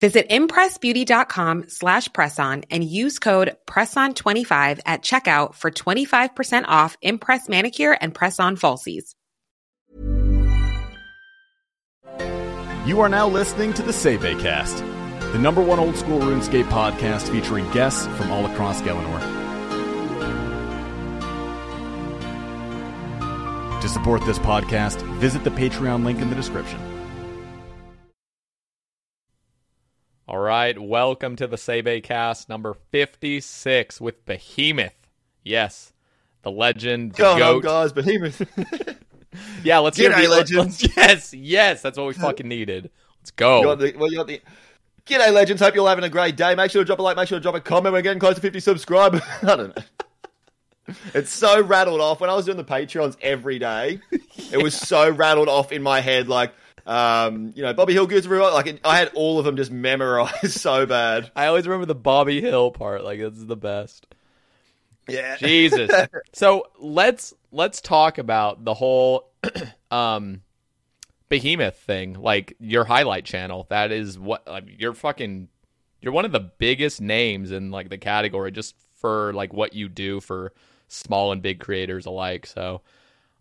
Visit impressbeauty.com slash presson and use code PRESSON25 at checkout for 25% off Impress Manicure and Press-On Falsies. You are now listening to the Sebe Cast, the number one old school RuneScape podcast featuring guests from all across Gielinor. To support this podcast, visit the Patreon link in the description. All right, welcome to the Sebe cast number 56 with Behemoth. Yes, the legend, the Go on, goat. guys, Behemoth. Yeah, let's hear G'day, legends. let's- Yes, yes, that's what we fucking needed. Let's go. You got the, well, you got the. G'day, legends. Hope you're all having a great day. Make sure to drop a like. Make sure to drop a comment. We're getting close to 50 subscribers. I don't know. It's so rattled off. When I was doing the Patreons every day, it was so rattled off in my head. Like, um, you know, Bobby Hill a like it, I had all of them just memorized so bad. I always remember the Bobby Hill part. Like this is the best. Yeah. Jesus. so let's let's talk about the whole um behemoth thing, like your highlight channel. That is what like, you're fucking you're one of the biggest names in like the category just for like what you do for small and big creators alike. So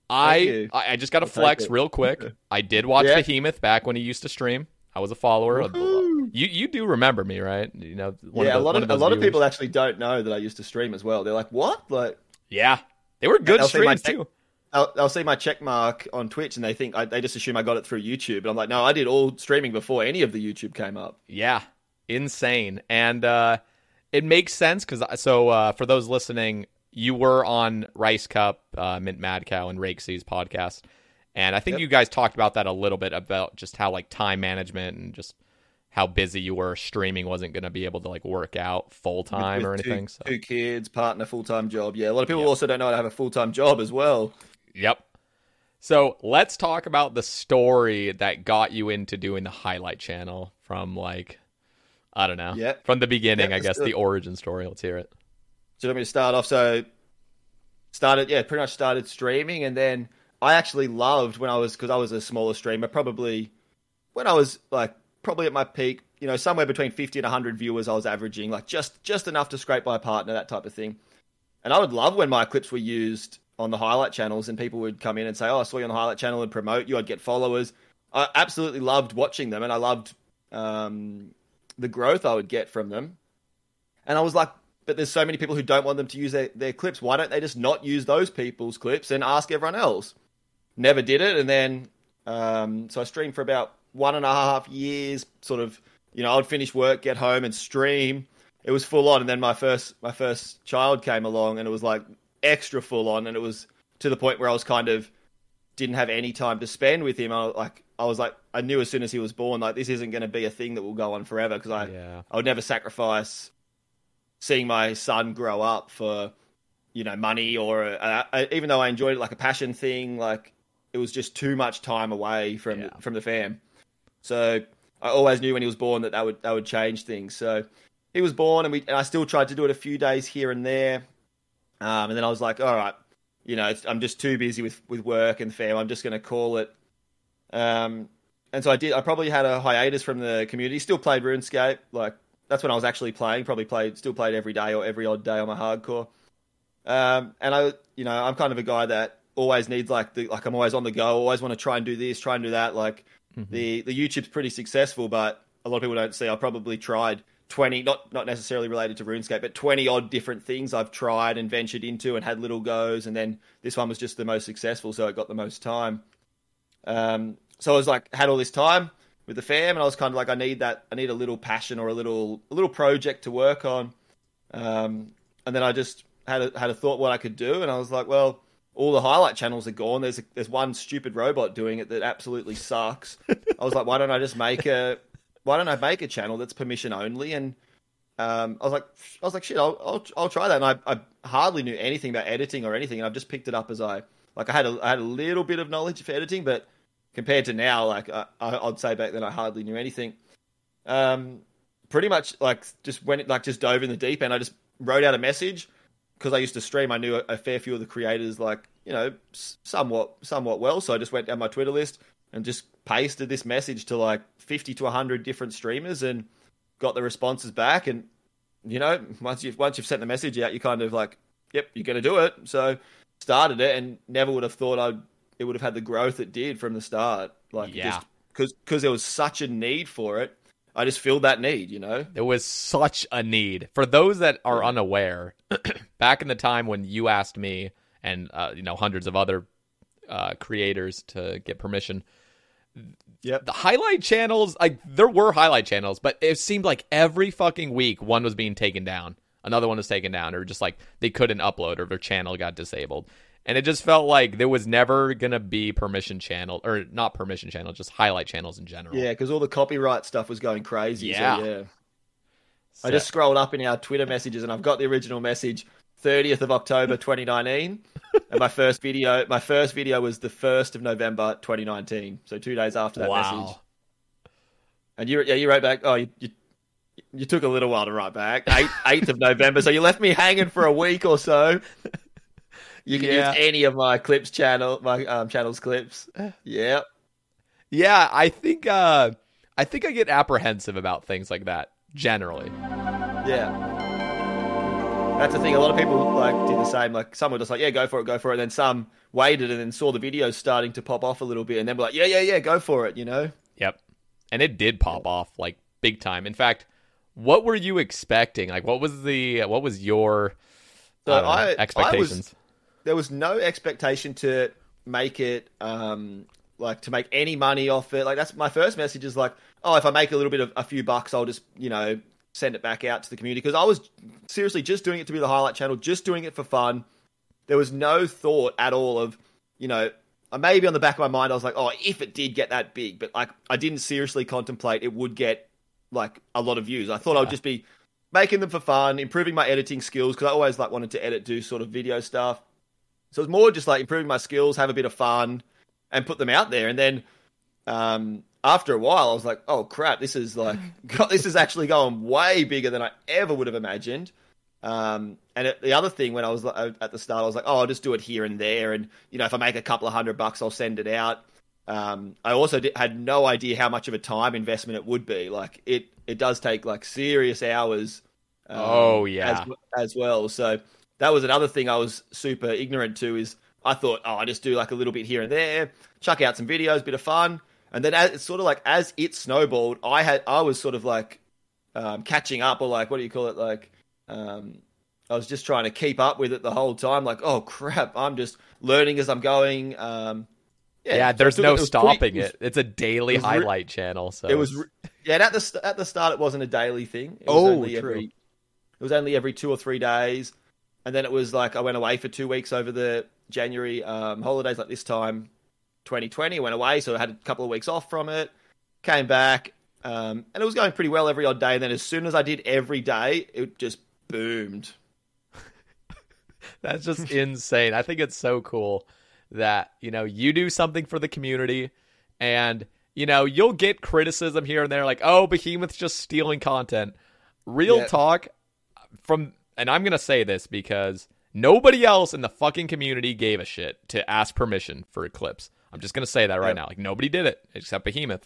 I. I I just got to flex it. real quick. I did watch Yeah. Behemoth back when he used to stream. I was a follower. Of, you you do remember me, right? You know, one yeah, of a lot one of, a lot of people actually don't know that I used to stream as well. They're like, "What?" Like, Yeah, they were good streams tech- too. They'll, they'll see my check mark on Twitch and they think I, they just assume I got it through YouTube. And I'm like, no, I did all streaming before any of the YouTube came up. Yeah, insane, and uh, it makes sense because so uh, for those listening, you were on Rice Cup, uh, Mint Mad Cow, and Rakesy's podcast, and I think Yep. you guys talked about that a little bit about just how like time management and just how busy you were streaming wasn't going to be able to like work out full time or with two- anything. So Two, kids, partner, full time job. Yeah, a lot of people Yep. also don't know how to have a full time job as well. Yep. So let's talk about the story that got you into doing the highlight channel from like I don't know. Yep. From the beginning, Yep, I guess the origin story. Let's hear it. So let me to start off. So started, yeah, pretty much started streaming, and then I actually loved when I was because I was a smaller streamer. Probably when I was like probably at my peak, you know, somewhere between fifty and hundred viewers, I was averaging like just just enough to scrape by partner, that type of thing. And I would love when my clips were used on the highlight channels, and people would come in and say, "Oh, I saw you on the highlight channel," and promote you. I'd get followers. I absolutely loved watching them, and I loved um, the growth I would get from them. And I was like, but there's so many people who don't want them to use their, their clips. Why don't they just not use those people's clips and ask everyone else? Never did it. And then, um, so I streamed for about one and a half years, sort of, you know, I'd finish work, get home and stream. It was full on. And then my first, my first child came along and it was like extra full on. And it was to the point where I was kind of, didn't have any time to spend with him. I like, I was like, I knew as soon as he was born, like this isn't going to be a thing that will go on forever because I, Yeah. I would never sacrifice seeing my son grow up for you know money or uh, uh, even though I enjoyed it like a passion thing like it was just too much time away from Yeah. from the fam so I always knew when he was born that that would that would change things so he was born and we and I still tried to do it a few days here and there um, and then I was like all right you know, it's, I'm just too busy with with work and fam. I'm just going to call it. Um, and so I did. I probably had a hiatus from the community. Still played RuneScape. Like that's when I was actually playing. Probably played, still played every day or every odd day on my hardcore. Um, and I, you know, I'm kind of a guy that always needs like the like I'm always on the go. Always want to try and do this, try and do that. Like mm-hmm. the the YouTube's pretty successful, but a lot of people don't see. I probably tried 20 not not necessarily related to RuneScape, but 20 odd different things I've tried and ventured into and had little goes and then this one was just the most successful so it got the most time. Um, so I was like had all this time with the fam and I was kind of like I need that I need a little passion or a little a little project to work on. Um, and then I just had a, had a thought what I could do and I was like, well, all the highlight channels are gone. There's a, there's one stupid robot doing it that absolutely sucks. I was like, why don't I just make a why don't I make a channel that's permission only? And um, I was like, I was like, shit, I'll, I'll, I'll try that. And I, I hardly knew anything about editing or anything, and I've just picked it up as I like. I had a, I had a little bit of knowledge for editing, but compared to now, like I, I'd say back then, I hardly knew anything. Um, pretty much like just went like just dove in the deep end. I just wrote out a message because I used to stream. I knew a, a fair few of the creators, like you know, somewhat somewhat well. So I just went down my Twitter list and just pasted this message to like 50 to 100 different streamers and got the responses back. And, you know, once you've, once you've sent the message out, you kind of like, yep, you're to do it. So started it and never would have thought I'd, it would have had the growth it did from the start. Like, yeah. because because there was such a need for it. I just filled that need, you know? There was such a need. For those that are unaware, back in the time when you asked me and, uh, you know, hundreds of other uh, creators to get permission, Yep. The highlight channels, like there were highlight channels, but it seemed like every fucking week one was being taken down, another one was taken down, or just like they couldn't upload or their channel got disabled. And it just felt like there was never gonna be permission channel or not permission channel, just highlight channels in general. Yeah, because all the copyright stuff was going crazy. Yeah. So, yeah. I just scrolled up in our Twitter messages and I've got the original message 30th of October 2019. and my first video, my first video was the 1st of November 2019. So two days after that wow. message. And you, yeah, you wrote back, oh, you, you, you took a little while to write back. 8th, 8th of November. So you left me hanging for a week or so. You can yeah. use any of my clips channel, my um, channel's clips. Yeah. Yeah, I think, uh, I think I get apprehensive about things like that generally. Yeah that's the thing. A lot of people like did the same. Like some were just like, yeah, go for it, go for it. And then some waited and then saw the videos starting to pop off a little bit, and then were like, yeah, yeah, yeah, go for it. You know? Yep. And it did pop off like big time. In fact, what were you expecting? Like, what was the what was your so I, I, expectations? I was, there was no expectation to make it um like to make any money off it. Like that's my first message is like, oh, if I make a little bit of a few bucks, I'll just you know send it back out to the community because I was seriously just doing it to be the highlight channel, just doing it for fun. There was no thought at all of, you know, maybe on the back of my mind I was like, oh, if it did get that big, but like I didn't seriously contemplate it would get like a lot of views. I thought yeah. I would just be making them for fun, improving my editing skills because I always like wanted to edit, do sort of video stuff. So it's more just like improving my skills, have a bit of fun, and put them out there. And then um, after a while, I was like, "Oh crap! This is like, God, this is actually going way bigger than I ever would have imagined." Um, and it, the other thing, when I was uh, at the start, I was like, "Oh, I'll just do it here and there, and you know, if I make a couple of hundred bucks, I'll send it out." Um, I also did, had no idea how much of a time investment it would be. Like it, it does take like serious hours. Um, oh yeah, as, as well. So that was another thing I was super ignorant to. Is I thought, oh, I just do like a little bit here and there, chuck out some videos, bit of fun. And then as, it's sort of like as it snowballed, I had I was sort of like um, catching up or like what do you call it like um, I was just trying to keep up with it the whole time. Like oh crap, I'm just learning as I'm going. Um, yeah, yeah, there's no it stopping pretty, it, was, it. It's a daily it highlight re- channel. So it was re- yeah. At the at the start, it wasn't a daily thing. It oh, true. Every, it was only every two or three days, and then it was like I went away for two weeks over the January um, holidays, like this time 2020, went away, so I had a couple of weeks off from it, came back, um, and it was going pretty well every odd day. And then as soon as I did every day, it just boomed. That's just insane. I think it's so cool that, you know, you do something for the community and, you know, you'll get criticism here and there like, oh, Behemoth's just stealing content. Real talk from, and I'm going to say this because Nobody else in the fucking community gave a shit to ask permission for Eclipse. I'm just gonna say that right Yep. now. Like nobody did it except Behemoth.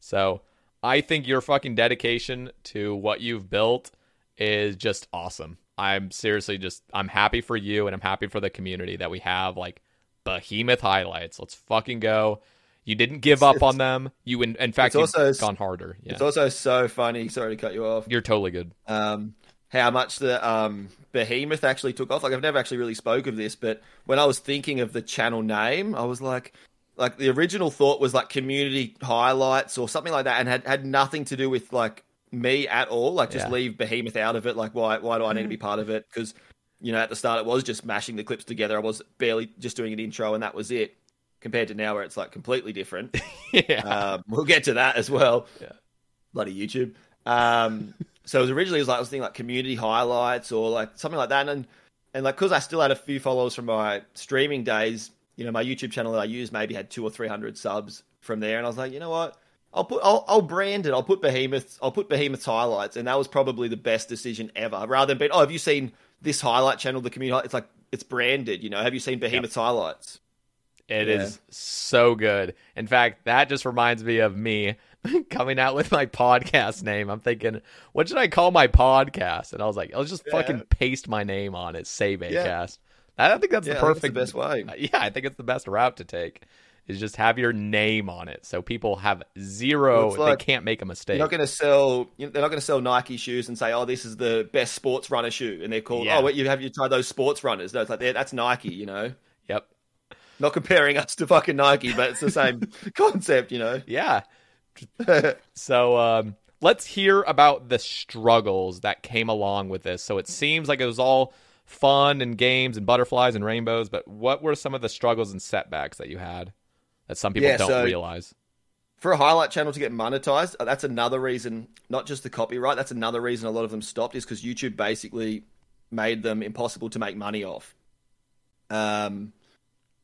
So I think your fucking dedication to what you've built is just awesome. I'm seriously just I'm happy for you and I'm happy for the community that we have like Behemoth highlights. Let's fucking go. You didn't give up on them. You in, in fact it's also- gone harder. Yeah. It's also so funny. Sorry to cut you off. You're totally good. um, how much the um, behemoth actually took off. Like I've never actually really spoke of this, but when I was thinking of the channel name, I was like, like the original thought was like community highlights or something like that, and had had nothing to do with like me at all. Like just Yeah. leave behemoth out of it. Like why why do I need to be part of it? Because you know at the start it was just mashing the clips together. I was barely just doing an intro, and that was it. Compared to now, where it's like completely different. yeah. Um, we'll get to that as well. Yeah. Bloody YouTube. Um, so it was originally it was like I was thinking like community highlights or like something like that, and and like because I still had a few followers from my streaming days, you know, my YouTube channel that I used maybe had two or three hundred subs from there, and I was like, you know what, I'll put I'll, I'll brand it, I'll put Behemoth, I'll put Behemoth's highlights, and that was probably the best decision ever. Rather than being, oh, have you seen this highlight channel, the community? It's like it's branded, you know. Have you seen Behemoth's highlights? It Yeah. is so good. In fact, that just reminds me of me coming out with my podcast name. I'm thinking, what should I call my podcast? And I was like, I'll just fucking paste my name on it, say Baycast. I think that's Yeah, the think it's the perfect best way. Yeah, I think it's the best route to take. Is just have your name on it, so people have zero. Well, like- they can't make a mistake. You're not going to sell. you know, They're not going to sell Nike shoes and say, "Oh, this is the best sports runner shoe," and they're called. Oh, yeah. Oh, wait, you have you tried those sports runners? No, it's like that's Nike. You know, Yep. not comparing us to fucking Nike, but it's the same concept. You know. Yeah. So um, let's hear about the struggles that came along with this. So it seems like it was all fun and games and butterflies and rainbows, but what were some of the struggles and setbacks that you had that some people Yeah, don't so- realize? For a highlight channel to get monetized, uh, that's another reason. Not just the copyright. That's another reason a lot of them stopped. Is because YouTube basically made them impossible to make money off. Um,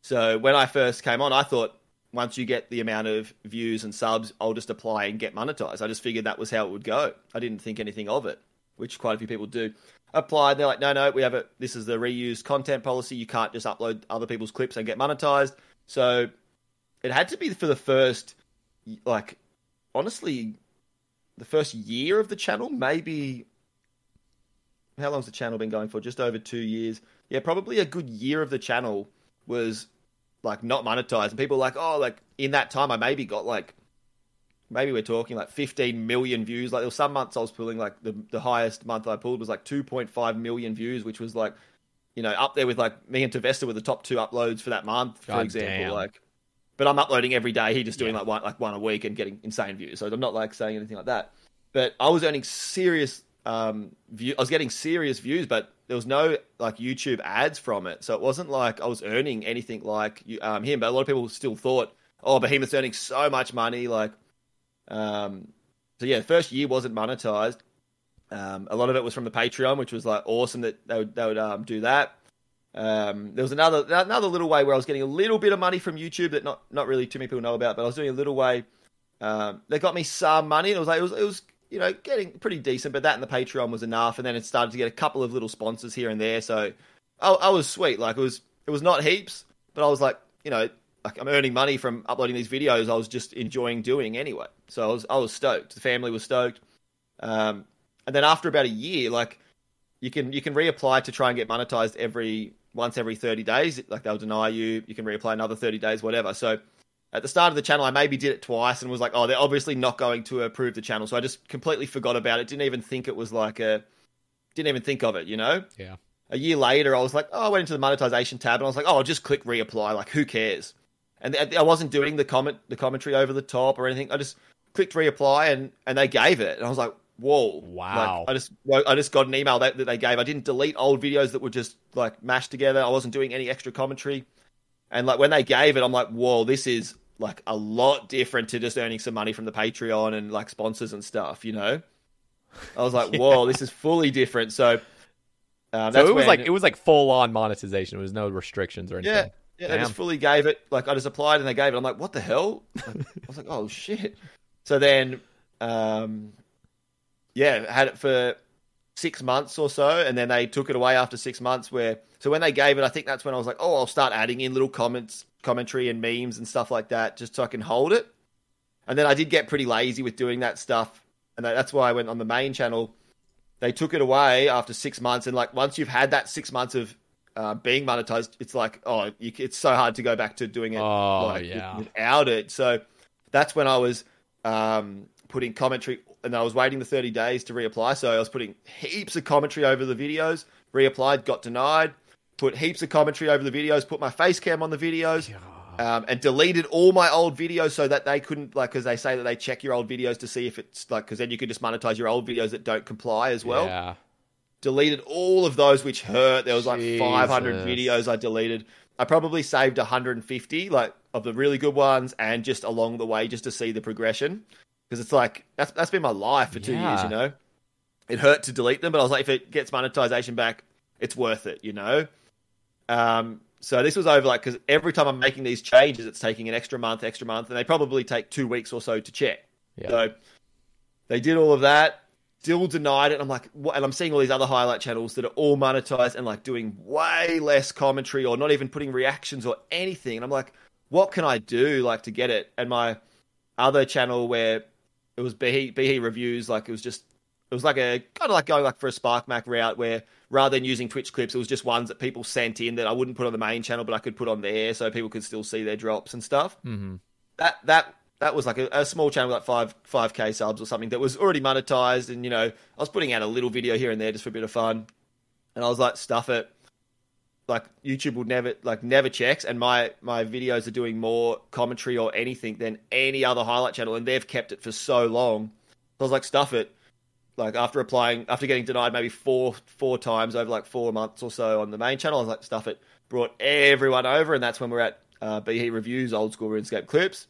so when I first came on, I thought once you get the amount of views and subs, I'll just apply and get monetized. I just figured that was how it would go. I didn't think anything of it, which quite a few people do. Applied, they're like, no, no, we have a. This is the reused content policy. You can't just upload other people's clips and get monetized. So it had to be for the first, like, honestly, the first year of the channel, maybe. How long's the channel been going for? Just over two years. Yeah, probably a good year of the channel was like not monetized, and people like, oh, like in that time, I maybe got like, maybe we're talking like 15 million views. Like there were some months I was pulling like the the highest month I pulled was like 2.5 million views, which was like, you know, up there with like me and Torvesta were the top two uploads for that month, for God example. damn. Like, but I'm uploading every day. He just doing like one like one a week and getting insane views. So I'm not like saying anything like that. But I was earning serious um view. I was getting serious views, but there was no like YouTube ads from it. So it wasn't like I was earning anything like um him. But a lot of people still thought, oh, Behemoth's earning so much money. Like, um, so yeah, the first year wasn't monetized. Um, a lot of it was from the Patreon, which was like awesome that they would they would um, do that. Um, there was another another little way where I was getting a little bit of money from YouTube that not not really too many people know about, but I was doing a little way. Um, they got me some money, and it was like it was it was you know getting pretty decent, but that and the Patreon was enough, and then it started to get a couple of little sponsors here and there. So I, I was sweet, like it was it was not heaps, but I was like you know like I'm earning money from uploading these videos. I was just enjoying doing anyway, so I was I was stoked. The family was stoked. Um, and then after about a year, like you can you can reapply to try and get monetized every once every 30 days. Like they'll deny you. You can reapply another 30 days, whatever. So at the start of the channel, I maybe did it twice and was like, oh, they're obviously not going to approve the channel. So I just completely forgot about it. Didn't even think it was like a, didn't even think of it, you know? Yeah. A year later, I was like, oh, I went into the monetization tab and I was like, oh, I'll just click reapply. Like, who cares? And I wasn't doing the comment, the commentary over the top or anything. I just clicked reapply and, and they gave it. And I was like, whoa. Wow. Like, I just, I just got an email that, that they gave. I didn't delete old videos that were just like mashed together. I wasn't doing any extra commentary. And like when they gave it, I'm like, whoa, this is like a lot different to just earning some money from the Patreon and like sponsors and stuff, you know? I was like, whoa, this is fully different. So, um, So it was when- like it was like full on monetization. There was no restrictions or anything. yeah, yeah, they just fully gave it. Like I just applied and they gave it. I'm like, what the hell? Like, I was like, oh shit. So then, um, yeah, had it for six months or so, and then they took it away after six months. Where so when they gave it, I think that's when I was like, oh, I'll start adding in little comments, commentary, and memes and stuff like that, just so I can hold it. And then I did get pretty lazy with doing that stuff, and that's why I went on the main channel. They took it away after six months, and like once you've had that six months of uh, being monetized, it's like oh, you, it's so hard to go back to doing it Oh, like, yeah. without it. So that's when I was um, putting commentary, and I was waiting the 30 days to reapply. So I was putting heaps of commentary over the videos, reapplied, got denied, put heaps of commentary over the videos, put my face cam on the videos, um, and deleted all my old videos so that they couldn't, like, because they say that they check your old videos to see if it's like, because then you could just monetize your old videos that don't comply as well yeah. deleted all of those which hurt. There was like 500 videos I deleted. I probably saved 150 like of the really good ones and just along the way just to see the progression because it's like that's that's been my life for 2 years, you know. It hurt to delete them, but I was like if it gets monetization back, it's worth it, you know. Um so this was over like cuz every time I'm making these changes it's taking an extra month, extra month and they probably take 2 weeks or so to check. Yeah. So they did all of that, still denied it. I'm like, what? and I'm seeing all these other highlight channels that are all monetized and like doing way less commentary or not even putting reactions or anything. And I'm like, what can I do like to get it? And my other channel where it was Behe, Behe reviews, like it was just it was like a kind of like going like for a SparcMac route where rather than using Twitch clips, it was just ones that people sent in that I wouldn't put on the main channel, but I could put on there so people could still see their drops and stuff Mm-hmm. that that that was like a, a small channel, like five five k subs or something that was already monetized, and you know I was putting out a little video here and there just for a bit of fun, and I was like stuff it. Like YouTube would never like never checks, and my my videos are doing more commentary or anything than any other highlight channel, and they've kept it for so long. So I was like stuff it. Like after applying, after getting denied maybe four four times over like four months or so on the main channel, I was like stuff it. Brought everyone over, and that's when we're at uh, BE reviews, old school RuneScape clips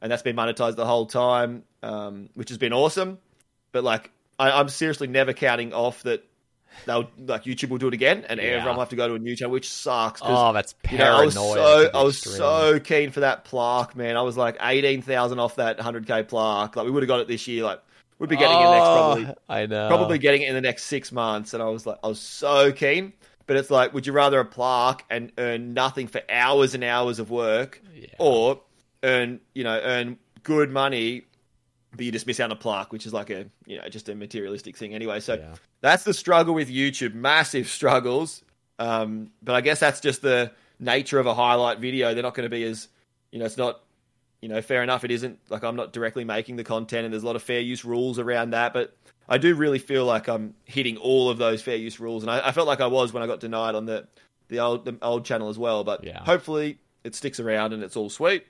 and that's been monetized the whole time, um, which has been awesome. But like, I, I'm seriously never counting off that they'll like YouTube will do it again, and Yeah. everyone will have to go to a new channel, which sucks. Oh, that's you know, I was so I was extreme. so keen for that plaque, man. I was like eighteen thousand off that hundred k plaque. Like we would have got it this year. Like we'd be getting it next oh, probably Oh, I know. probably getting it in the next six months. And I was like, I was so keen. But it's like, would you rather a plaque and earn nothing for hours and hours of work, or earn, you know, earn good money, but you just miss out on a plaque, which is like a, you know, just a materialistic thing anyway. So Yeah. that's the struggle with YouTube, massive struggles. Um, but I guess that's just the nature of a highlight video. They're not going to be as, you know, it's not you know, fair enough. It isn't like I'm not directly making the content, and there's a lot of fair use rules around that. But I do really feel like I'm hitting all of those fair use rules, and I, I felt like I was when I got denied on the the old the old channel as well. But Yeah. hopefully it sticks around and it's all sweet.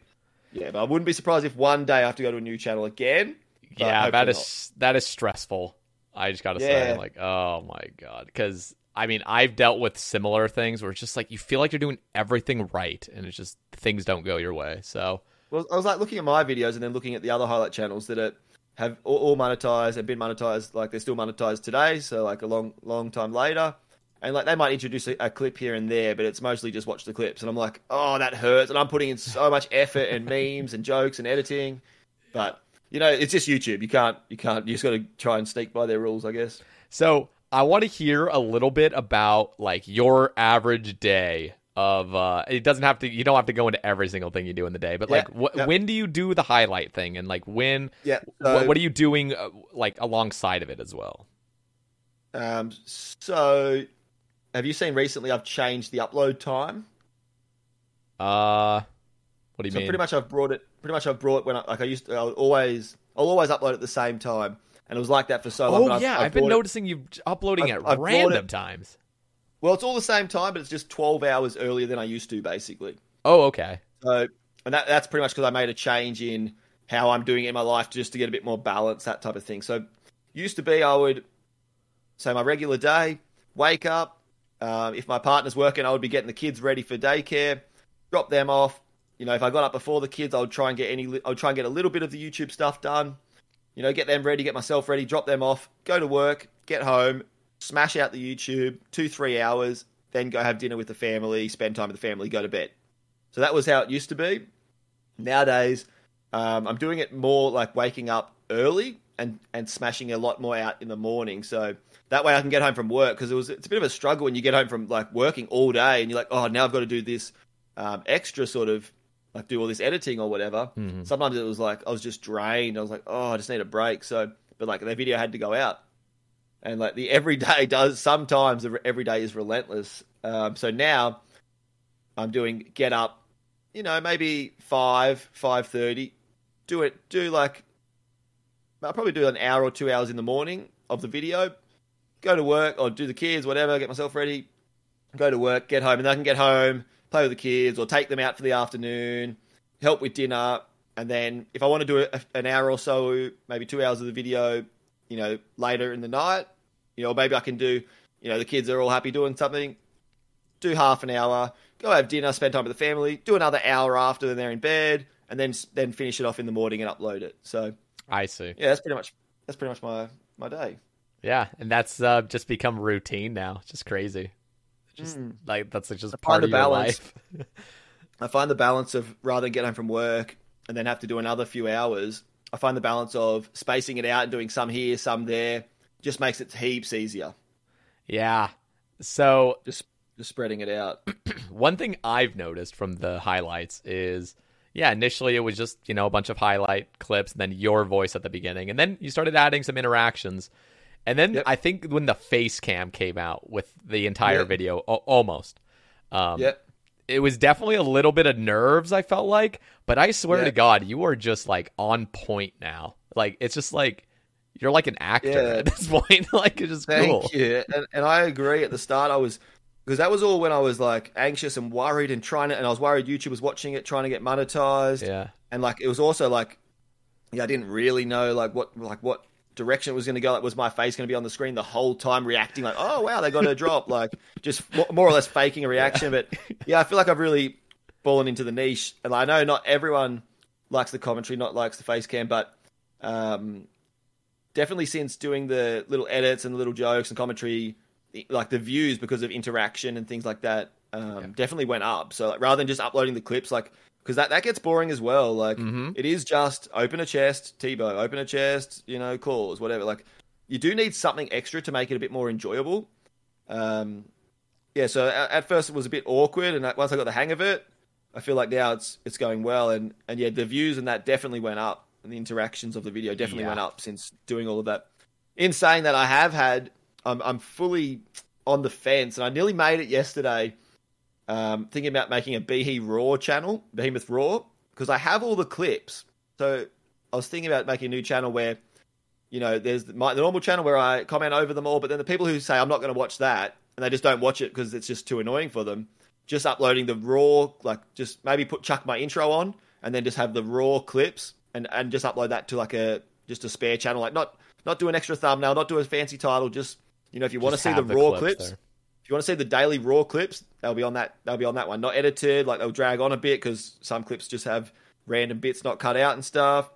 Yeah, but I wouldn't be surprised if one day I have to go to a new channel again. yeah, that not. is that is stressful. I just gotta say, Yeah. like, oh my god, because I mean, I've dealt with similar things where it's just like you feel like you're doing everything right, and it's just things don't go your way. So Well, I was like looking at my videos and then looking at the other highlight channels that are, have all monetized and been monetized. Like they're still monetized today, so like a long, long time later. And like they might introduce a, a clip here and there, but it's mostly just watch the clips. And I'm like, oh, that hurts. And I'm putting in so much effort and memes and jokes and editing, but you know, it's just YouTube. You can't, you can't. You just got to try and sneak by their rules, I guess. So I want to hear a little bit about like your average day of. uh It doesn't have to. You don't have to go into every single thing you do in the day, but like, wh- yeah. when do you do the highlight thing, and like when? Yeah. wh- what are you doing uh, like alongside of it as well? Um, so, have you seen recently? I've changed the upload time. Uh, what do you so mean? pretty much I've brought it. Pretty much I've brought when I like I used to. I'll always I'll always upload at the same time, and it was like that for so long. Oh I've- yeah, I've I've, been brought it- noticing you uploading I've- at random times. well, it's all the same time, but it's just twelve hours earlier than I used to, basically. Oh okay. So, and that that's pretty much because I made a change in how I'm doing it in my life just to get a bit more balance, that type of thing. So, used to be I would say my regular day, wake up. Um, if my partner's working, I would be getting the kids ready for daycare, drop them off. You know, if I got up before the kids, I would try and get any. I would try and get a little bit of the YouTube stuff done. You know, get them ready, get myself ready, drop them off, go to work, get home, smash out the YouTube, two three hours, then go have dinner with the family, spend time with the family, go to bed. So that was how it used to be. Nowadays, um, I'm doing it more like waking up early. And and smashing a lot more out in the morning. So that way I can get home from work because it was it's a bit of a struggle when you get home from like working all day and you're like, oh, now I've got to do this um, extra sort of like do all this editing or whatever. Mm-hmm. Sometimes it was like I was just drained. I was like, oh, I just need a break. So, but like the video had to go out, and like the everyday does sometimes the every day is relentless. Um, so now I'm doing get up, you know, maybe five five thirty. Do it. Do like I'll probably do an hour or two hours in the morning of the video. Go to work or do the kids, whatever. Get myself ready. Go to work, get home, and then I can get home, play with the kids, or take them out for the afternoon, help with dinner, and then if I want to do an hour or so, maybe two hours of the video, you know, later in the night, you know, maybe I can do, you know, the kids are all happy doing something, do half an hour, go have dinner, spend time with the family, do another hour after they're in bed, and then then finish it off in the morning and upload it. So I see. yeah, that's pretty much that's pretty much my my day. Yeah, and that's uh, just become routine now. It's just crazy. Just like that's like just find part of your balance. life. I find the balance of rather than get home from work and then have to do another few hours, I find the balance of spacing it out and doing some here, some there, just makes it heaps easier. yeah. So Just just spreading it out. one thing I've noticed from the highlights is, yeah, initially it was just you know a bunch of highlight clips, and then your voice at the beginning, and then you started adding some interactions, and then Yep. I think when the face cam came out with the entire Yep. video, a- almost, um, yeah. it was definitely a little bit of nerves. I felt like, but I swear Yeah. to God, you are just like on point now. Like it's just like you're like an actor Yeah. at this point. like it's just Thank cool. you. And, and I agree. At the start, I was because that was all when I was like anxious and worried and trying to, and I was worried YouTube was watching it, trying to get monetized. Yeah. and like it was also like yeah i didn't really know like what like what direction it was going to go. Like was my face going to be on the screen the whole time reacting? Like oh wow they got a drop. Like just more or less faking a reaction. But yeah i feel like i've really fallen into the niche. And i know not everyone likes the commentary not likes the face cam but um definitely since doing the little edits and the little jokes and commentary like the views because of interaction and things like that um, definitely went up. So like, rather than just uploading the clips like because that, that gets boring as well. Like it is just open a chest T-bow open a chest you know calls whatever. Like you do need something extra to make it a bit more enjoyable. Um, yeah so at, at first it was a bit awkward and once I got the hang of it I feel like now it's it's going well. And and yeah the views and that definitely went up. And the interactions of the video definitely Yeah. went up since doing all of that. In saying that I have had I'm I'm fully on the fence and I nearly made it yesterday um, thinking about making a Behe Raw channel, Behemoth Raw, because I have all the clips. So I was thinking about making a new channel where, you know, there's my, the normal channel where I comment over them all, but then the people who say I'm not going to watch that and they just don't watch it because it's just too annoying for them, just uploading the raw, like just maybe put chuck my intro on and then just have the raw clips and and just upload that to like a just a spare channel, like not not do an extra thumbnail, not do a fancy title, just you know if you want to see the the raw clips clips if you want to see the daily raw clips, they'll be on that. They'll be on that one. Not edited, like they'll drag on a bit because some clips just have random bits not cut out and stuff.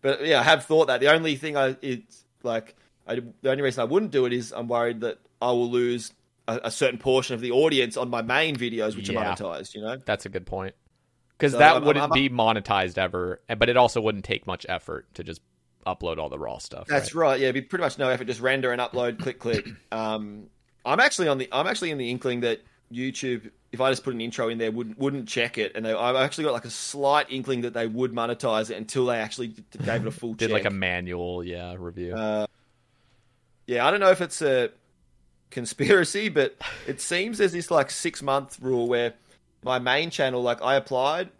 But yeah, I have thought that the only thing I it's like I, the only reason I wouldn't do it is I'm worried that I will lose a, a certain portion of the audience on my main videos, which Yeah. are monetized. You know, That's a good point. Because So that I'm- wouldn't I'm- be monetized ever, but it also wouldn't take much effort to just upload all the raw stuff. That's right. right. Yeah, it'd be pretty much no effort. Just render and upload, click, click. Um, I'm actually on the. I'm actually in the inkling that YouTube, if I just put an intro in there, wouldn't wouldn't check it, and they, I've actually got like a slight inkling that they would monetize it until they actually gave it a full Did check. like a manual, yeah, review. Uh, yeah, I don't know if it's a conspiracy, but it seems there's this like six month rule where my main channel, like I applied,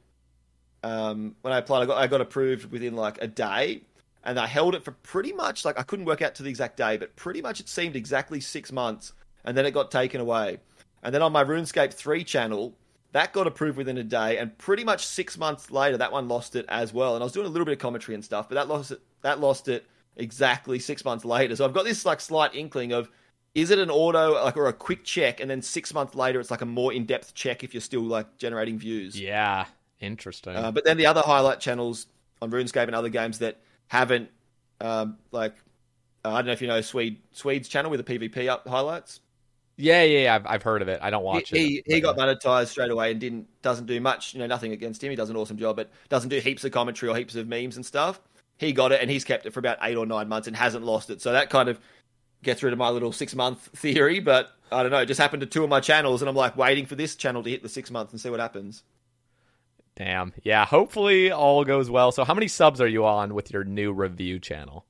um, when I applied, I got I got approved within like a day, and I held it for pretty much like I couldn't work out to the exact day, but pretty much it seemed exactly six months, and then it got taken away, and then on my RuneScape three channel. That got approved within a day, and pretty much six months later, that one lost it as well. And I was doing a little bit of commentary and stuff, but that lost it. That lost it exactly six months later. So I've got this like slight inkling of is it an auto like or a quick check, and then six months later it's like a more in depth check if you're still like generating views. yeah, interesting. Uh, but then the other highlight channels on RuneScape and other games that haven't um, like uh, I don't know if you know Swede Swede's channel with the PvP up highlights. yeah, yeah, yeah, I've, I've heard of it. I don't watch he, it. He, he got uh, monetized straight away and didn't doesn't do much. You know, nothing against him. He does an awesome job, but doesn't do heaps of commentary or heaps of memes and stuff. he got it and he's kept it for about eight or nine months and hasn't lost it. So that kind of gets rid of my little six month theory. But I don't know, it just happened to two of my channels, and I'm like waiting for this channel to hit the six months and see what happens. Damn. Yeah. Hopefully all goes well. So, how many subs are you on with your new review channel?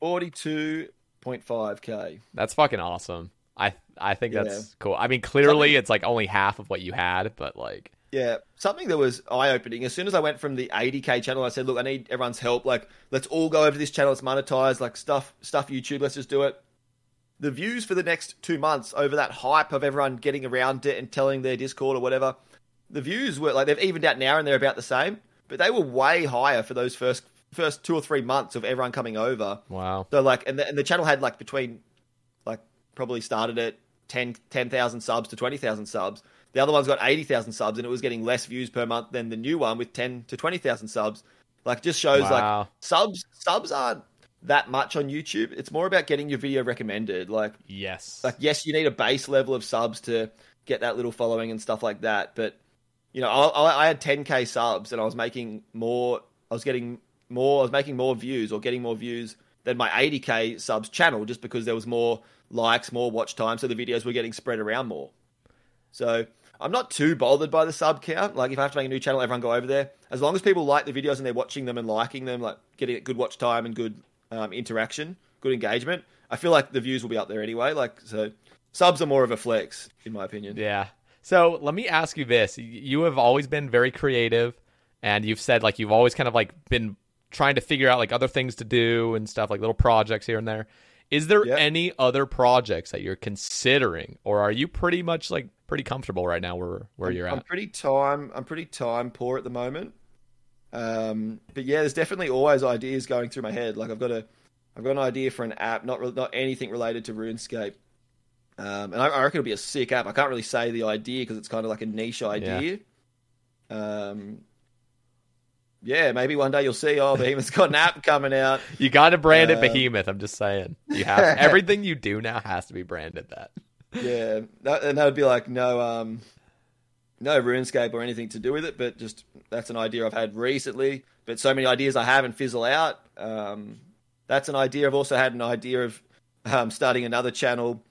Forty-two point five k. That's fucking awesome. I I think that's Yeah. cool. I mean, clearly Something- it's like only half of what you had, but like, Yeah, something that was eye opening. As soon as I went from the 80k channel, I said, "Look, I need everyone's help. Like, let's all go over to this channel. It's monetized. Like stuff, stuff YouTube. Let's just do it." The views for the next two months over that hype of everyone getting around it and telling their Discord or whatever, the views were like they've evened out now and they're about the same, but they were way higher for those first first two or three months of everyone coming over. wow. So like, and the, and the channel had like between, like probably started at 10 10,000 subs to 20,000 subs. The other one's got 80,000 subs and it was getting less views per month than the new one with 10 to 20,000 subs. Like just shows Wow. like subs, subs aren't that much on YouTube. It's more about getting your video recommended. Like, Yes. like yes, you need a base level of subs to get that little following and stuff like that. But you know, I, I had 10k subs and I was making more. I was getting more. I was making more views or getting more views than my 80k subs channel just because there was more likes, more watch time, so the videos were getting spread around more. So I'm not too bothered by the sub count. Like if I have to make a new channel, everyone go over there. As long as people like the videos and they're watching them and liking them, like getting good watch time and good um, interaction, good engagement, I feel like the views will be up there anyway. Like so, subs are more of a flex in my opinion. Yeah. So let me ask you this: you have always been very creative, and you've said like you've always kind of like been trying to figure out like other things to do and stuff, like little projects here and there. Is there Yeah. any other projects that you're considering, or are you pretty much like pretty comfortable right now where where you're at? I'm pretty time. I'm pretty time poor at the moment. Um, but yeah, there's definitely always ideas going through my head. Like I've got a, I've got an idea for an app, not not anything related to RuneScape. Um, and I, I reckon it'll be a sick app. I can't really say the idea because it's kind of like a niche idea. Um, yeah, maybe one day you'll see. Oh, Behemoth's got an app coming out. You got to brand it Uh, Behemoth. I'm just saying. You have everything you do now has to be branded that. Yeah, that, and that would be like no, um, no RuneScape or anything to do with it, but just that's an idea I've had recently. But so many ideas I have and fizzle out. Um, that's an idea. I've also had an idea of um, starting another channel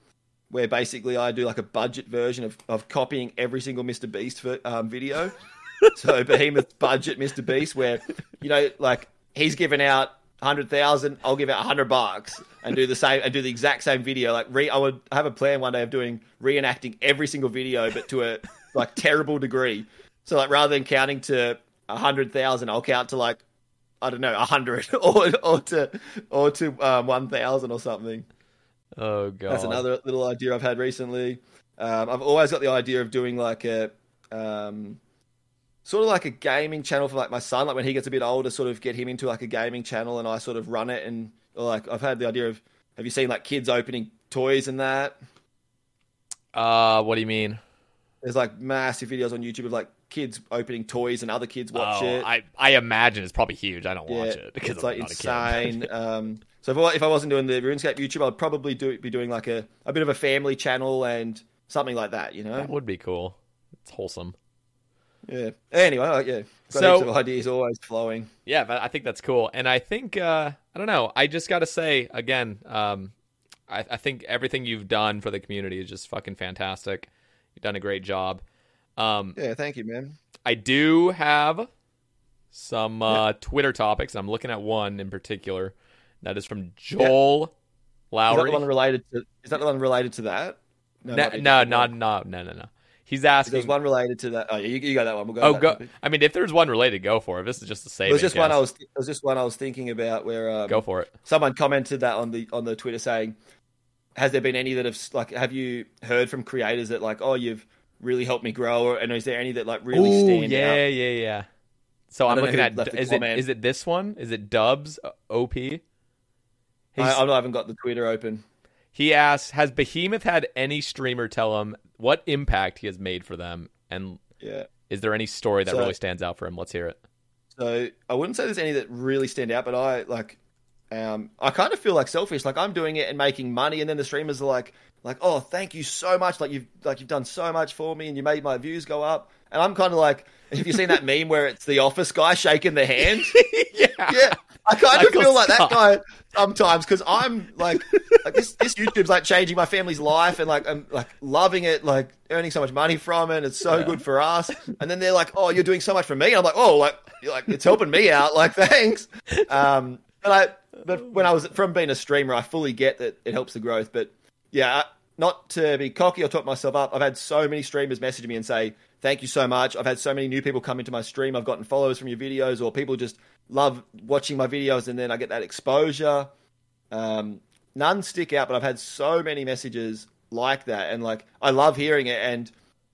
where basically I do like a budget version of, of copying every single Mr. Beast for, um, video. so Behemoth budget Mr. Beast, where you know, like he's given out hundred thousand, I'll give out hundred bucks and do the same and do the exact same video. Like re, I would have a plan one day of doing reenacting every single video, but to a like terrible degree. So like rather than counting to a hundred thousand, I'll count to like I don't know a hundred or or to or to um, one thousand or something. Oh god. That's another little idea I've had recently. Um, I've always got the idea of doing like a um, sort of like a gaming channel for like my son. Like when he gets a bit older, sort of get him into like a gaming channel, and I sort of run it. And or like I've had the idea of have you seen like kids opening toys and that? Uh, what do you mean? There's like massive videos on YouTube of like kids opening toys and other kids watch oh, it. I I imagine it's probably huge. I don't yeah, watch it because it's I'm like not a kid. insane. um, so if I, if I wasn't doing the RuneScape YouTube, I'd probably do be doing like a, a bit of a family channel and something like that. You know, that would be cool. It's wholesome. Yeah. Anyway, yeah. Got So- of ideas always flowing. Yeah, but I think that's cool. And I think uh, I don't know. I just got to say again, um, I, I think everything you've done for the community is just fucking fantastic. You've done a great job. Um, Yeah, thank you, man. I do have some uh, Twitter topics. I'm looking at one in particular. That is from Joel Is that Lowry. one related to? Is that the one related to that? no, no, not one. no, no, no, no. He's asking. There's one related to that. Oh, yeah, you, you got that one. We'll go. oh, go. topic. I mean, if there's one related, go for it. This is just the same. It was just one I was. It was just one I was thinking about where um, Go for it. someone commented that on the on the Twitter saying, "Has there been any that have like? Have you heard from creators that like, oh, you've really helped me grow, or, and is there any that like really Ooh, stand yeah, out? yeah, yeah. Yeah. So I'm looking at is it comment. is it this one? Is it Dubs OP? He's, I, I haven't got the Twitter open. he asks, has Behemoth had any streamer tell him what impact he has made for them, and Yeah. is there any story that So- really stands out for him? Let's hear it. So I wouldn't say there's any that really stand out, but I like um I kind of feel like selfish. Like I'm doing it and making money and then the streamers are like like, Oh, thank you so much. Like you've like you've done so much for me and you made my views go up and I'm kind of like, have you seen that meme where it's the office guy shaking the hand? yeah. yeah, I kind of feel like that guy sometimes because I'm like, like this, this YouTube's like changing my family's life and like I'm like loving it, like earning so much money from it. It's so good for us. And then they're like, "Oh, you're doing so much for me." And I'm like, "Oh, like, like it's helping me out. Like, thanks." Um, but I, but when I was from being a streamer, I fully get that it helps the growth. But yeah, not to be cocky or talk myself up. I've had so many streamers message me and say, thank you so much. I've had so many new people come into my stream. I've gotten followers from your videos, or people just love watching my videos, and then I get that exposure. Um, none stick out, but I've had so many messages like that, and like I love hearing it. And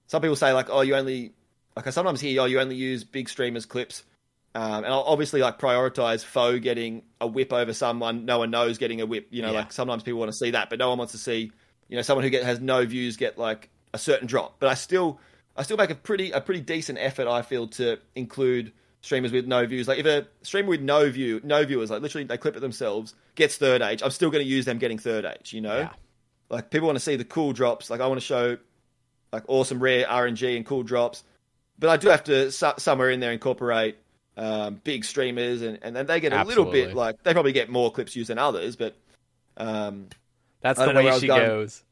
some people say like, oh, you only like I sometimes hear, oh, you only use big streamers clips. Um, and I'll obviously like prioritize Faux getting a whip over someone no one knows getting a whip. You know, Yeah. like sometimes people want to see that, but no one wants to see you know someone who get, has no views get like a certain drop. But I still I still make a pretty a pretty decent effort I feel to include streamers with no views. Like if a streamer with no view no viewers like literally they clip it themselves gets third age, I'm still going to use them getting third age. You know, Yeah. like people want to see the cool drops. Like I want to show like awesome rare RNG and cool drops, but I do have to so- somewhere in there incorporate um, big streamers, and and then they get a little bit like they probably get more clips used than others, but um, That's the don't know where I way she going. goes.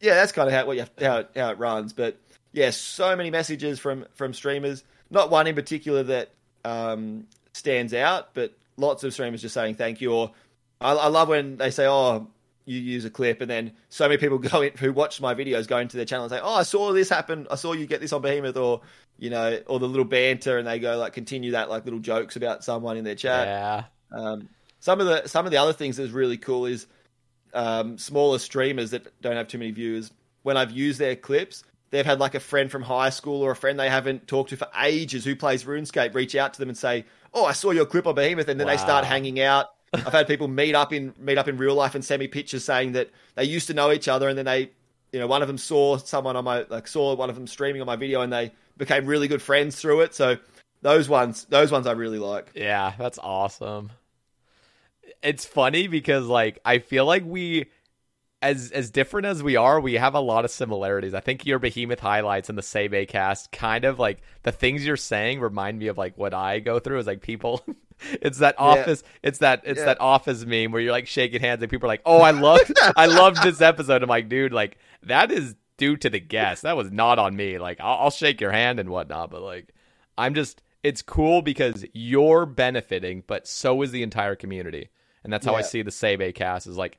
yeah, that's kind of how what you how it- how it runs. But yeah, so many messages from from streamers. Not one in particular that um, stands out, but lots of streamers just saying thank you. Or I, I love when they say, "Oh, you use a clip," and then so many people go in who watch my videos go into their channel and say, "Oh, I saw this happen. I saw you get this on Behemoth," or you know, or the little banter, and they go like continue that like little jokes about someone in their chat. Yeah. Um, some of the some of the other things that's really cool is um, smaller streamers that don't have too many viewers. When I've used their clips, they've had like a friend from high school or a friend they haven't talked to for ages who plays RuneScape reach out to them and say, "Oh, I saw your clip on Behemoth," and then they start hanging out. I've had people meet up in meet up in real life and send me pictures saying that they used to know each other and then they, you know, one of them saw someone on my like saw one of them streaming on my video and they became really good friends through it. So those ones, those ones I really like. Yeah, that's awesome. It's funny because like I feel like we as as different as we are, we have a lot of similarities. I think your behemoth highlights and the Sebe cast kind of like the things you're saying remind me of like what I go through is like people it's that office it's that it's Yeah. that office meme where you're like shaking hands and people are like, "Oh, I love I love this episode." I'm like, "Dude, like that is due to the guest. That was not on me. Like I'll, I'll shake your hand and whatnot, but like I'm just it's cool because you're benefiting, but so is the entire community. And that's how I see the Sebe cast is like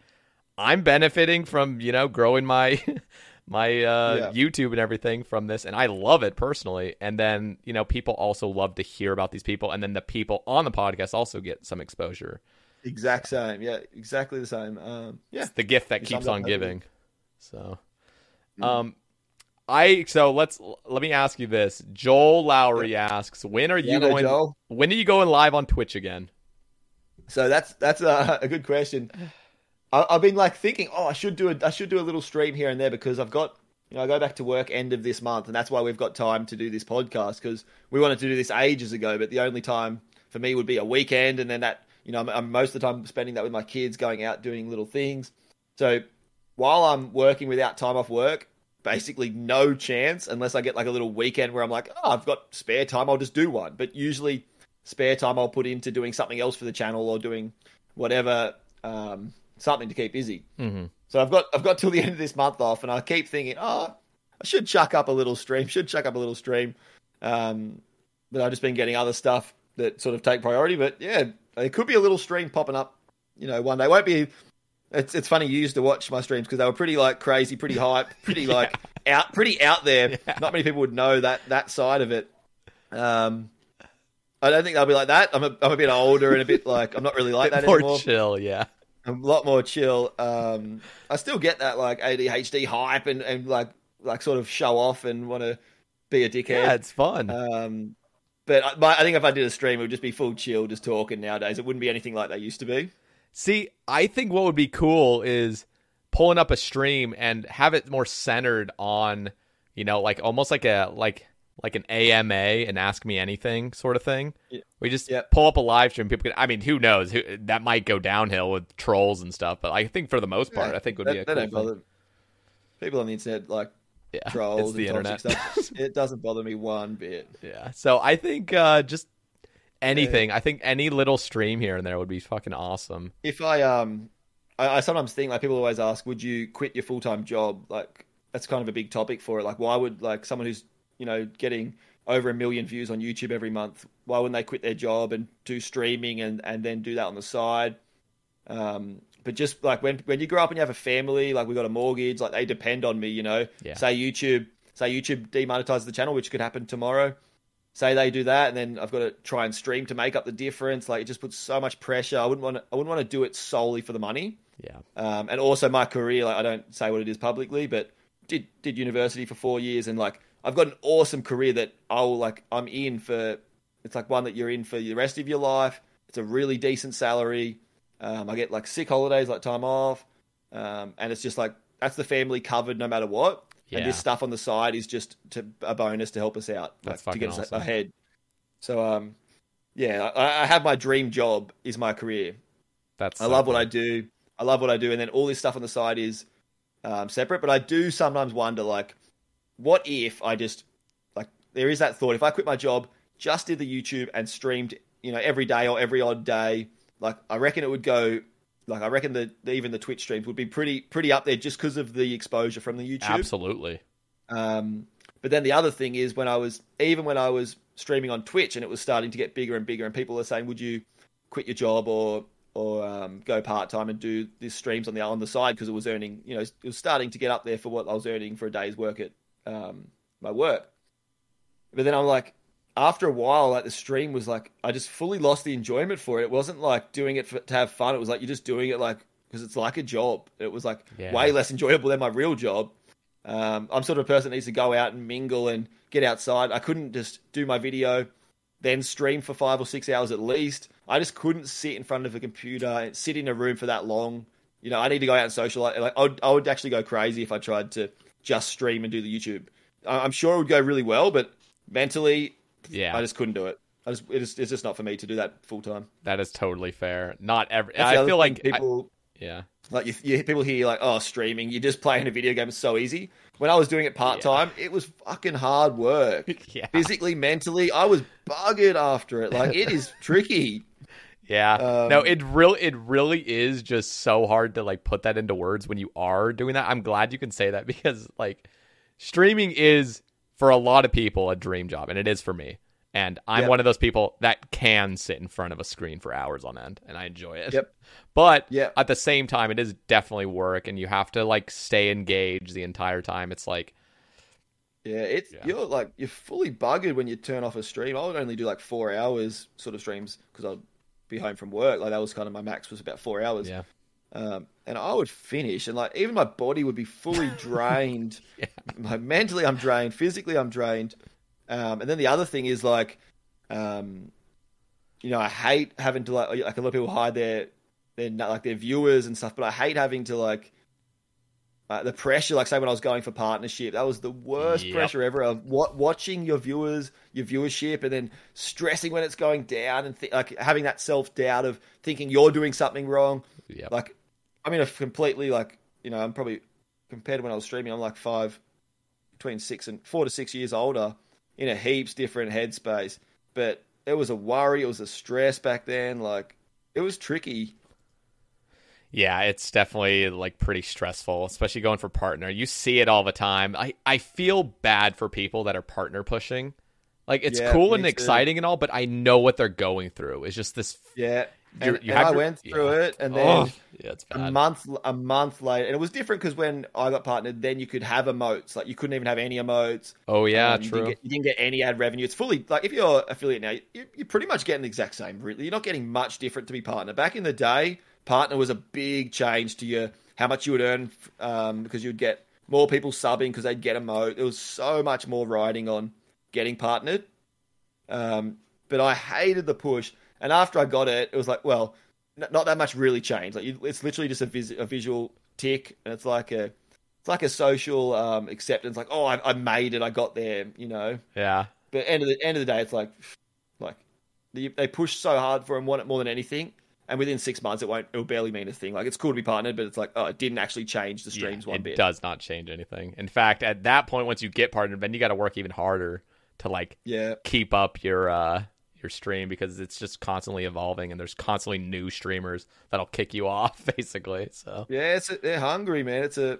I'm benefiting from, you know, growing my my uh Yeah. YouTube and everything from this and I love it personally. And then, you know, people also love to hear about these people and then the people on the podcast also get some exposure. Exact same, yeah, exactly the same. Um, yeah, It's the gift that You keeps on giving. So um I so let's let me ask you this. Joel Lowry asks, when are you Yeah, no, going Joel. when are you going live on Twitch again? So that's that's a, a good question. I, I've been like thinking, oh, I should do a I should do a little stream here and there because I've got you know I go back to work end of this month, and that's why we've got time to do this podcast because we wanted to do this ages ago, but the only time for me would be a weekend, and then that you know I'm, I'm most of the time spending that with my kids, going out doing little things. So while I'm working without time off work, basically no chance unless I get like a little weekend where I'm like, oh, I've got spare time, I'll just do one. But usually spare time I'll put into doing something else for the channel or doing whatever, um, something to keep busy. Mm-hmm. So I've got I've got till the end of this month off, and I keep thinking, oh, I should chuck up a little stream, should chuck up a little stream. Um, but I've just been getting other stuff that sort of take priority. But yeah, it could be a little stream popping up, you know, one day. Won't be. It's it's funny you used to watch my streams because they were pretty like crazy, pretty hype, pretty like out, pretty out there. Not many people would know that that side of it. Um, I don't think they'll be like that. I'm a, I'm a bit older and a bit like I'm not really like that More anymore. chill, yeah. I'm a lot more chill. Um, I still get that like ADHD hype and, and like like sort of show off and want to be a dickhead. Yeah, it's fun. Um, but I, but I think if I did a stream, it would just be full chill, just talking. Nowadays, it wouldn't be anything like they used to be. See, I think what would be cool is pulling up a stream and have it more centered on, you know, like almost like a like like an AMA and ask me anything sort of thing. Yeah. We just Yep. pull up a live stream. People, can, I mean, who knows? Who, that might go downhill with trolls and stuff. But I think for the most part, I think would that, be a that cool thing. People on the internet like Yeah, trolls the and toxic internet. stuff. it doesn't bother me one bit. Yeah. So I think uh, just anything. I think any little stream here and there would be fucking awesome. If I um, I, I sometimes think like people always ask, would you quit your full time job? Like that's kind of a big topic for it. Like why would like someone who's you know getting over a million views on YouTube every month, why wouldn't they quit their job and do streaming and and then do that on the side? Um, but just like when when you grow up and you have a family, like we got a mortgage, like they depend on me, you know. Yeah. Say YouTube, say YouTube demonetizes the channel, which could happen tomorrow. Say they do that, and then I've got to try and stream to make up the difference. Like it just puts so much pressure. I wouldn't want to. I wouldn't want to do it solely for the money. Yeah. Um, and also my career. Like I don't say what it is publicly, but did did university for four years, and like I've got an awesome career that I'll like. I'm in for. It's like one that you're in for the rest of your life. It's a really decent salary. Um, I get like sick holidays, like time off, um, and it's just like that's the family covered no matter what. Yeah. And this stuff on the side is just to, a bonus to help us out, That's like, to get us awesome. ahead. So, um, yeah, I, I have my dream job is my career. That's. I so love what. I do. I love what I do, and then all this stuff on the side is um, separate. But I do sometimes wonder, like, what if I just like there is that thought if I quit my job, just did the YouTube and streamed, you know, every day or every odd day, like I reckon it would go. Like I reckon that even the Twitch streams would be pretty pretty up there just because of the exposure from the YouTube. Absolutely. Um, but then the other thing is when I was even when I was streaming on Twitch and it was starting to get bigger and bigger, and people are saying, "Would you quit your job or or um, go part time and do these streams on the on the side?" Because it was earning, you know, it was starting to get up there for what I was earning for a day's work at um, my work. But then I'm like, after a while, like the stream was like, I just fully lost the enjoyment for it. It wasn't like doing it for, to have fun. It was like you're just doing it like because it's like a job. It was like Yeah. way less enjoyable than my real job. Um, I'm sort of a person that needs to go out and mingle and get outside. I couldn't just do my video, then stream for five or six hours at least. I just couldn't sit in front of a computer and sit in a room for that long. You know, I need to go out and socialize. Like, I would, I would actually go crazy if I tried to just stream and do the YouTube. I- I'm sure it would go really well, but mentally, Yeah. I just couldn't do it. I just, it is, it's just not for me to do that full time. that is totally fair. Not every. That's I feel like I- people. yeah. Like you, you, people hear like, oh, streaming, you're just playing a video game. It's so easy. When I was doing it part time, it was fucking hard work. Yeah. Physically, mentally, I was buggered after it. Like it is tricky. Yeah. Um, no, it really it really is just so hard to like put that into words when you are doing that. I'm glad you can say that because like streaming is for a lot of people a dream job and it is for me. And I'm Yep. one of those people that can sit in front of a screen for hours on end and I enjoy it. Yep. But Yep. at the same time it is definitely work and you have to like stay engaged the entire time. It's like Yeah, it's Yeah. you're like you're fully buggered when you turn off a stream. I would only do like four hours sort of streams because I'd be home from work. Like that was kind of my max was about four hours. yeah. Um, and I would finish, and like even my body would be fully drained. Like mentally, I'm drained. Physically, I'm drained. Um, and then the other thing is like, um, you know, I hate having to like like a lot of people hide their their like their viewers and stuff, but I hate having to like. Uh, the pressure, like say when I was going for partnership, that was the worst Yep. pressure ever. Of wa- watching your viewers, your viewership, and then stressing when it's going down, and th- like having that self doubt of thinking you're doing something wrong. Yep. Like, I mean, a completely like you know, I'm probably compared to when I was streaming, I'm like five, between six and four to six years older, in a heaps different headspace. But it was a worry, it was a stress back then. Like, it was tricky. Yeah, it's definitely like pretty stressful, especially going for partner. You see it all the time. I, I feel bad for people that are partner pushing. Like it's Yeah, cool and too. exciting and all, but I know what they're going through. It's just this. Yeah, and, you and have I your- went through yeah. it, and then. Oh, yeah, it's A month, a month later, and it was different because when I got partnered, then you could have emotes. Like you couldn't even have any emotes. Oh yeah, Um, you true. Didn't get, you didn't get any ad revenue. It's fully like if you're affiliate now, you, you're pretty much getting the exact same. Really, you're not getting much different to be partner. Back in the day, partner was a big change to your how much you would earn um, because you'd get more people subbing because they'd get emote. There was so much more riding on getting partnered. Um, but I hated the push, and after I got it, it was like, well, n- not that much really changed. Like you, it's literally just a, vis- a visual tick, and it's like a it's like a social um, acceptance. Like, oh, I, I made it, I got there, you know. yeah, But end of the end of the day, it's like like they, they push so hard for and want it more than anything. And within six months it won't it'll barely mean a thing. Like it's cool to be partnered, but it's like oh, it didn't actually change the streams Yeah, one it bit. does not change anything. In fact, at that point, once you get partnered, then you got to work even harder to like Yeah, keep up your uh your stream because it's just constantly evolving and there's constantly new streamers that'll kick you off basically. So yeah, it's a, they're hungry, man. It's a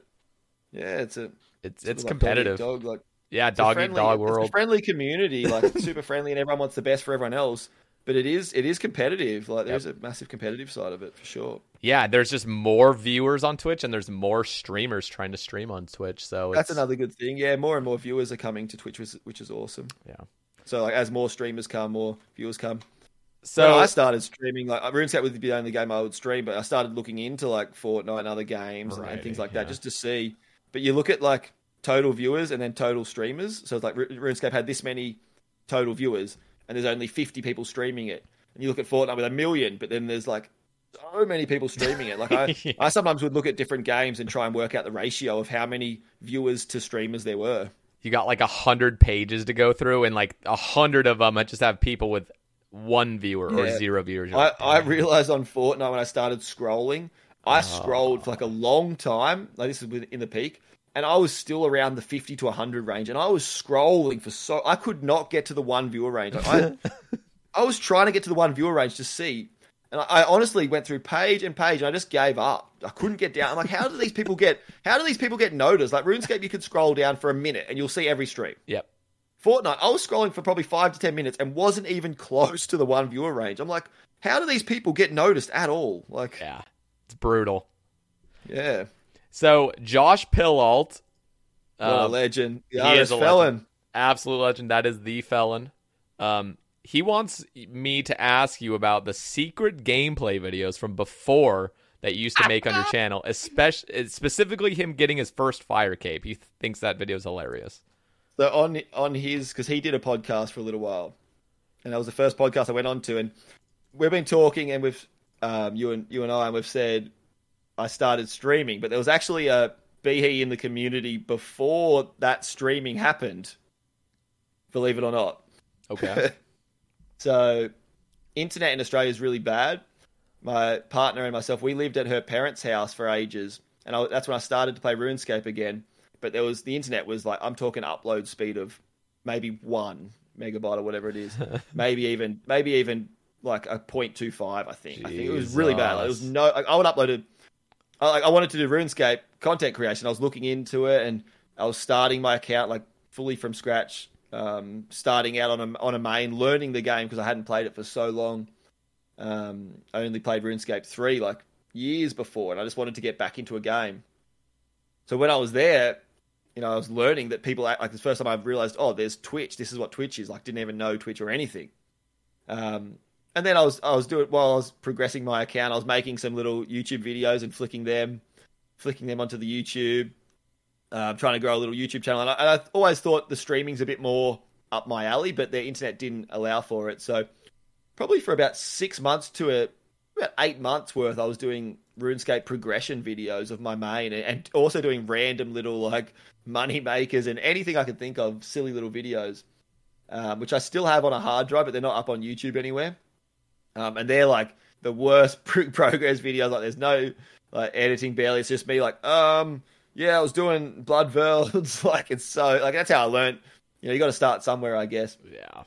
yeah, it's a it's it's like competitive. Dog, dog, like yeah, it's a dog eat dog it's a world. friendly community, like super friendly, and everyone wants the best for everyone else. But it is it is competitive. Like there's a massive competitive side of it for sure. Yeah, there's just more viewers on Twitch and there's more streamers trying to stream on Twitch. So That's it's, another good thing. Yeah, more and more viewers are coming to Twitch, which is, awesome. Yeah. So like as more streamers come, more viewers come. So when I started streaming, like RuneScape would be the only game I would stream, but I started looking into like Fortnite and other games and- and things like yeah. that just to see. But you look at like total viewers and then total streamers. So it's like RuneScape had this many total viewers, and there's only 50 people streaming it. And you look at Fortnite with a million, but then there's like so many people streaming it. Like I, Yeah. I sometimes would look at different games and try and work out the ratio of how many viewers to streamers there were. you got like a hundred pages to go through and like a hundred of them I just have people with one viewer or zero viewers. I, I realized on Fortnite when I started scrolling, I Oh. scrolled for like a long time. Like this is in the peak, and I was still around the fifty to hundred range, and I was scrolling for so I could not get to the one viewer range. I, I was trying to get to the one viewer range to see, and I, I honestly went through page and page, and I just gave up. I couldn't get down. I'm like, how do these people get? How do these people get noticed? Like RuneScape, you could scroll down for a minute, and you'll see every stream. Yep. Fortnite, I was scrolling for probably five to ten minutes and wasn't even close to the one viewer range. I'm like, how do these people get noticed at all? Like, Yeah. It's brutal. yeah, So Josh Pillalt, what a um, legend. The he is a felon. legend. absolute legend. That is the felon. Um, he wants me to ask you about the secret gameplay videos from before that you used to make on your channel, especially specifically him getting his first fire cape. He thinks that video is hilarious. So on on his because he did a podcast for a little while, and that was the first podcast I went on to, and we've been talking, and we've um, you and you and I, and we've said I started streaming, but there was actually a Behe in the community before that streaming happened. Believe it or not. Okay. So, internet in Australia is really bad. My partner and myself, we lived at her parents' house for ages, and I, that's when I started to play RuneScape again. But there was the internet was like I'm talking upload speed of maybe one megabyte or whatever it is, maybe even maybe even like a 0.25. I think. I think it was really bad. Like, it was no. I would upload it. I, I wanted to do RuneScape content creation. I was looking into it, and I was starting my account like fully from scratch, um, starting out on a on a main, learning the game because I hadn't played it for so long. Um, I only played RuneScape three like years before, and I just wanted to get back into a game. So when I was there, you know, I was learning that people like the first time I realized, oh, there's Twitch. This is what Twitch is. Like, didn't even know Twitch or anything. Um, and then I was I was doing while I was progressing my account, I was making some little YouTube videos and flicking them, flicking them onto the YouTube. Uh, trying to grow a little YouTube channel, and I, and I always thought the streaming's a bit more up my alley, but the internet didn't allow for it. So probably for about six months to a, about eight months worth, I was doing RuneScape progression videos of my main, and, and also doing random little like money makers and anything I could think of, silly little videos, um, which I still have on a hard drive, but they're not up on YouTube anywhere. Um, and they're like the worst pro- progress videos. Like there's no like editing barely. It's just me like, um, yeah, I was doing bloodvelds. like it's so like that's how I learned. You know, you got to start somewhere, I guess. yeah.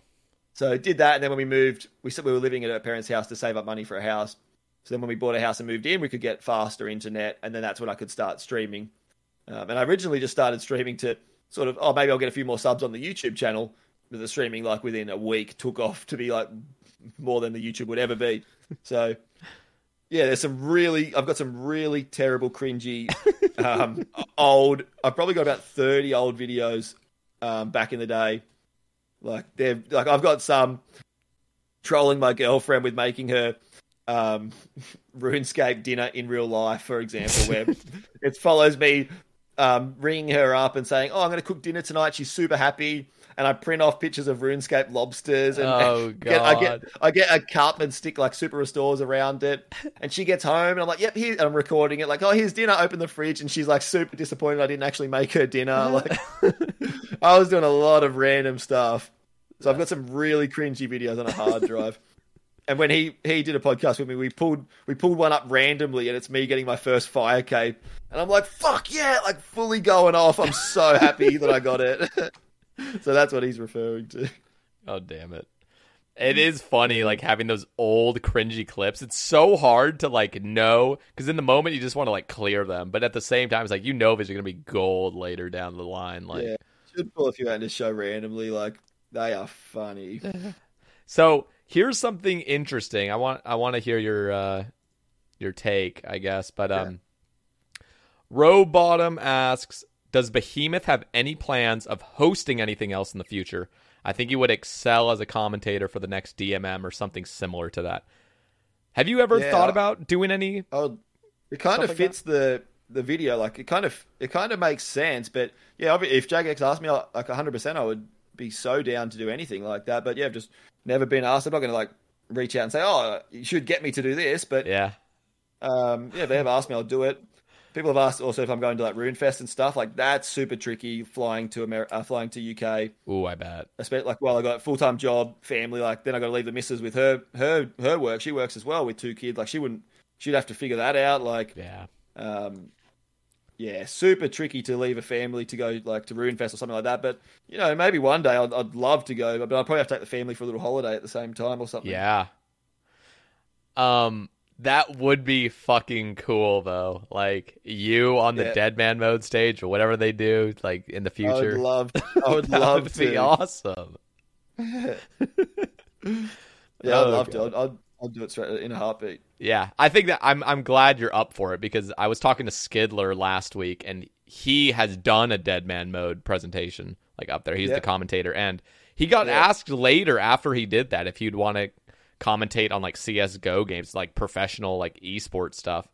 So did that, and then when we moved, we said we were living at our parents' house to save up money for a house. So then when we bought a house and moved in, we could get faster internet, and then that's when I could start streaming. Um, and I originally just started streaming to sort of, oh, maybe I'll get a few more subs on the YouTube channel. But the streaming, like within a week, took off to be like more than the YouTube would ever be. So yeah, there's some really, I've got some really terrible, cringy, um, old. I've probably got about thirty old videos um, back in the day. Like they're like I've got some trolling my girlfriend with making her um, RuneScape dinner in real life, for example, where it follows me um, ringing her up and saying, "Oh, I'm going to cook dinner tonight." She's super happy, and I print off pictures of RuneScape lobsters and, Oh, and get, I get I get a cup and stick like super restores around it. And she gets home and I'm like, "Yep, here." And I'm recording it like, "Oh, here's dinner." Open the fridge, and she's like super disappointed I didn't actually make her dinner. Like, I was doing a lot of random stuff. So I've got some really cringy videos on a hard drive. and when he he did a podcast with me, we pulled we pulled one up randomly, and it's me getting my first fire cape, and I'm like, "Fuck yeah!" Like fully going off. I'm so happy that I got it. so that's what he's referring to. Oh damn it! It is funny, like having those old cringy clips. It's so hard to like know because in the moment you just want to like clear them, but at the same time, it's like you know if it's gonna be gold later down the line. Like, yeah, should pull a few out in the show randomly. Like they are funny. so here's something interesting. I want I want to hear your uh, your take, I guess. But um, yeah. Row Bottom asks, does Behemoth have any plans of hosting anything else in the future? I think he would excel as a commentator for the next DMM or something similar to that. Have you ever yeah, thought about doing any? Oh, it kind of fits the the video. Like it kind of it kind of makes sense. But yeah, if Jagex asked me like 100, percent I would be so down to do anything like that. But yeah, I've just never been asked. I'm not going to like reach out and say, "Oh, you should get me to do this." But yeah, um, yeah, if they ever asked me, I'll do it. People have asked also if I'm going to like Runefest and stuff. Like that's super tricky flying to America, uh, flying to UK. Oh, I bet. Especially like, well, I got a full time job, family. Like then I got to leave the missus with her, her, her work. She works as well with two kids. Like she wouldn't, she'd have to figure that out. Like, yeah, um, yeah, super tricky to leave a family to go like to Runefest or something like that. But you know, maybe one day I'd, I'd love to go, but I'd probably have to take the family for a little holiday at the same time or something. Yeah. Um, that would be fucking cool though. Like you on the yeah. dead man mode stage or whatever they do, like in the future. I would love. I would love would to. Be awesome. yeah, I'd oh, love God. to. I'd, I'd, I'll do it straight in a heartbeat. Yeah, I think that I'm I'm glad you're up for it because I was talking to Skiddler last week and he has done a dead man mode presentation like up there. He's the commentator and he got asked later after he did that if he'd want to commentate on like CS:GO games, like professional like esports stuff.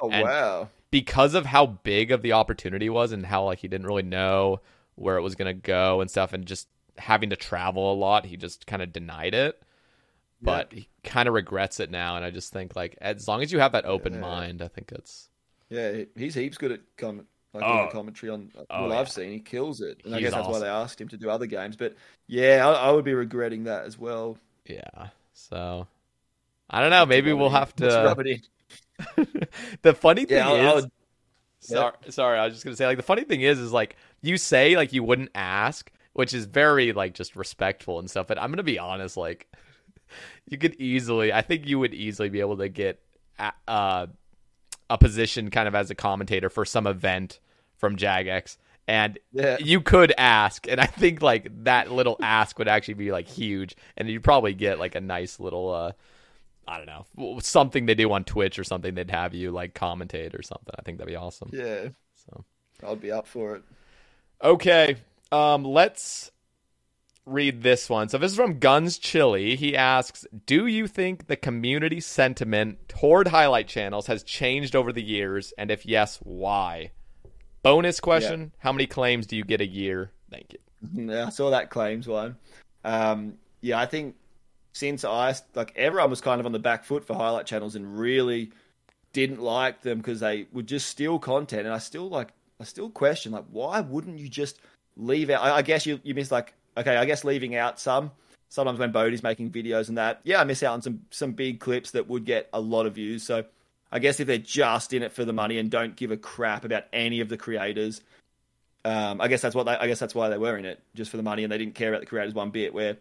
Oh and wow. Because of how big of the opportunity was and how like he didn't really know where it was going to go and stuff and just having to travel a lot, he just kind of denied it but he kind of regrets it now. And I just think like as long as you have that open yeah. mind, I think it's yeah. He's heaps good at com- like oh. commentary on uh, oh, what yeah. I've seen. He kills it, and he's I guess that's awesome. why they asked him to do other games. But yeah, I, I would be regretting that as well. Yeah. So I don't know. Maybe we'll have to. the funny thing yeah, is. Would... Sorry, sorry. I was just gonna say, like, the funny thing is, is like you say, like, you wouldn't ask, which is very like just respectful and stuff. But I'm gonna be honest, like, you could easily, I think you would easily be able to get uh, a position kind of as a commentator for some event from Jagex. And yeah. you could ask, and I think like that little ask would actually be like huge, and you'd probably get like a nice little, uh, I don't know, something they do on Twitch or something. They'd have you like commentate or something. I think that'd be awesome. Yeah, so I'll be up for it. Okay, um, let's read this one. So this is from Guns Chili. He asks, "Do you think the community sentiment toward highlight channels has changed over the years, and if yes, why?" Bonus question: yeah. How many claims do you get a year? Thank you. Yeah, I saw that claims one. Um, yeah, I think since I like everyone was kind of on the back foot for highlight channels and really didn't like them because they would just steal content, and I still like I still question like why wouldn't you just leave out? I, I guess you you miss like okay, I guess leaving out some. Sometimes when Bodie's making videos and that, yeah, I miss out on some some big clips that would get a lot of views. So I guess if they're just in it for the money and don't give a crap about any of the creators, um, I guess that's what they, I guess that's why they were in it, just for the money, and they didn't care about the creators one bit. Where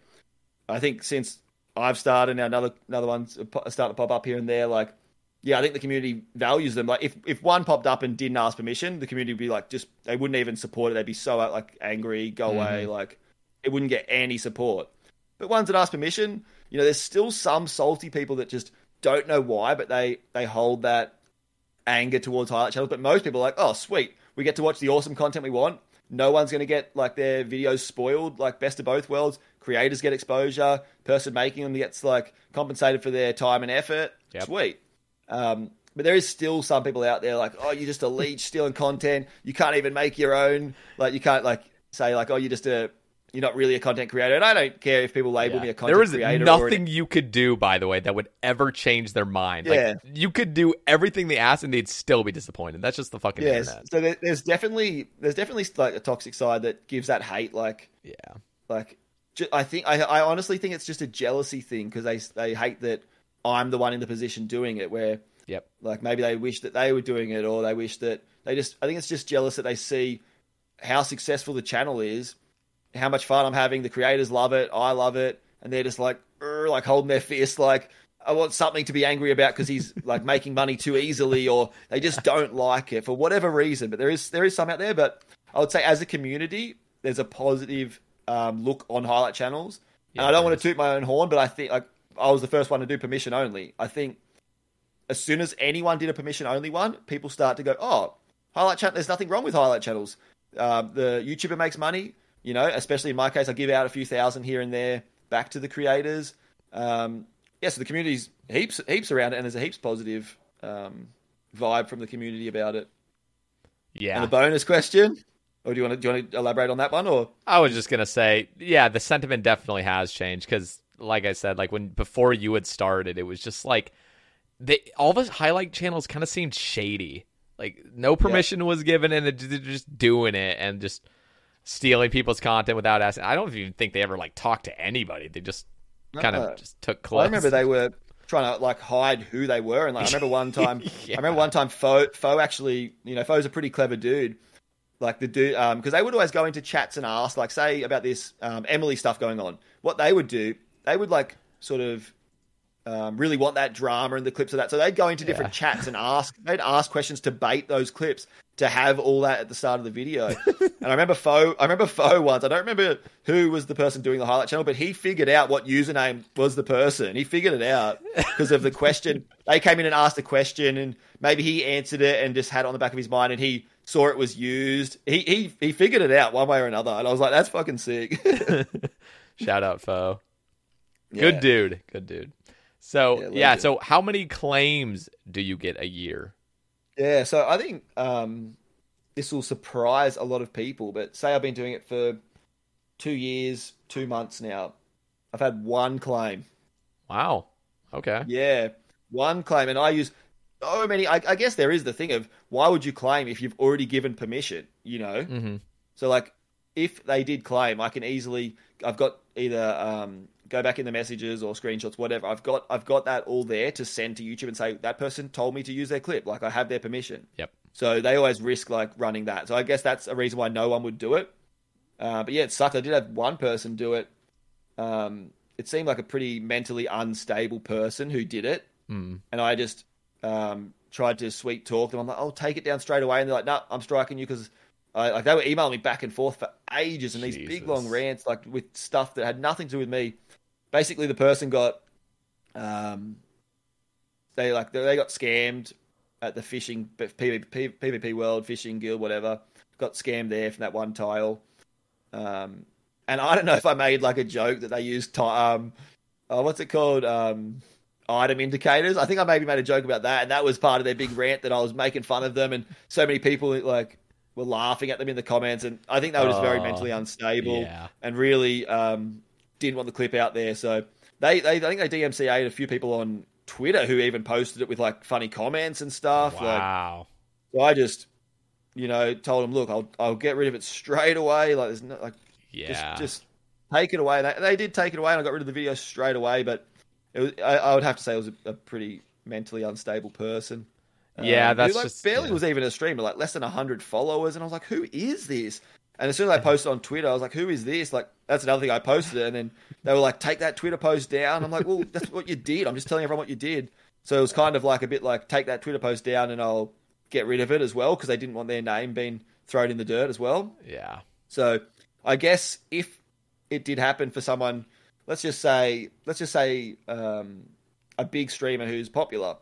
I think since I've started now, another another one's starting to pop up here and there. Like, yeah, I think the community values them. Like, if if one popped up and didn't ask permission, the community would be like, just they wouldn't even support it. They'd be so like angry, go mm-hmm. away, like it wouldn't get any support. But ones that ask permission, you know, there's still some salty people that just don't know why, but they they hold that anger towards highlight channels. But most people are like, oh, sweet, we get to watch the awesome content we want. No one's going to get like their videos spoiled. Like best of both worlds, creators get exposure. Person making them gets like compensated for their time and effort. Yep. Sweet. Um, but there is still some people out there like, oh, you're just a leech stealing content. You can't even make your own. Like you can't like say like, oh, you're just a you're not really a content creator. And I don't care if people label yeah. me a content creator. There is nothing you could do, by the way, that would ever change their mind. Yeah. Like, you could do everything they asked and they'd still be disappointed. That's just the fucking yes. internet. So there's definitely there's definitely like a toxic side that gives that hate. Like yeah, like I think I, I honestly think it's just a jealousy thing because they they hate that I'm the one in the position doing it. Where Yep. like maybe they wish that they were doing it, or they wish that they just. I think it's just jealous that they see how successful the channel is, how much fun I'm having. The creators love it, I love it, and they're just like, like holding their fist, like I want something to be angry about because he's like making money too easily, or they just don't like it for whatever reason. But there is there is some out there, but I would say as a community, there's a positive um, look on highlight channels. Yeah, and I don't want to toot my own horn, but I think like I was the first one to do permission only. I think as soon as anyone did a permission only one, people start to go, oh, highlight channel. There's nothing wrong with highlight channels. Um, the YouTuber makes money, you know. Especially in my case, I give out a few thousand here and there back to the creators. Um, yeah, so the community's heaps heaps around it, and there's a heaps positive um, vibe from the community about it. Yeah. And a bonus question, or do you want to do you want to elaborate on that one, or I was just gonna say, yeah, the sentiment definitely has changed because, like I said, like when before you had started, it was just like they all the highlight channels kind of seemed shady. Like no permission was given, and they're just doing it and just stealing people's content without asking. I don't even think they ever like talked to anybody. They just kind No. of just took clips. I remember they were trying to like hide who they were, and like, I remember one time, Yeah. I remember one time, Faux Faux actually, you know, Faux's a pretty clever dude. Like the dude, because they would always go into chats and ask, like, say about this um, Emily stuff going on. What they would do, they would like sort of um, really want that drama and the clips of that. So they'd go into different chats and ask, they'd ask questions to bait those clips to have all that at the start of the video. and I remember Faux, I remember Faux once. I don't remember who was the person doing the highlight channel, but he figured out what username was the person. He figured it out because of the question. They came in and asked a question, and maybe he answered it and just had it on the back of his mind, and he saw it was used. He he he figured it out one way or another, and I was like, that's fucking sick. Shout out Faux. Yeah. Good dude. Good dude. So Yeah, yeah, so how many claims do you get a year? Yeah, so I think um, this will surprise a lot of people. But say I've been doing it for two years, two months now. I've had one claim. Wow. Okay. Yeah, one claim, and I use so many. I, I guess there is the thing of why would you claim if you've already given permission? You know. hmm So like, if they did claim, I can easily. I've got either um, go back in the messages or screenshots, whatever. I've got I've got that all there to send to YouTube and say that person told me to use their clip. Like I have their permission. Yep. So they always risk like running that. So I guess that's a reason why no one would do it. Uh, but yeah, it sucked. I did have one person do it. Um, it seemed like a pretty mentally unstable person who did it, Mm. and I just um, tried to sweet talk them. I'm like, "Oh, take it down straight away," and they're like, "No, I'm striking you because." like they were emailing me back and forth for ages and these big long rants like with stuff that had nothing to do with me. Basically, the person got um, they like they got scammed at the fishing PvP, PvP World Fishing Guild, whatever. Got scammed there from that one tile. Um, and I don't know if I made like a joke that they used ti um, oh, what's it called? Um, item indicators. I think I maybe made a joke about that, and that was part of their big rant that I was making fun of them, and so many people like were laughing at them in the comments, and I think they were just very Oh, mentally unstable yeah. and really um, didn't want the clip out there. So they, they I think they DMCA'd a few people on Twitter who even posted it with like funny comments and stuff. Like, Wow. so I just, you know, told them, look, I'll I'll get rid of it straight away. Like there's no like yeah. just just take it away. They, they did take it away, and I got rid of the video straight away. But it was, I, I would have to say it was a, a pretty mentally unstable person. Yeah, um, who, that's like, just- barely yeah. was even a streamer, like less than hundred followers, and I was like, who is this? And as soon as I posted on Twitter, I was like, who is this? Like that's another thing I posted, it, and then they were like, take that Twitter post down. I'm like, well, that's what you did. I'm just telling everyone what you did. So it was kind of like a bit like take that Twitter post down, and I'll get rid of it as well because they didn't want their name being thrown in the dirt as well. yeah. So I guess if it did happen for someone, let's just say, let's just say um, a big streamer who's popular,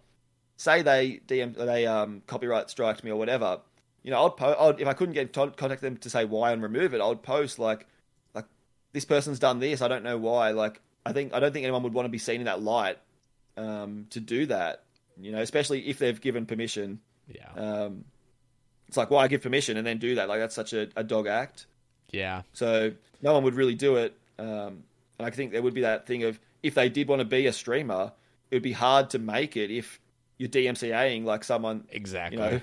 say they DM they um, copyright striked me or whatever, you know, I'd, po- I'd if I couldn't get contact them to say why and remove it, I'd post like like this person's done this, I don't know why. Like I think I don't think anyone would want to be seen in that light um, to do that. You know, especially if they've given permission. Yeah. Um, it's like, why give permission and then do that? Like that's such a, a dog act. yeah. So no one would really do it. Um, and I think there would be that thing of if they did want to be a streamer, it would be hard to make it if you're DMCAing like someone, Exactly. you know,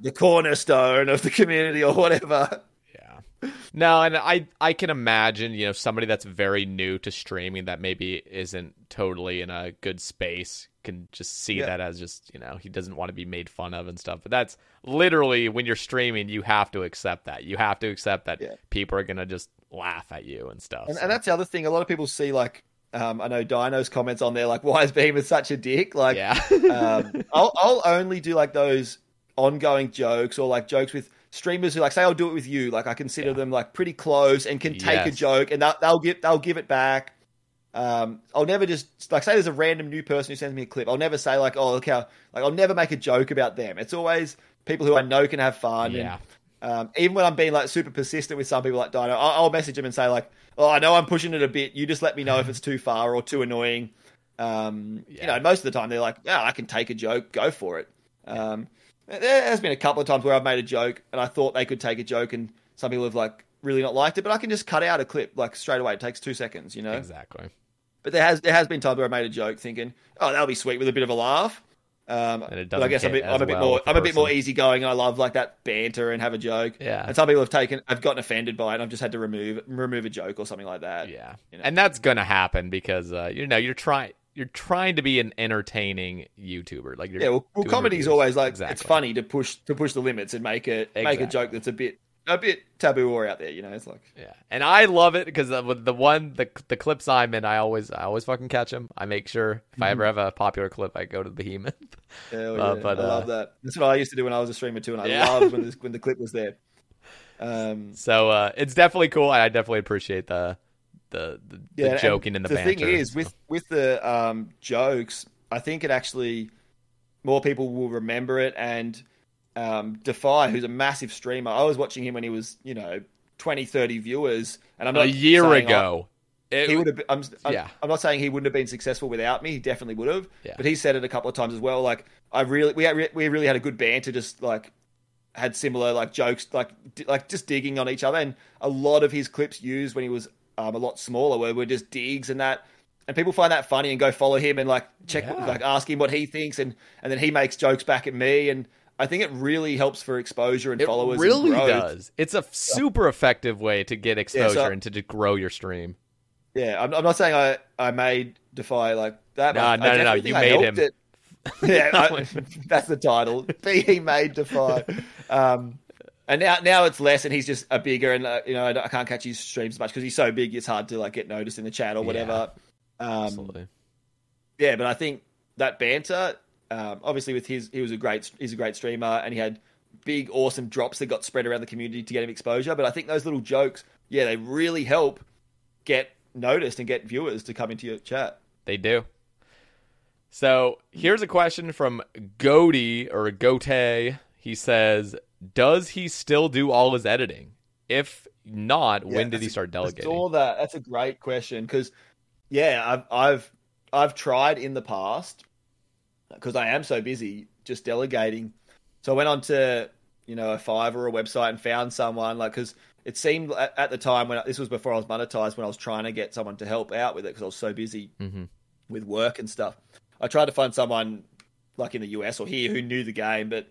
the cornerstone of the community or whatever. Yeah. No, and I I can imagine, you know, somebody that's very new to streaming that maybe isn't totally in a good space can just see Yeah. that as just, you know, he doesn't want to be made fun of and stuff. But that's literally when you're streaming, you have to accept that. You have to accept that Yeah. people are going to just laugh at you and stuff. And, so. and that's the other thing. A lot of people see like um, I know Dino's comments on there like, "Why is Behemoth such a dick?" Like, yeah. um, I'll I'll only do like those ongoing jokes or like jokes with streamers who like say I'll do it with you. Like I consider Yeah. them like pretty close and can take a joke and they'll, they'll give they'll give it back. Um, I'll never just like say there's a random new person who sends me a clip. I'll never say like, oh look how like I'll never make a joke about them. It's always people who I know can have fun. Yeah. And, um, even when I'm being like super persistent with some people like Dino, I'll, I'll message them and say like, oh I know I'm pushing it a bit. You just let me know if it's too far or too annoying. Um, You know, most of the time they're like, yeah, I can take a joke, go for it. Um, there has been a couple of times where I've made a joke and I thought they could take a joke, and some people have like really not liked it, but I can just cut out a clip like straight away. It takes two seconds, you know. exactly. But there has there has been times where I made a joke thinking, oh, that'll be sweet with a bit of a laugh. Um, And it but I doesn't guess I'm a bit, I'm a bit well more I'm a bit more easygoing. and I love like that banter and have a joke. Yeah. And some people have taken I've gotten offended by it. and I've just had to remove remove a joke or something like that. Yeah, you know. and that's gonna happen because uh, you know you're trying you're trying to be an entertaining YouTuber. Like you're Yeah, well, well comedy's reviews. always like exactly. it's funny to push to push the limits and make it make a joke that's a bit a bit taboo or out there. You know, it's like Yeah, and I love it because the, with the one the the clips I'm in, I always I always fucking catch them. I make sure if I ever have a popular clip, I go to the Behemoth. hell Uh, yeah, but, I love uh, that. That's what I used to do when I was a streamer too, and I Yeah. loved when this when the clip was there. Um, So uh, it's definitely cool. I definitely appreciate the the the, the yeah, and joking and the, banter. the banter. thing is with with the um, jokes, I think it actually more people will remember it and um, Defy, who's a massive streamer. I was watching him when he was you know 20, 30 viewers, and I'm a not year saying ago. it- he would have. I'm, I'm, yeah. I'm not saying he wouldn't have been successful without me. He definitely would have. Yeah. But he said it a couple of times as well. Like I really, we had, we really had a good banter. Just like had similar like jokes, like like just digging on each other. And a lot of his clips used when he was um, a lot smaller where we're just digs and that. And people find that funny and go follow him and like check, Yeah. like ask him what he thinks, and and then he makes jokes back at me. And I think it really helps for exposure and followers. It followers. really does. It's a super effective way to get exposure and to just grow your stream. Yeah, I'm, I'm not saying I, I made Defy like that. No, no, no, no, you I made him. It. Yeah, I, that's the title. He made Defy. Um, and now now it's less, and he's just a bigger, and uh, you know I, I can't catch his streams as much because he's so big. It's hard to like get noticed in the chat or whatever. Um, Absolutely. yeah, but I think that banter, um, obviously with his, he was a great, he's a great streamer, and he had big, awesome drops that got spread around the community to get him exposure. But I think those little jokes, yeah, they really help get noticed and get viewers to come into your chat. They do. So here's a question from Goaty or Gote. He says, "Does he still do all his editing? If not, Yeah, when did he start delegating?" All that. That's a great question because, yeah, I've I've I've tried in the past because I am so busy just delegating. So I went on to you know a Fiverr or a website and found someone like because it seemed at, the time when this was before I was monetized when I was trying to get someone to help out with it because I was so busy Mhm. with work and stuff. I tried to find someone like in the US or here who knew the game, but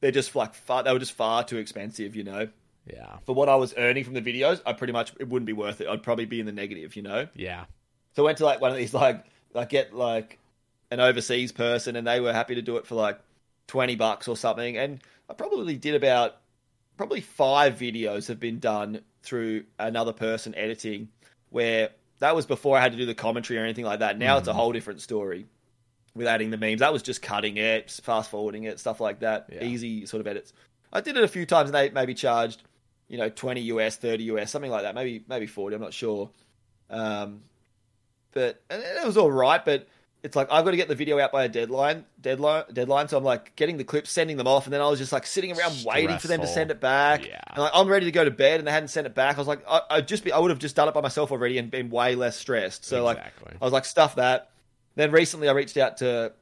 they're just like far, they were just far too expensive, you know Yeah, for what I was earning from the videos, I pretty much it wouldn't be worth it. I'd probably be in the negative, you know. yeah, So I went to like one of these like like get like an overseas person, and they were happy to do it for like twenty bucks or something. And I probably did about probably five videos have been done through another person editing, where that was before I had to do the commentary or anything like that. Now it's a mm. whole different story with adding the memes. That was just cutting it, fast forwarding it, stuff like that. Yeah. Easy sort of edits. I did it a few times, and they maybe charged you know, 20 US, 30 US, something like that. Maybe maybe 40, I'm not sure. Um, but and it was all right, but it's like I've got to get the video out by a deadline, deadline, deadline. So I'm like getting the clips, sending them off, and then I was just like sitting around waiting for them to send it back. Yeah. And like I'm ready to go to bed, and they hadn't sent it back. I was like, I, I'd just be, I would have just done it by myself already and been way less stressed. So Exactly. like, I was like, stuff that. Then recently, I reached out to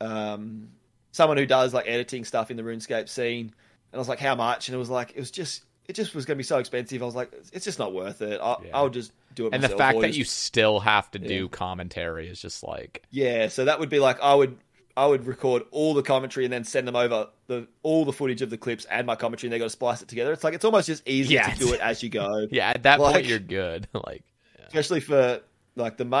um, someone who does like editing stuff in the RuneScape scene, and I was like, how much? And it was like, it was just, it just was going to be so expensive. I was like, it's just not worth it. I, Yeah. I'll just do it. and the fact or that just- you still have to do commentary is just like, yeah, so that would be like I would I would record all the commentary and then send them over the all the footage of the clips and my commentary, and they got to splice it together. It's like it's almost just easier Yeah. to do it as you go. Yeah, at that Like- point you're good. like, especially for like the mo-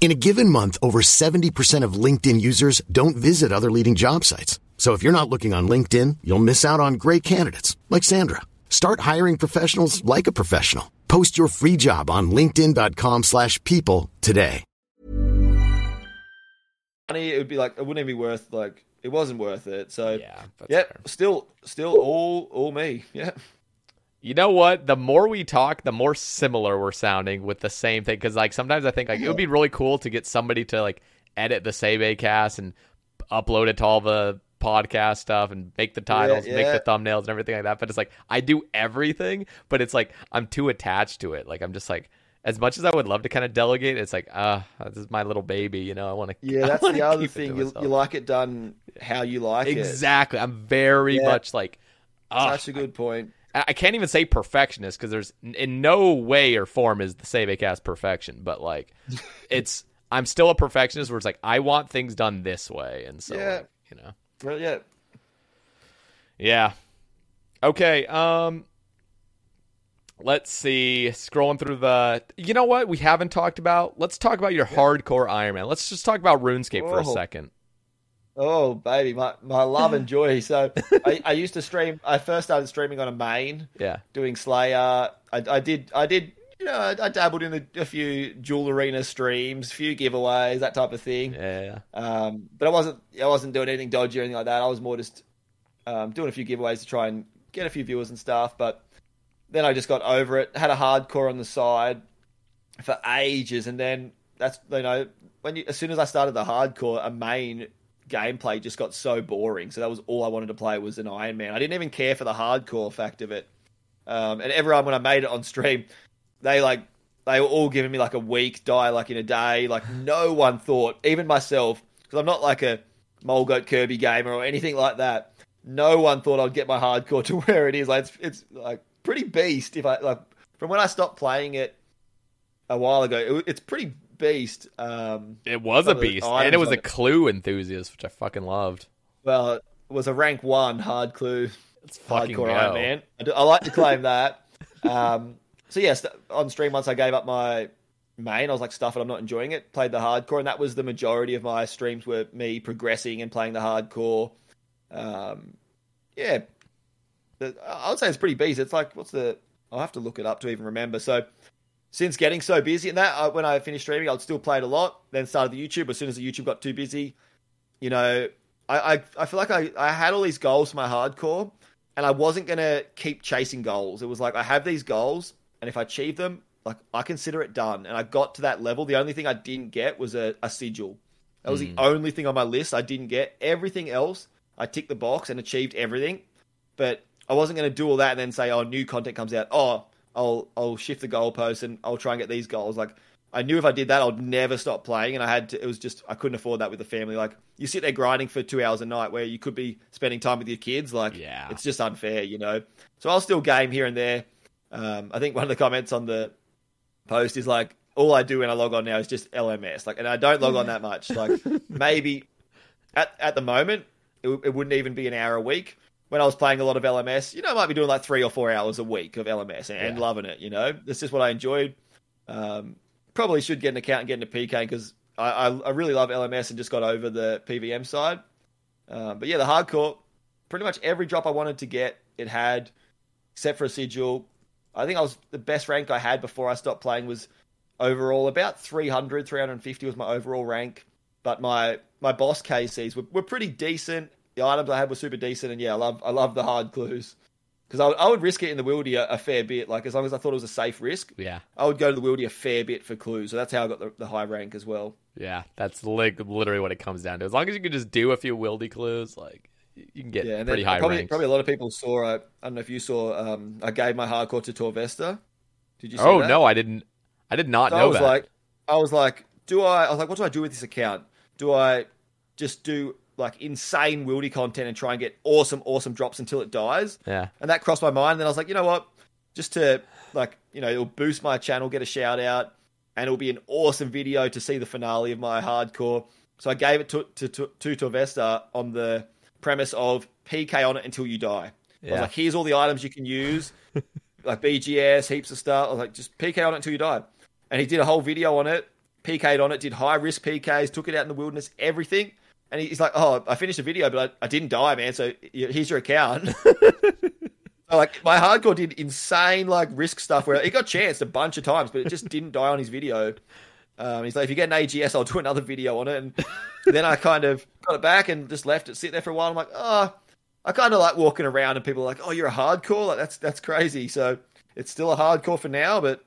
In a given month, over 70% of LinkedIn users don't visit other leading job sites. So if you're not looking on LinkedIn, you'll miss out on great candidates like Sandra. Start hiring professionals like a professional. Post your free job on linkedin.com/people slash people today. money, it would be like it wouldn't even be worth like it wasn't worth it. So Yeah, that's yep, fair. still still all all me. Yeah. You know what? The more we talk, the more similar we're sounding with the same thing. Because like sometimes I think like it would be really cool to get somebody to like edit the Save cast and upload it to all the podcast stuff and make the titles, yeah. make the thumbnails and everything like that. But it's like I do everything, but it's like I'm too attached to it. Like I'm just like as much as I would love to kind of delegate, it's like uh this is my little baby. You know, I want to. Yeah, that's the other thing. You, you like it done how you like it. exactly. I'm very Yeah. much like. "Ugh, Such a good point. I can't even say perfectionist because there's in no way or form is the Save cast perfection, but like it's I'm still a perfectionist where it's like I want things done this way, and so Yeah. like, you know, Well, yeah. yeah. Okay, um, let's see. Scrolling through the, you know what we haven't talked about? Let's talk about your hardcore Iron Man. Let's just talk about RuneScape for a second. Oh, baby, my, my love and joy. So I, I used to stream. I first started streaming on a main, Yeah, doing Slayer. I, I did. I did. You know, I, I dabbled in a, a few Duel Arena streams, few giveaways, that type of thing. yeah, yeah. Um, but I wasn't. I wasn't doing anything dodgy or anything like that. I was more just um, doing a few giveaways to try and get a few viewers and stuff. But then I just got over it. Had a hardcore on the side for ages, and then that's you know when you as soon as I started the hardcore, a main gameplay just got so boring. So that was all I wanted to play was an Iron Man. I didn't even care for the hardcore fact of it. Um, and everyone when I made it on stream, they like they were all giving me like a week die like in a day. Like no one thought, even myself, because I'm not like a Molgoat Kirby gamer or anything like that. No one thought I'd get my hardcore to where it is. Like it's, it's like pretty beast. If I like from when I stopped playing it a while ago, it, it's pretty beast. Um, It was a some of the beast, and it was on a clue enthusiast, which I fucking loved. well, it was a rank one hard clue. Fucking hardcore. Iron Man. I, do, I like to claim that. Um, so yes, on stream once I gave up my main, I was like, stuff it, I'm not enjoying it. Played the hardcore, and that was the majority of my streams were me progressing and playing the hardcore. Um, yeah, I would say it's pretty beast. It's like what's the? I'll have to look it up to even remember. So since getting so busy and that, I, when I finished streaming, I'd still play it a lot. Then started the YouTube. As soon as the YouTube got too busy, you know, I, I, I feel like I, I had all these goals for my hardcore, and I wasn't gonna keep chasing goals. It was like I have these goals, and if I achieve them, like I consider it done. And I got to that level. The only thing I didn't get was a, a sigil. That was the mm. only thing on my list I didn't get. Everything else, I ticked the box and achieved everything. But I wasn't going to do all that and then say, "Oh, new content comes out. Oh, I'll I'll shift the goalpost and I'll try and get these goals." Like I knew if I did that, I'd never stop playing, and I had to. It was just I couldn't afford that with the family. Like you sit there grinding for two hours a night, where you could be spending time with your kids. Like Yeah. it's just unfair, you know. So I'll still game here and there. Um, I think one of the comments on the post is like, all I do when I log on now is just LMS. Like, and I don't log on that much. Like, maybe at at the moment, it, it wouldn't even be an hour a week. When I was playing a lot of LMS, you know, I might be doing like three or four hours a week of LMS and, and loving it. You know, this is what I enjoyed. Um, probably should get an account and get into PK because I, I, I really love LMS and just got over the PVM side. Um, but yeah, the hardcore, pretty much every drop I wanted to get, it had, except for a sigil. I think I was the best rank I had before I stopped playing was overall about 300, 350 was my overall rank. But my my boss KCs were, were pretty decent. The items I had were super decent, and yeah, I love I love the hard clues. because I, would- I would risk it in the wildy a, a fair bit. Like as long as I thought it was a safe risk, Yeah. I would go to the wildy a fair bit for clues. So that's how I got the, the high rank as well. Yeah, that's like literally what it comes down to. As long as you can just do a few wildy clues, like you can get Yeah, pretty high probably, ranks. probably a lot of people saw. Uh, I don't know if you saw. Um, I gave my hardcore to Torvesta. Did you? See oh that? no, I didn't. I did not So know I was that. like, I was like, do I? I was like, what do I do with this account? Do I just do like insane wildy content and try and get awesome, awesome drops until it dies? yeah, And that crossed my mind. And then I was like, you know what? Just to like, you know, it'll boost my channel, get a shout out, and it'll be an awesome video to see the finale of my hardcore. So I gave it to to to, to Torvesta on the premise of PK on it until you die. I Yeah. was like, here's all the items you can use, like BGS, heaps of stuff. I was like, just PK on it until you die. And he did a whole video on it, PK'd on it, did high risk PKs, took it out in the wilderness, everything. And he's like, oh, I finished the video, but I, I didn't die, man. So here's your account. Like my hardcore did insane like risk stuff where it got chanced a bunch of times, but it just didn't die on his video. Um, he's like, if you get an AGS, I'll do another video on it. And then I kind of got it back and just left it sit there for a while. I'm like, oh, I kind of like walking around and people are like, oh, you're a hardcore. Like that's that's crazy. So it's still a hardcore for now, but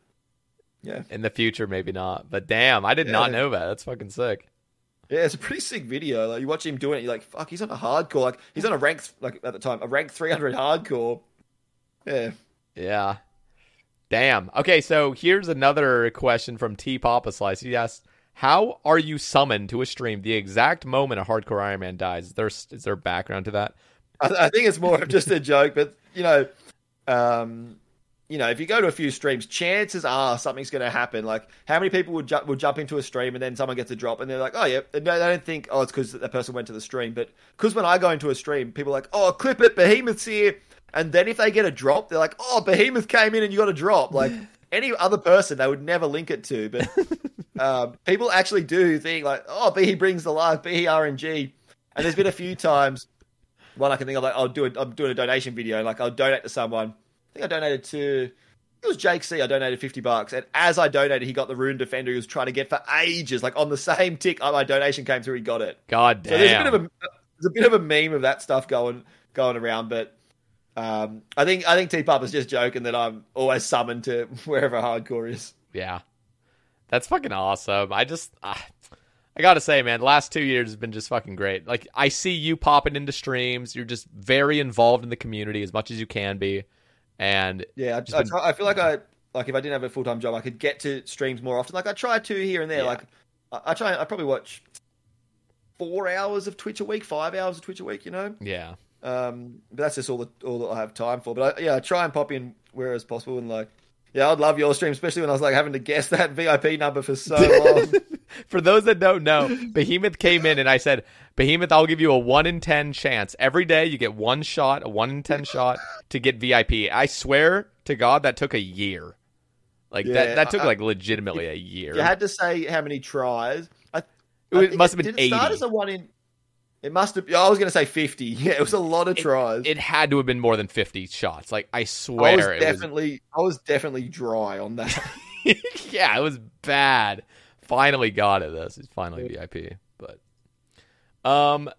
yeah, in the future maybe not. But damn, I did Yeah. not know that. That's fucking sick. Yeah, it's a pretty sick video. Like you watch him doing it, you're like, fuck, he's on a hardcore. Like he's on a rank like at the time a rank 300 hardcore. Yeah. Yeah. Damn. Okay, so here's another question from T Papa Slice. He asks, "How are you summoned to a stream the exact moment a hardcore Iron Man dies? Is there is there background to that? I, I think it's more of just a joke, but you know, um, you know, if you go to a few streams, chances are something's going to happen. Like, how many people would jump would jump into a stream and then someone gets a drop and they're like, oh yeah, they they don't think oh it's because that person went to the stream, but because when I go into a stream, people are like, oh clip it, Behemoth's here, and then if they get a drop, they're like, oh Behemoth came in and you got a drop. Like any other person, they would never link it to, but um, people actually do think like, oh, B brings the life, B RNG, and there's been a few times one I can think of, like I'll do it. I'm doing a donation video, and like I'll donate to someone. I think I donated to it was Jake C. I donated fifty bucks, and as I donated, he got the Rune Defender he was trying to get for ages. Like on the same tick, oh, my donation came through, he got it. God damn. So there's a bit of a there's a bit of a meme of that stuff going going around, but um, I think I think T Papa's just joking that I'm always summoned to wherever hardcore is. yeah. That's fucking awesome. I just ah, I got to say, man, the last 2 years has been just fucking great. Like I see you popping into streams. You're just very involved in the community as much as you can be. And Yeah, I, I, try, I feel like I like if I didn't have a full time job, I could get to streams more often. Like I try to here and there. Yeah. Like I, I try. I probably watch four hours of Twitch a week, five hours of Twitch a week. You know, yeah. um, but that's just all that all that I have time for. But I, yeah, I try and pop in where as possible and like. Yeah, I'd love your stream, especially when I was like having to guess that VIP number for so long. For those that don't know, Behemoth came in and I said, Behemoth, I'll give you a 1 in 10 chance. Every day you get one shot, a 1 in 10 shot to get VIP. I swear to God, that took a year. Like, Yeah, that, that took I- like legitimately a year. you had to say how many tries. I, It I was- think must have been did it start as a one in. It must have. I was going to say fifty. Yeah, it was a lot of tries. It had to have been more than 50 shots. Like, I I was swear it definitely, I was definitely dry on that. yeah, it was bad. Finally got it. This is finally VIP. But, um,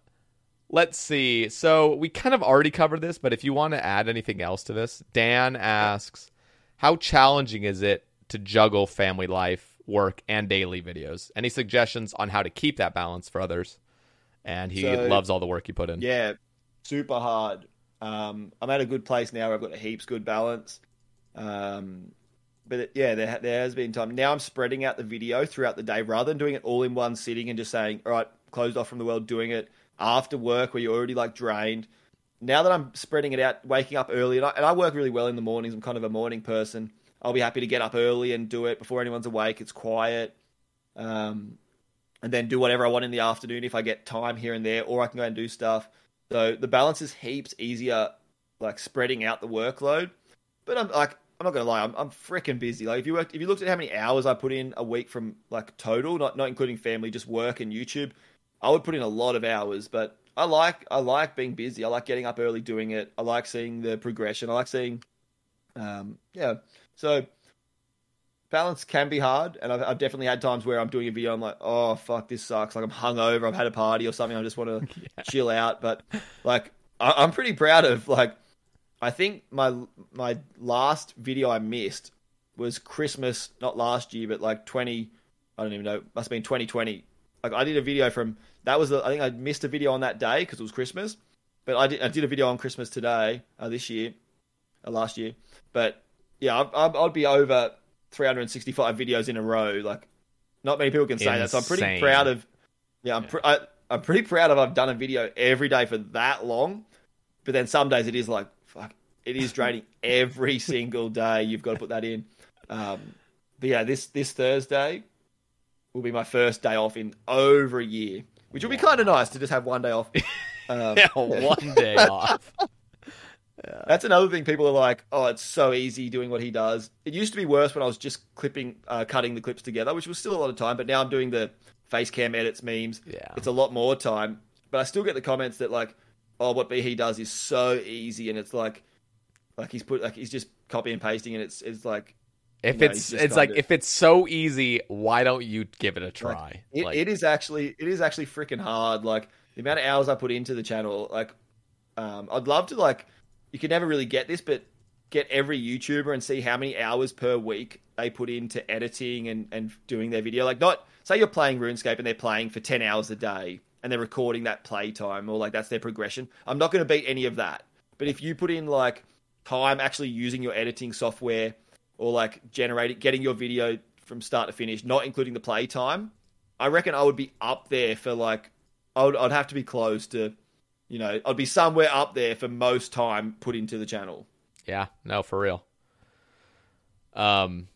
let's see. So we kind of already covered this, but if you want to add anything else to this, Dan asks, how challenging is it to juggle family life, work, and daily videos? Any suggestions on how to keep that balance for others? And he So- loves all the work you put in. Yeah, super hard. Um, I'm at a good place now. Where I've got a heaps good balance. Um, but it- yeah, there, there has been time. Now I'm spreading out the video throughout the day rather than doing it all in one sitting and just saying, all right, closed off from the world, doing it after work where you're already like drained. Now that I'm spreading it out, waking up early, and I, and I work really well in the mornings. I'm kind of a morning person. I'll be happy to get up early and do it before anyone's awake. It's quiet. Um, and then do whatever I want in the afternoon if I get time here and there, or I can go and do stuff. So the balance is heaps easier, like spreading out the workload. But I'm like, I'm not gonna lie, I'm, I'm freaking busy. Like if you worked, if you looked at how many hours I put in a week from like total, not not including family, just work and YouTube, I would put in a lot of hours. But I like I like being busy. I like getting up early doing it. I like seeing the progression. I like seeing, um, yeah. So balance can be hard, and I've, I've definitely had times where I'm doing a video, I'm like, oh fuck, this sucks. Like I'm hungover, I've had a party or something, I just want to chill out. But like, I, I'm pretty proud of like, I think my my last video I missed was Christmas, not last year, but like twenty. I don't even know. Must have been twenty twenty. Like I did a video from that was the, I think I missed a video on that day because it was Christmas, but I did I did a video on Christmas today uh, this year, uh, last year. But yeah, I, I, I'd be over 365 videos in a row. Like not many people can say that, so I'm pretty proud of. Yeah, I'm pr- I, I'm pretty proud of I've done a video every day for that long. But then some days it is like fuck, it is draining every single day. You've got to put that in. Um, but yeah, this this Thursday will be my first day off in over a year, which will be kind of nice to just have one day off. Um, Yeah, one day off. That's another thing. People are like, "Oh, it's so easy doing what he does." It used to be worse when I was just clipping, uh, cutting the clips together, which was still a lot of time. But now I'm doing the face cam edits, memes. Yeah. it's a lot more time. But I still get the comments that like, "Oh, what he does is so easy," and it's like, like he's put like he's just copy and pasting, and it's it's like If No, it's it's like if it's so easy, why don't you give it a try? Like, it, Like, it is actually it is actually freaking hard. Like the amount of hours I put into the channel. Like, um, I'd love to like. You can never really get this, but get every YouTuber and see how many hours per week they put into editing and and doing their video. Like, not say you're playing RuneScape and they're playing for ten hours a day and they're recording that play time or like that's their progression. I'm not going to beat any of that. But if you put in like time actually using your editing software or like generating getting your video from start to finish, not including the play time, I reckon I would be up there for like I would I'd have to be close to you know, I'd be somewhere up there for most time put into the channel. yeah, no, for real. Um,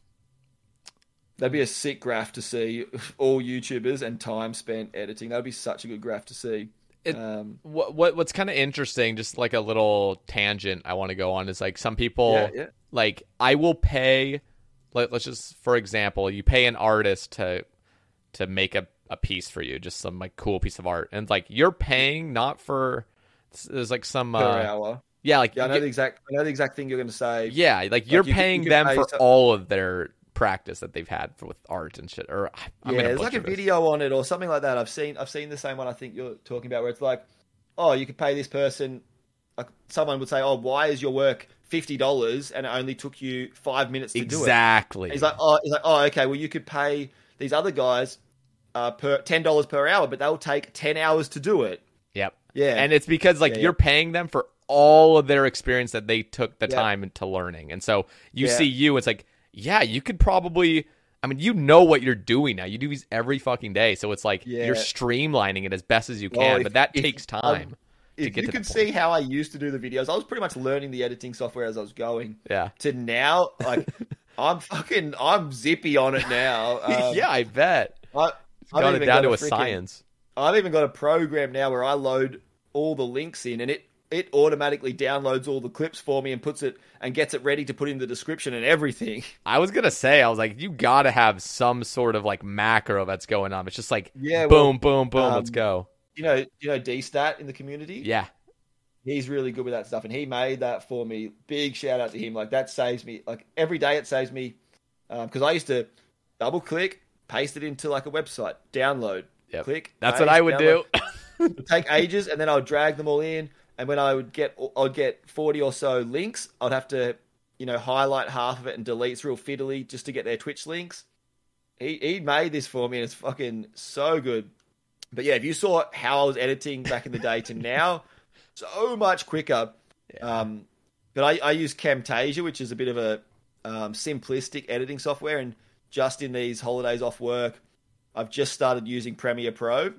That'd be a sick graph to see all YouTubers and time spent editing. That'd be such a good graph to see. It- um, what what what's kind of interesting, just like a little tangent I want to go on is like some people Yeah, yeah. like I will pay. Let, let's just for example, you pay an artist to to make a, a piece for you, just some like cool piece of art, and like you're paying not for there's like some per uh, hour. yeah like Yeah, I know you- the exact. I know the exact thing you're going to say. yeah like you're you paying you could them for all of their practice that they've had for, with art and shit. Or I'm yeah, there's like a this. video on it or something like that. I've seen I've seen the same one I think you're talking about where it's like, oh, you could pay this person. Like someone would say, oh, why is your work fifty dollars and it only took you five minutes to do it? Exactly. He's like, oh, he's like, oh, okay. Well, you could pay these other guys uh, per ten dollars per hour, but they'll take ten hours to do it. Yep. Yeah. And it's because like Yeah, you're yeah. paying them for all of their experience that they took the Yeah. time into learning. And so you see you, it's like, yeah, you could probably I mean, you know what you're doing now. You do these every fucking day. So it's like Yeah. you're streamlining it as best as you Well, can, if- but that if- takes um, time to If get you could see how I used to do the videos, I was pretty much learning the editing software as I was going. Yeah. To now, like, I'm fucking, I'm zippy on it now. Um, yeah, I bet. I, Got it down to a freaking- science. I've even got a program now where I load all the links in and it it automatically downloads all the clips for me and puts it and gets it ready to put in the description and everything. I was gonna say, I was like, you gotta have some sort of like macro that's going on. It's just like Yeah, boom, well, boom, boom, let's um, go. You know, you know D-Stat in the community? Yeah. He's really good with that stuff and he made that for me. Big shout out to him. Like that saves me like every day it saves me because I used to double click, paste it into like a website, download, Yep. click. That's paste, what I would download. do. Take ages, and then I would drag them all in. And when I would get, I'd get forty or so links. I'd have to, you know, highlight half of it and delete. It's real fiddly just to get their Twitch links. He he made this for me, and it's fucking so good. But yeah, if you saw how I was editing back in the day to now, so much quicker. Um, but I, I use Camtasia, which is a bit of a um, simplistic editing software. And just in these holidays off work, I've just started using Premiere Pro.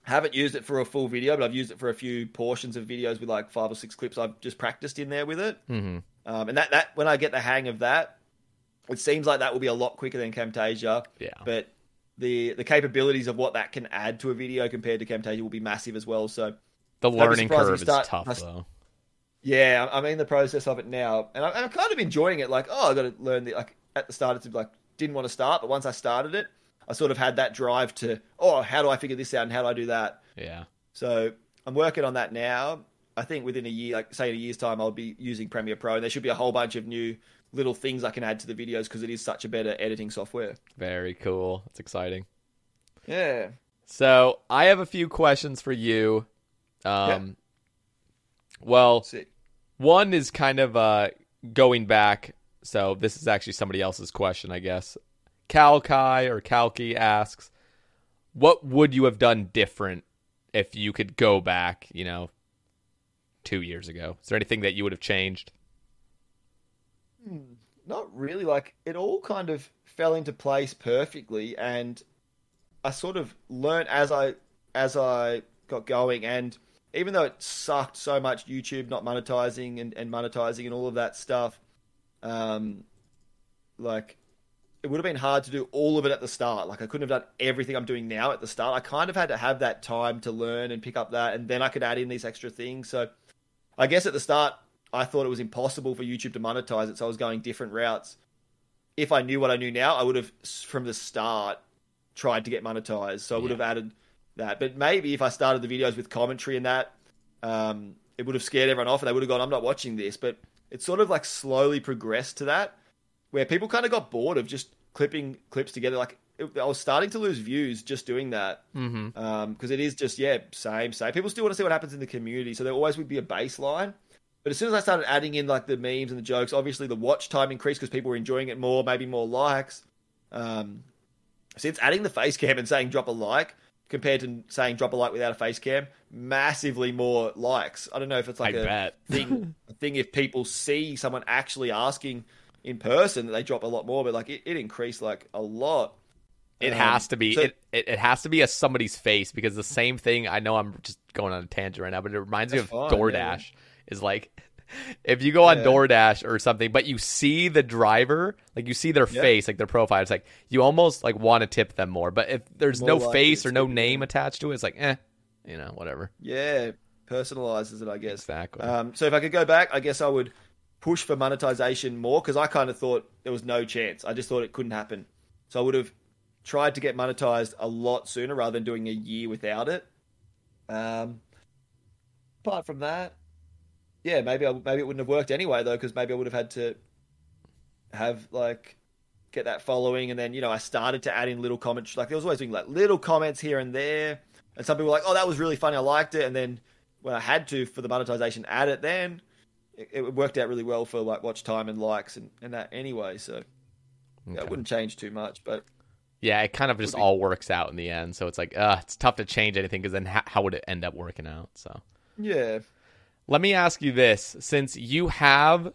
Haven't used it for a full video, but I've used it for a few portions of videos with like five or six clips. I've just practiced in there with it, mm-hmm. um, and that that when I get the hang of that, it seems like that will be a lot quicker than Camtasia. Yeah. but the the capabilities of what that can add to a video compared to Camtasia will be massive as well. So The learning curve start- is tough must- though. yeah, I'm in the process of it now, and I'm, and I'm kind of enjoying it. Like, oh, I got to learn the like at the start, it's like didn't want to start, but once I started it, I sort of had that drive to, oh, how do I figure this out and how do I do that? Yeah. So I'm working on that now. I think within a year, like say in a year's time, I'll be using Premiere Pro, and there should be a whole bunch of new little things I can add to the videos because it is such a better editing software. Very cool. It's exciting. Yeah. So I have a few questions for you. Um, well, Sick. One is kind of uh, going back. So this is actually somebody else's question, I guess. Kalkai or Kalki asks, "What would you have done different if you could go back? You know, two years ago. Is there anything that you would have changed?" Hmm, not really. Like it all kind of fell into place perfectly, and I sort of learned as I as I got going. And even though it sucked so much, YouTube not monetizing and, and monetizing and all of that stuff, um, like it would have been hard to do all of it at the start. Like I couldn't have done everything I'm doing now at the start. I kind of had to have that time to learn and pick up that, and then I could add in these extra things. So I guess at the start, I thought it was impossible for YouTube to monetize it, so I was going different routes. If I knew what I knew now, I would have from the start tried to get monetized. So I would Yeah. have added that. But maybe if I started the videos with commentary and that, um, it would have scared everyone off, and they would have gone, "I'm not watching this." But it sort of like slowly progressed to that, where people kind of got bored of just clipping clips together. Like it, I was starting to lose views just doing that Mm-hmm. because it is just yeah same same. People still want to see what happens in the community, so there always would be a baseline. But as soon as I started adding in like the memes and the jokes, obviously the watch time increased because people were enjoying it more, maybe more likes. Um, since adding the face cam and saying drop a like compared to saying drop a like without a face cam, massively more likes. I don't know if it's like I a bet. thing thing if people see someone actually asking in person that they drop a lot more, but like it, it increased like a lot. It Um, has to be. so- it, it it has to be a somebody's face because the same thing. I know I'm just going on a tangent right now, but it reminds me of fine, DoorDash. Is like if you go on Yeah. DoorDash or something, but you see the driver, like you see their Yeah. face, like their profile. It's like you almost like want to tip them more. But if there's More no face or no name attached to it, it's like eh, you know, whatever. Yeah, personalizes it, I guess. Exactly. Um, so if I could go back, I guess I would push for monetization more because I kind of thought there was no chance. I just thought it couldn't happen. So I would have tried to get monetized a lot sooner rather than doing a year without it. Um, apart from that, yeah, maybe I, maybe it wouldn't have worked anyway though because maybe I would have had to have like get that following. And then you know I started to add in little comments. Like there was always doing like little comments here and there. And some people were like oh that was really funny. I liked it. And then when I had to for the monetization add it then it, it worked out really well for like watch time and likes and, and that anyway. So yeah, it wouldn't change too much but Yeah, it kind of just be- all works out in the end. So it's like, uh, it's tough to change anything because then how, how would it end up working out? So yeah let me ask you this: since you have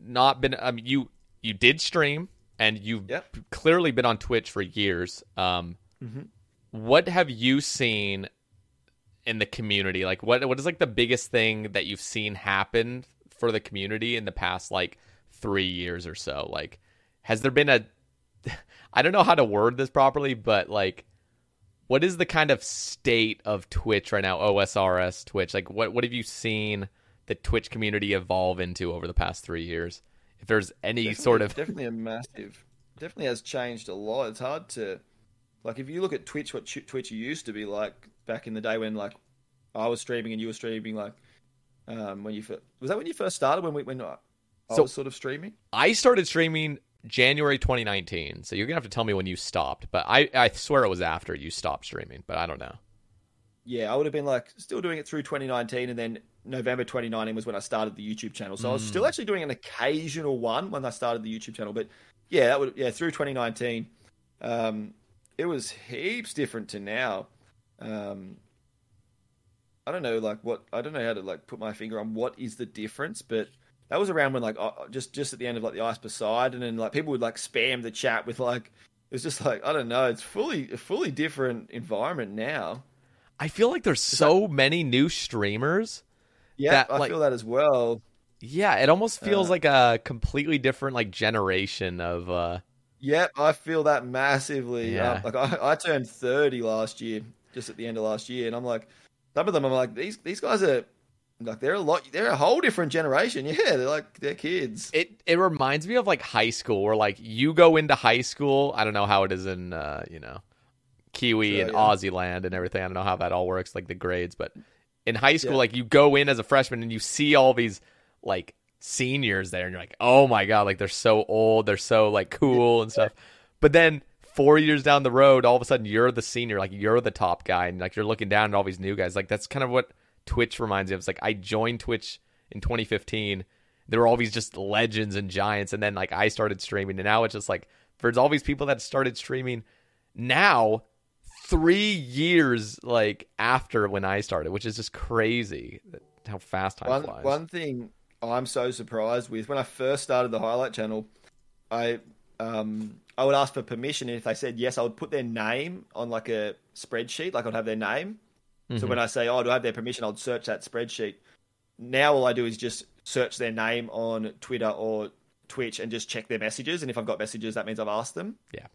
not been, mean, you you did stream and you've Yep. clearly been on Twitch for years. Um, what have you seen in the community? Like, what what is like the biggest thing that you've seen happen for the community in the past like three years or so? Like, has there been a I don't know how to word this properly, but like, what is the kind of state of Twitch right now? OSRS Twitch. Like, what what have you seen the Twitch community evolve into over the past three years? If there's any Definitely- sort of definitely a massive definitely has changed a lot it's hard to like if you look at twitch what twitch used to be like back in the day when like i was streaming and you were streaming like um when you first was that when you first started when we when i, I So- was sort of streaming I started streaming January 2019, so you're gonna have to tell me when you stopped. But I I swear it was after you stopped streaming, but I don't know. yeah i would have been like still doing it through 2019 and then november 2019 was when i started the youtube channel so i was still actually doing an occasional one when i started the youtube channel but yeah that would yeah through 2019 um it was heaps different to now um i don't know like what i don't know how to like put my finger on what is the difference but that was around when like uh, just just at the end of like the ice Poseidon and then like people would like spam the chat with like it was just like i don't know it's fully a fully different environment now I feel like there's so many new streamers. Yeah, I like- feel that as well. Yeah, it almost feels Uh, like a completely different like generation of uh Yep, I feel that massively. Yeah. Um, like I, I turned thirty last year, just at the end of last year, and I'm like, some of them, I'm like, these these guys are like they're a lot, they're a whole different generation. Yeah, they're like they're kids. it it reminds me of like high school where like you go into high school, I don't know how it is in uh, you know, Kiwi and Yeah, Aussie land and everything. I don't know how that all works, like the grades, but in high school, Yeah. like you go in as a freshman and you see all these like seniors there and you're like, oh my god, like they're so old, they're so like cool and stuff. But then four years down the road, all of a sudden you're the senior, like you're the top guy, and like you're looking down at all these new guys. Like that's kind of what Twitch reminds me of. It's like I joined Twitch in 2015 there were all these just legends and giants and then like I started streaming and now it's just like there's all these people that started streaming now 3 years like after when I started which is just crazy how fast time one, flies. One thing I'm so surprised with when I first started the highlight channel, I um I would ask for permission and if they said yes, I would put their name on like a spreadsheet, like I'd have their name. Mm-hmm. So when I say, "Oh, do I have their permission?" I'd search that spreadsheet. Now all I do is just search their name on Twitter or Twitch and just check their messages. And if I've got messages, that means I've asked them. Yeah.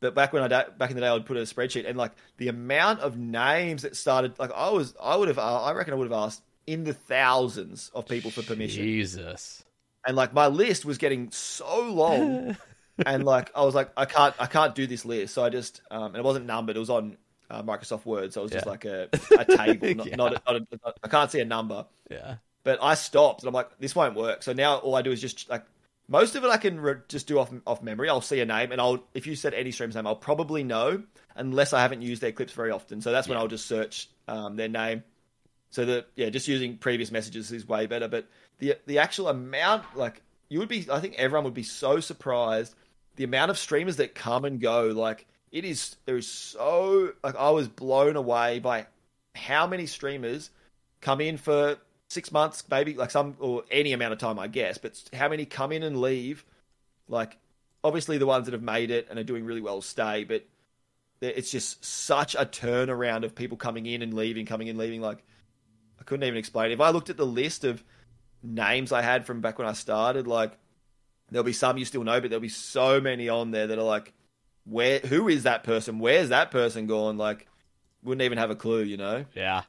But back when I da- back in the day, I'd put a spreadsheet and like the amount of names that started, like I was, I would have, I reckon I would have asked in the thousands of people for permission. Jesus. And like my list was getting so long, and like I was like, I can't, I can't do this list. So I just, um, and it wasn't numbered; it was on uh, Microsoft Word, so it was just like a, a table, not, Yeah. not, a, not, a, not I can't see a number. Yeah. But I stopped, and I'm like, this won't work. So now all I do is just like most of it I can re- just do off off memory. I'll see a name, and I'll if you said any stream's name, I'll probably know unless I haven't used their clips very often. So that's when I'll just search um, their name. So that yeah, just using previous messages is way better. But the the actual amount, like you would be, I think everyone would be so surprised the amount of streamers that come and go. Like it is, there is so like I was blown away by how many streamers come in for six months, maybe like some or any amount of time, I guess. But how many come in and leave? Like obviously the ones that have made it and are doing really well stay, but it's just such a turnaround of people coming in and leaving, coming in, leaving. Like I couldn't even explain. If I looked at the list of names I had from back when I started, like there'll be some you still know, but there'll be so many on there that are like, where? Who is that person? Where's that person gone? Like, wouldn't even have a clue, you know? Yeah.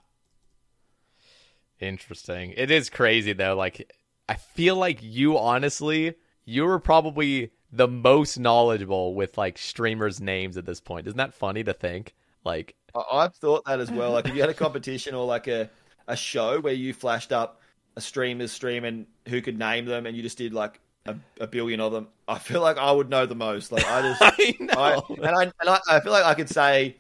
Interesting. It is crazy though. Like I feel like you honestly, you were probably the most knowledgeable with like streamers' names at this point. Isn't that funny to think? Like I- I've thought that as well. Like if you had a competition or like a, a show where you flashed up a streamer's stream and who could name them, and you just did like a, a billion of them, I feel like I would know the most. Like I just, I know. I, and I and I, I feel like I could say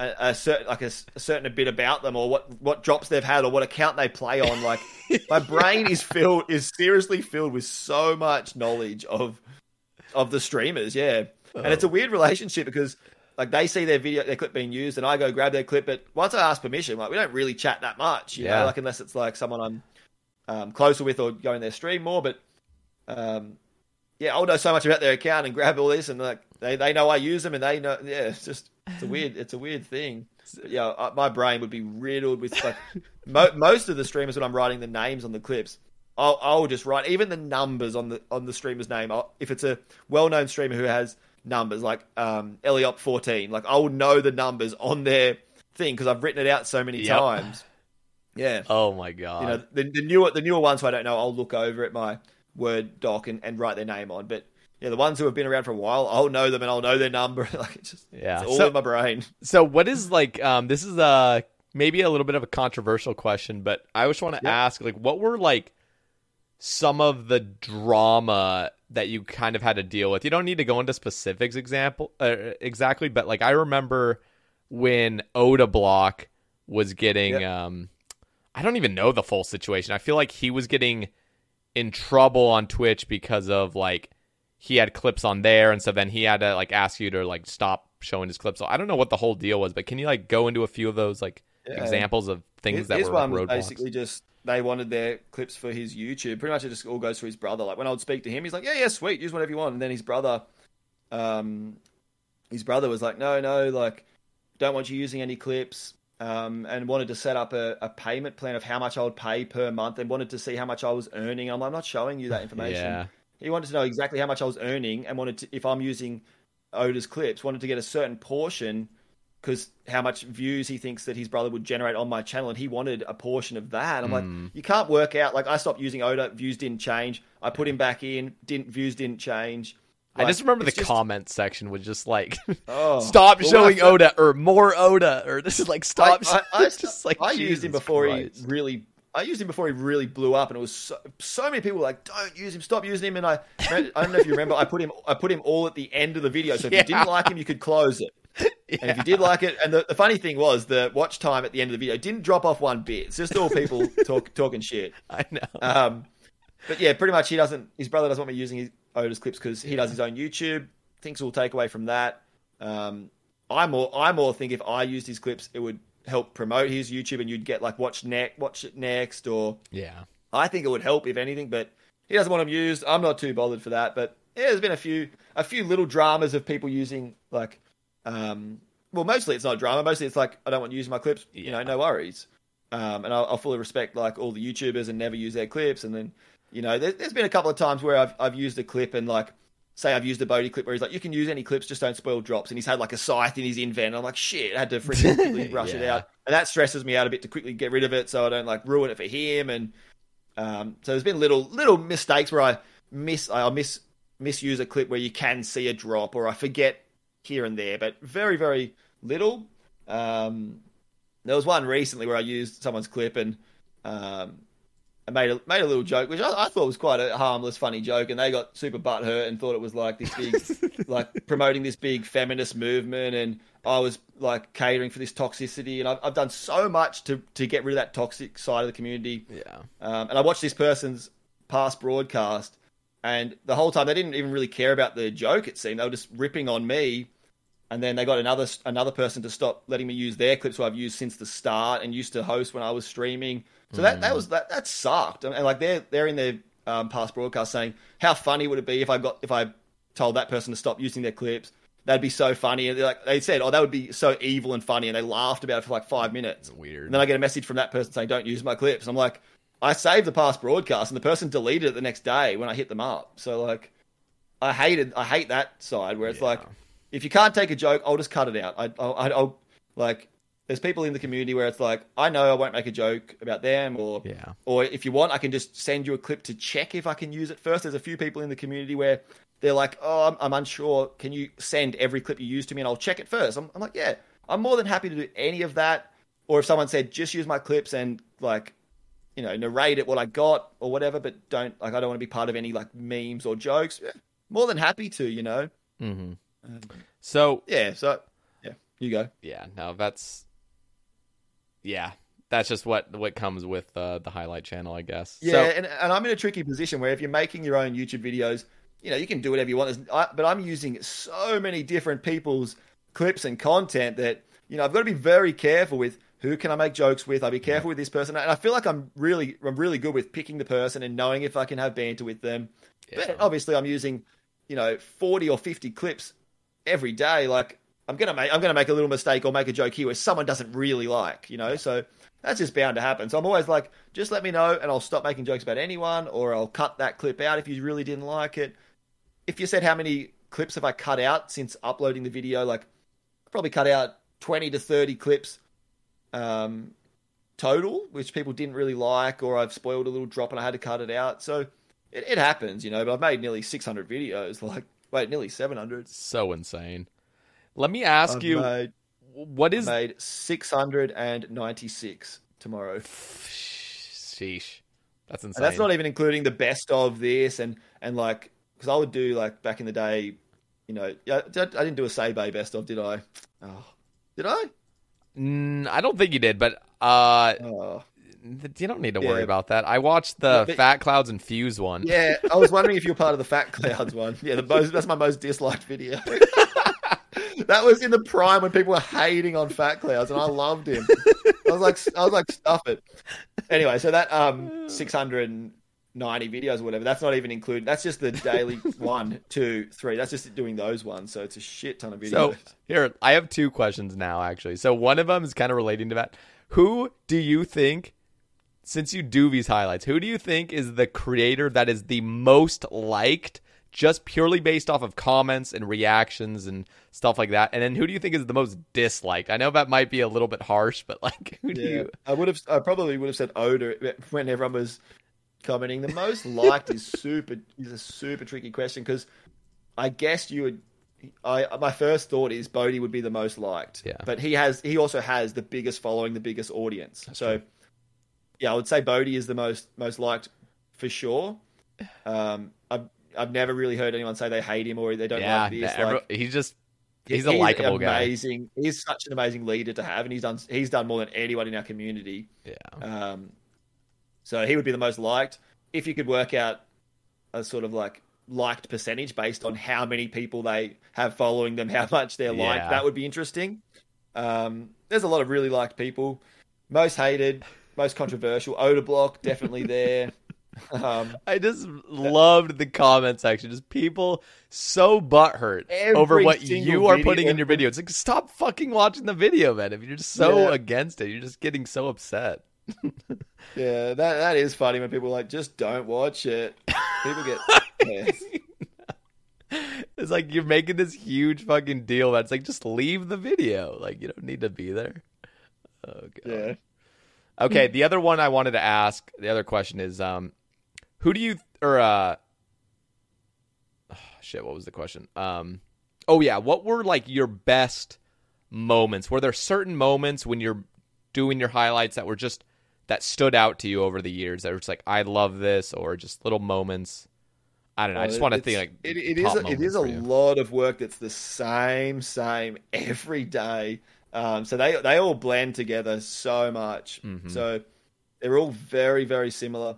a, a certain like a certain bit about them or what what drops they've had or what account they play on. Like my brain is filled is seriously filled with so much knowledge of of the streamers. Yeah, and it's a weird relationship because. Like they see their video, their clip being used, and I go grab their clip. But once I ask permission, like we don't really chat that much, you Yeah. know, like unless it's like someone I'm um, closer with or going their stream more. But um, yeah, I'll know so much about their account and grab all this, and like they, they know I use them, and they know. Yeah, it's just it's a weird it's a weird thing. But yeah, I, my brain would be riddled with like mo- most of the streamers when I'm writing the names on the clips. I'll, I'll just write even the numbers on the on the streamer's name. I'll, if it's a well known streamer who has numbers like um, Eliop fourteen, like I will know the numbers on their thing because I've written it out so many Yep. times. Yeah, Oh my god. you know the, the newer the newer ones who I don't know, I'll look over at my Word doc and, and write their name on. But yeah, the ones who have been around for a while, I'll know them and I'll know their number. like it's just Yeah. it's all So- in my brain. So what is like um this is a maybe a little bit of a controversial question, but I just want to ask like what were like some of the drama that you kind of had to deal with. You don't need to go into specifics example uh, exactly, but like I remember when Odablock was getting Yep. um I don't even know the full situation. I feel like he was getting in trouble on Twitch because of like he had clips on there and so then he had to like ask you to like stop showing his clips. So I don't know what the whole deal was, but can you like go into a few of those like Yeah. examples of things His, that his were one like, roadblocks? basically just they wanted their clips for his YouTube. Pretty much it just all goes through his brother. Like when I would speak to him, he's like, "Yeah, yeah, sweet, use whatever you want." And then his brother, um, his brother was like, "No, no, like, don't want you using any clips." Um, and wanted to set up a, a payment plan of how much I would pay per month, and wanted to see how much I was earning. I'm like, I'm not showing you that information. Yeah. He wanted to know exactly how much I was earning, and wanted to, if I'm using Oda's clips, wanted to get a certain portion because how much views he thinks that his brother would generate on my channel, and he wanted a portion of that. I'm like, you can't work out. Like, I stopped using Oda, views didn't change. I put him back in, didn't views didn't change. I just remember the just- comment section was just like, Oh. "Stop Well, showing I- Oda" or "More Oda" or this is like "Stop." I, I, I, just like I used him before Christ. he really. I used him before he really blew up, and it was so, so many people were like, "Don't use him, stop using him." And I, I don't know if you remember, I put him, I put him all at the end of the video. So if Yeah. you didn't like him, you could close it. And if you did like it, and the, the funny thing was, the watch time at the end of the video didn't drop off one bit. It's just all people talk, talking shit. I know. Um, but yeah, pretty much he doesn't. His brother doesn't want me using his Otis clips because he does his own YouTube. Things we'll take away from that. Um, I more, I more think if I used his clips, it would help promote his YouTube, and you'd get like watch next, watch it next, or yeah. I think it would help if anything. But he doesn't want them used. I'm not too bothered for that. But yeah, there's been a few, a few little dramas of people using like, um, well, mostly it's not drama. Mostly it's like I don't want to use my clips. You know, no worries. Um, and I'll, I'll fully respect like all the YouTubers and never use their clips. And then, you know, there, there's been a couple of times where I've I've used a clip and like, say I've used a B0aty clip where he's like, you can use any clips, just don't spoil drops. And he's had like a scythe in his invent. And I'm like, shit, I had to freaking quickly brush it out. And that stresses me out a bit to quickly get rid of it so I don't like ruin it for him. And um, so there's been little little mistakes where I miss I miss misuse a clip where you can see a drop or I forget here and there, but very very little. Um, there was one recently where I used someone's clip and um, made a made a little joke, which I, I thought was quite a harmless, funny joke, and they got super butthurt and thought it was like this big, like promoting this big feminist movement, and I was like catering for this toxicity, and I've, I've done so much to to get rid of that toxic side of the community. Yeah. Um, and I watched this person's past broadcast, and the whole time they didn't even really care about the joke. It seemed they were just ripping on me. And then they got another another person to stop letting me use their clips, who I've used since the start and used to host when I was streaming. So that, that was that that sucked. And, and like they're they're in their um, past broadcast saying how funny would it be if I got if I told that person to stop using their clips. That'd be so funny. And like they said, oh, that would be so evil and funny, and they laughed about it for like five minutes. Weird. And then I get a message from that person saying, "Don't use my clips." I'm like, I saved the past broadcast, and the person deleted it the next day when I hit them up. So like, I hated, I hate that side where it's like, if you can't take a joke, I'll just cut it out. I, I'll, I'll like, there's people in the community where it's like, I know I won't make a joke about them, or Yeah. or if you want, I can just send you a clip to check if I can use it first. There's a few people in the community where they're like, oh, I'm, I'm unsure. Can you send every clip you use to me and I'll check it first? I'm, I'm like, yeah, I'm more than happy to do any of that. Or if someone said, just use my clips and like, you know, narrate it what I got or whatever, but don't like I don't want to be part of any like memes or jokes. Yeah, more than happy to, you know. Mm-hmm. So Yeah, so yeah, you go. yeah, no, that's yeah, that's just what what comes with uh, the highlight channel, I guess. Yeah, So, and, and I'm in a tricky position where if you're making your own YouTube videos, you know, you can do whatever you want. But I'm using so many different people's clips and content that, you know, I've got to be very careful with who can I make jokes with. I'll be careful with this person. And I feel like I'm really, I'm really good with picking the person and knowing if I can have banter with them. But obviously I'm using, you know, 40 or 50 clips every day. Like I'm going to make, I'm to make a little mistake or make a joke here where someone doesn't really like, you know, so that's just bound to happen. So I'm always like, just let me know and I'll stop making jokes about anyone or I'll cut that clip out if you really didn't like it. If you said how many clips have I cut out since uploading the video, like probably cut out 20 to 30 clips um, total, which people didn't really like, or I've spoiled a little drop and I had to cut it out. So it, it happens, you know, but I've made nearly 600 videos, like, wait, nearly 700. so insane. Let me ask I've you, made, what is made 696 tomorrow. sheesh? That's insane. And that's not even including the best of this and and like because I would do like back in the day, you know, I, I didn't do a Sebe best of, did I? Oh, did I? Mm, I don't think you did, but uh, Oh, you don't need to Yeah. worry about that. I watched the but- Fat Clouds and Fuse one. yeah. I was wondering if you were part of the Fat Clouds one. Yeah, the most that's my most disliked video. that was in the prime when people were hating on Fat Clouds, and I loved him. I was like, I was like, stuff it. Anyway, so that um 690 videos or whatever. That's not even included. That's just the daily one, two, three. That's just doing those ones. So it's a shit ton of videos. So here, I have two questions now, actually. So one of them is kind of relating to that. Who do you think, since you do these highlights, who do you think is the creator that is the most liked, just purely based off of comments and reactions and stuff like that? And then who do you think is the most disliked? I know that might be a little bit harsh, but like, who do Yeah, you? I would have. I probably would have said Oda when everyone was commenting. The most liked is super is a super tricky question because I guess you would. I my first thought is B0aty would be the most liked. Yeah. but he has he also has the biggest following, the biggest audience. so yeah, I would say B0aty is the most most liked for sure. Um, I've never really heard anyone say they hate him or they don't Yeah, like this. every- like, he's just He's a likable guy. Amazing. He's such an amazing leader to have, and he's done he's done more than anyone in our community. Yeah. Um, so he would be the most liked. If you could work out a sort of like liked percentage based on how many people they have following them, how much they're Yeah. liked, that would be interesting. Um, there's a lot of really liked people. Most hated, most controversial. Odablock definitely there. Um, I just loved the comment section. Just people so butthurt over what you are putting in your video. It's like stop fucking watching the video, man. If you're just so Yeah. against it, you're just getting so upset. yeah, that that is funny when people are like just don't watch it. People get pissed. It's like you're making this huge fucking deal that it's like just leave the video. Like you don't need to be there. Oh god. yeah. Okay, the other one I wanted to ask, the other question is um who do you or uh oh, shit, what was the question? Um oh yeah, what were like your best moments? Were there certain moments when you're doing your highlights that were just that stood out to you over the years that were just like I love this or just little moments? I don't know. I just want to think like it, it is. A, it is a lot of work that's the same same every day. Um, so they they all blend together so much. Mm-hmm. So they're all very very similar.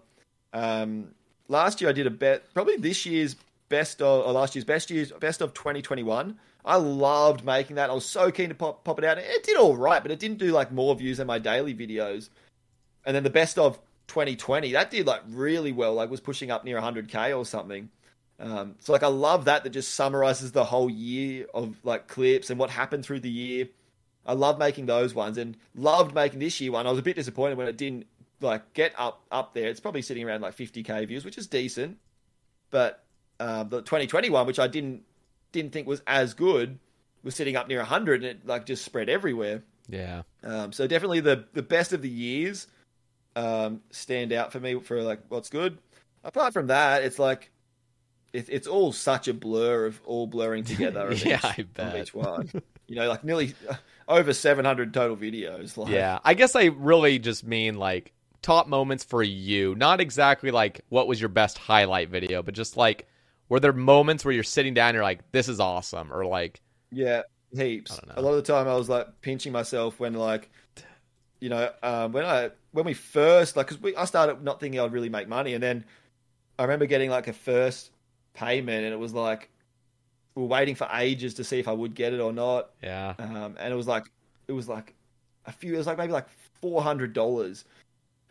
Um, last year I did a bet, probably this year's best of or last year's best year's best of 2021. I loved making that. I was so keen to pop pop it out. It did all right, but it didn't do like more views than my daily videos. And then the best of 2020 that did like really well. Like was pushing up near 100k or something. Um, so like I love that that just summarizes the whole year of like clips and what happened through the year. I love making those ones and loved making this year one. I was a bit disappointed when it didn't like get up up there. It's probably sitting around like 50k views, which is decent. But um, the 2021, which I didn't didn't think was as good, was sitting up near 100 and it like just spread everywhere. Yeah. Um, so definitely the the best of the years um, stand out for me for like what's good. Apart from that, it's like it, it's all such a blur of all blurring together. Yeah, each, I bet. each one. You know, like nearly uh, over 700 total videos. Like, Yeah, I guess I really just mean like top moments for you, not exactly like what was your best highlight video, but just like were there moments where you're sitting down and you're like, this is awesome, or like, Yeah, heaps. I don't know. A lot of the time, I was like pinching myself when, like, you know, um, when I when we first like, because we I started not thinking I'd really make money, and then I remember getting like a first payment, and it was like we are waiting for ages to see if I would get it or not, yeah, um, and it was like it was like a few, it was like maybe like four hundred dollars.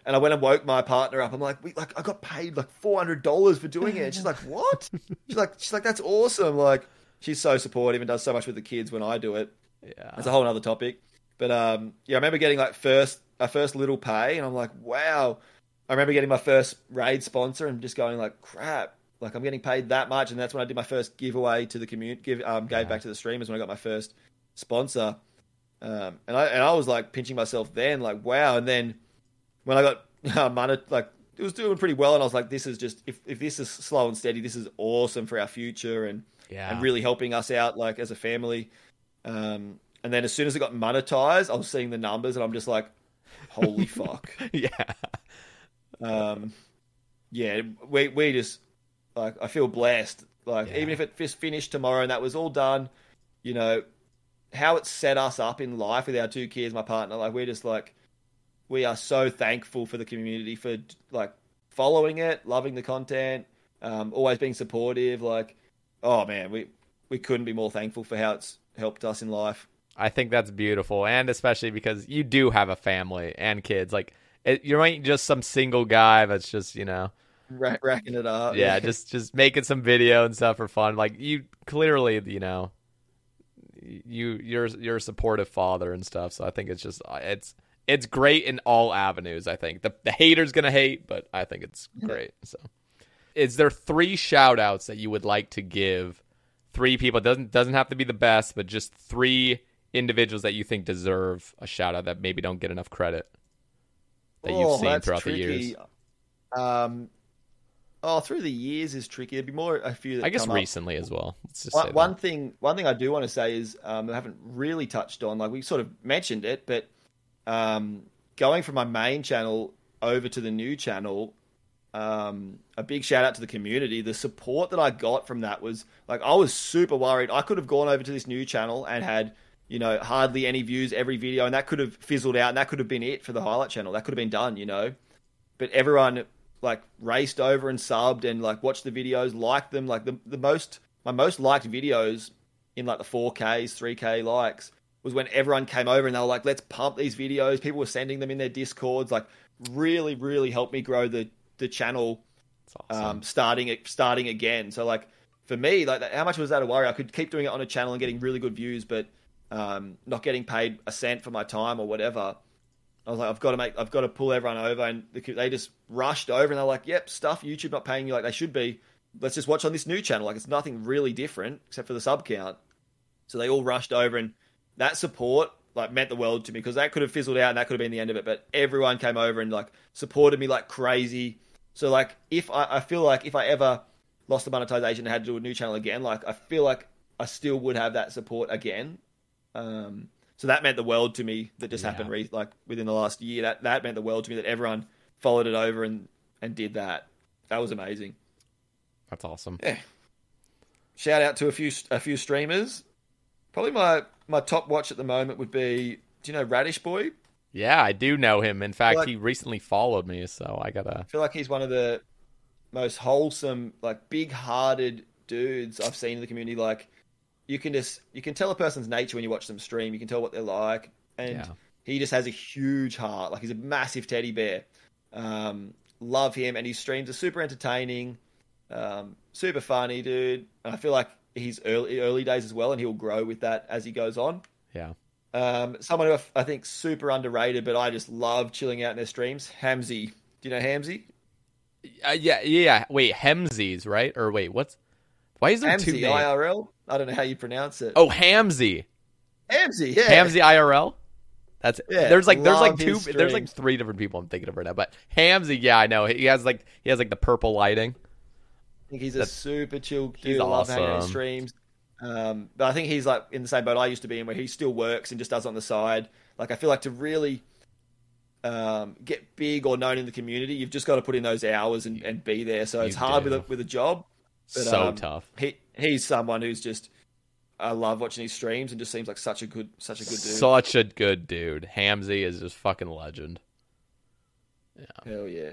And I went and woke my partner up. I'm like, we like I got paid like four hundred dollars for doing it. And she's like, what? she's like, she's like, that's awesome. Like, she's so supportive and does so much with the kids when I do it. yeah, That's a whole other topic. But um, yeah, I remember getting like first a first little pay, and I'm like, wow. I remember getting my first raid sponsor and just going like, crap. Like I'm getting paid that much, and that's when I did my first giveaway to the community. Give um, gave back to the streamers when I got my first sponsor. Um, and I and I was like pinching myself then, like wow. And then when I got uh, money, like it was doing pretty well, and I was like, this is just if if this is slow and steady, this is awesome for our future and yeah, and really helping us out like as a family. Um, and then as soon as it got monetized, I was seeing the numbers, and I'm just like, holy fuck. yeah, Um, yeah, we we just like I feel blessed. Like Yeah. even if it just finished tomorrow and that was all done, you know, how it set us up in life with our two kids, my partner. Like we're just like we are so thankful for the community for like following it, loving the content, um, always being supportive. Like, oh man, we we couldn't be more thankful for how it's helped us in life. I think that's beautiful, and especially because you do have a family and kids. Like, it, you ain't just some single guy that's just you know, Ra- racking it up. yeah, just just making some video and stuff for fun. Like, you clearly, you know, you you're you're a supportive father and stuff. So I think it's just it's it's great in all avenues. I think the the haters gonna hate, but I think it's great. So, is there three shout outs that you would like to give? Three people it doesn't doesn't have to be the best, but just three individuals that you think deserve a shout out that maybe don't get enough credit that you've Oh, seen throughout tricky. the years. Um, oh, through the years is tricky. There'd be more a few. That I guess come up. recently as well. Let's just One, one thing, one thing I do want to say is um, I haven't really touched on. Like we sort of mentioned it, but um, going from my main channel over to the new channel, um, a big shout out to the community. The support that I got from that was like I was super worried. I could have gone over to this new channel and had you know hardly any views every video, and that could have fizzled out, and that could have been it for the highlight channel. That could have been done, you know. But everyone like raced over and subbed and like watched the videos, liked them. Like the the most my most liked videos in like the 4Ks, 3K likes was when everyone came over and they were like, let's pump these videos. People were sending them in their discords. Like really, really helped me grow the the channel awesome. um, starting starting again. So like for me, like how much was that a worry? I could keep doing it on a channel and getting really good views, but um, not getting paid a cent for my time or whatever. I was like, I've got to make, I've got to pull everyone over, and they just rushed over, and they're like, "Yep, stuff. YouTube not paying you like they should be. Let's just watch on this new channel. Like it's nothing really different except for the sub count." So they all rushed over, and that support like meant the world to me because that could have fizzled out and that could have been the end of it. But everyone came over and like supported me like crazy. So like if I, I feel like if I ever lost the monetization and had to do a new channel again, like I feel like I still would have that support again. Um, so that meant the world to me. That just Yeah. happened re- like within the last year. That that meant the world to me. That everyone followed it over and and did that. That was amazing. That's awesome. Yeah. Shout out to a few a few streamers. Probably my my top watch at the moment would be. Do you know Radish Boy? Yeah, I do know him. In fact, Like- he recently followed me, so I gotta. I feel like he's one of the most wholesome, like big-hearted dudes I've seen in the community. Like you can just you can tell a person's nature when you watch them stream. You can tell what they're like, and Yeah. he just has a huge heart. Like he's a massive teddy bear. Um, love him, and his streams are super entertaining, um, super funny, dude. And I feel like he's early early days as well, and he'll grow with that as he goes on. Yeah. Um, someone who I think super underrated, but I just love chilling out in their streams. Hamzy, do you know Hamzy? Uh, yeah, yeah. Wait, Hemsies, right? Or wait, what's? Why is there two Hamzy names? IRL. I don't know how you pronounce it. Oh, Hamzy. Hamzy, yeah. Hamzy IRL. That's Yeah, there's like there's like love two his there's like three different people I'm thinking of right now, but Hamzy, yeah, I know he has like he has like the purple lighting. Think he's a super chill dude. he's I love hanging out awesome. streams. Um, but I think he's like in the same boat I used to be in, where he still works and just does it on the side. Like I feel like to really um, get big or known in the community, you've just got to put in those hours and, and be there. So it's You hard do. with a with a job. But, so um, tough. He he's someone who's just I love watching his streams and just seems like such a good such a good dude. Such a good dude. Hamzy is just fucking legend. Yeah. Hell yeah.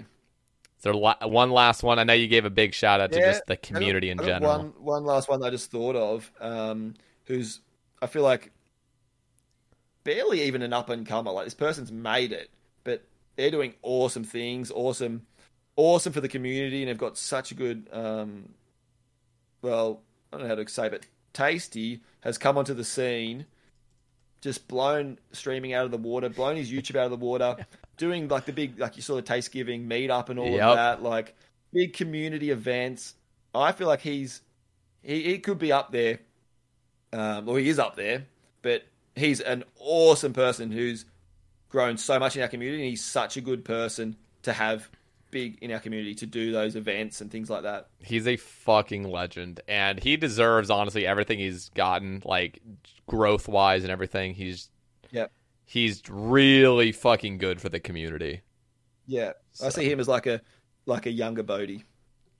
There la- one last one? I know you gave a big shout out to Yeah, just the community in general. One, one last one I just thought of, um, who's I feel like barely even an up and comer. Like this person's made it, but they're doing awesome things, awesome, awesome for the community, and they've got such a good. Um, well, I don't know how to say, but Tasty has come onto the scene, just blown streaming out of the water, blown his YouTube out of the water, doing like the big, like you saw the taste giving meetup and all Yep. of that, like big community events. I feel like he's he, he could be up there, um, or he is up there, but he's an awesome person who's grown so much in our community, and he's such a good person to have big in our community to do those events and things like that. He's a fucking legend, and he deserves honestly everything he's gotten, like growth wise and everything. He's Yep. He's really fucking good for the community. Yeah, I see him as like a like a younger B0aty.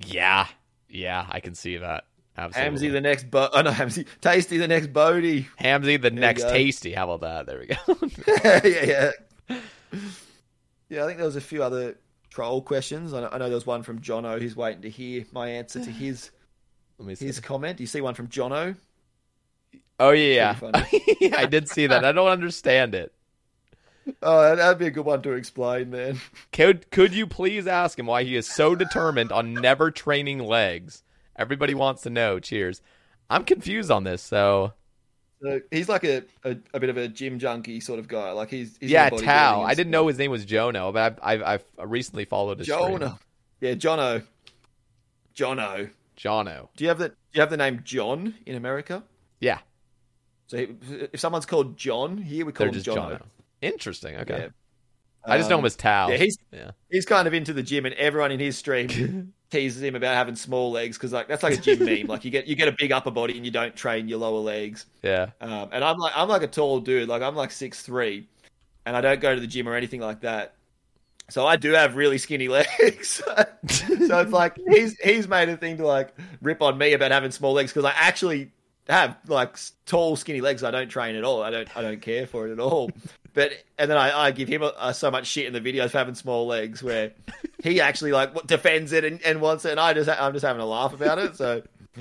Yeah, yeah, I can see that. Absolutely. Hamzy the next Bo- oh no Hamzy Tasty the next B0aty. Hamzy, the you next tasty. How about that? There we go. yeah, yeah. Yeah, I think there was a few other troll questions. I know, I know there was one from Jono who's waiting to hear my answer to his his comment. Do you see one from Jono? oh yeah, Pretty I did see that. I don't understand it. Oh, that'd be a good one to explain, man. Could could you please ask him why he is so determined on never training legs? Everybody wants to know. Cheers. I'm confused on this. So So he's like a, a, a bit of a gym junkie sort of guy. Like he's, he's yeah, Tao. I didn't know his name was Jono, but I've I've, I've recently followed his stream. Jono. Yeah, Jono. Jono. Jono. Do you have the Do you have the name John in America? Yeah, So he, if someone's called John here, we call they're him Jono. Jono. Interesting. Okay. Yeah. I just know him Um, as Tao. Yeah, he's yeah. he's kind of into the gym, and everyone in his stream teases him about having small legs because like that's like a gym meme. Like you get you get a big upper body and you don't train your lower legs. Yeah. Um, and I'm like I'm like a tall dude, like I'm like six three, and I don't go to the gym or anything like that. So I do have really skinny legs. so it's like he's he's made a thing to like rip on me about having small legs because I actually have like tall skinny legs. I don't train at all. I don't I don't care for it at all. But and then I, I give him so much shit in the videos for having small legs, where he actually like defends it and, and wants it, and I just I'm just having a laugh about it. So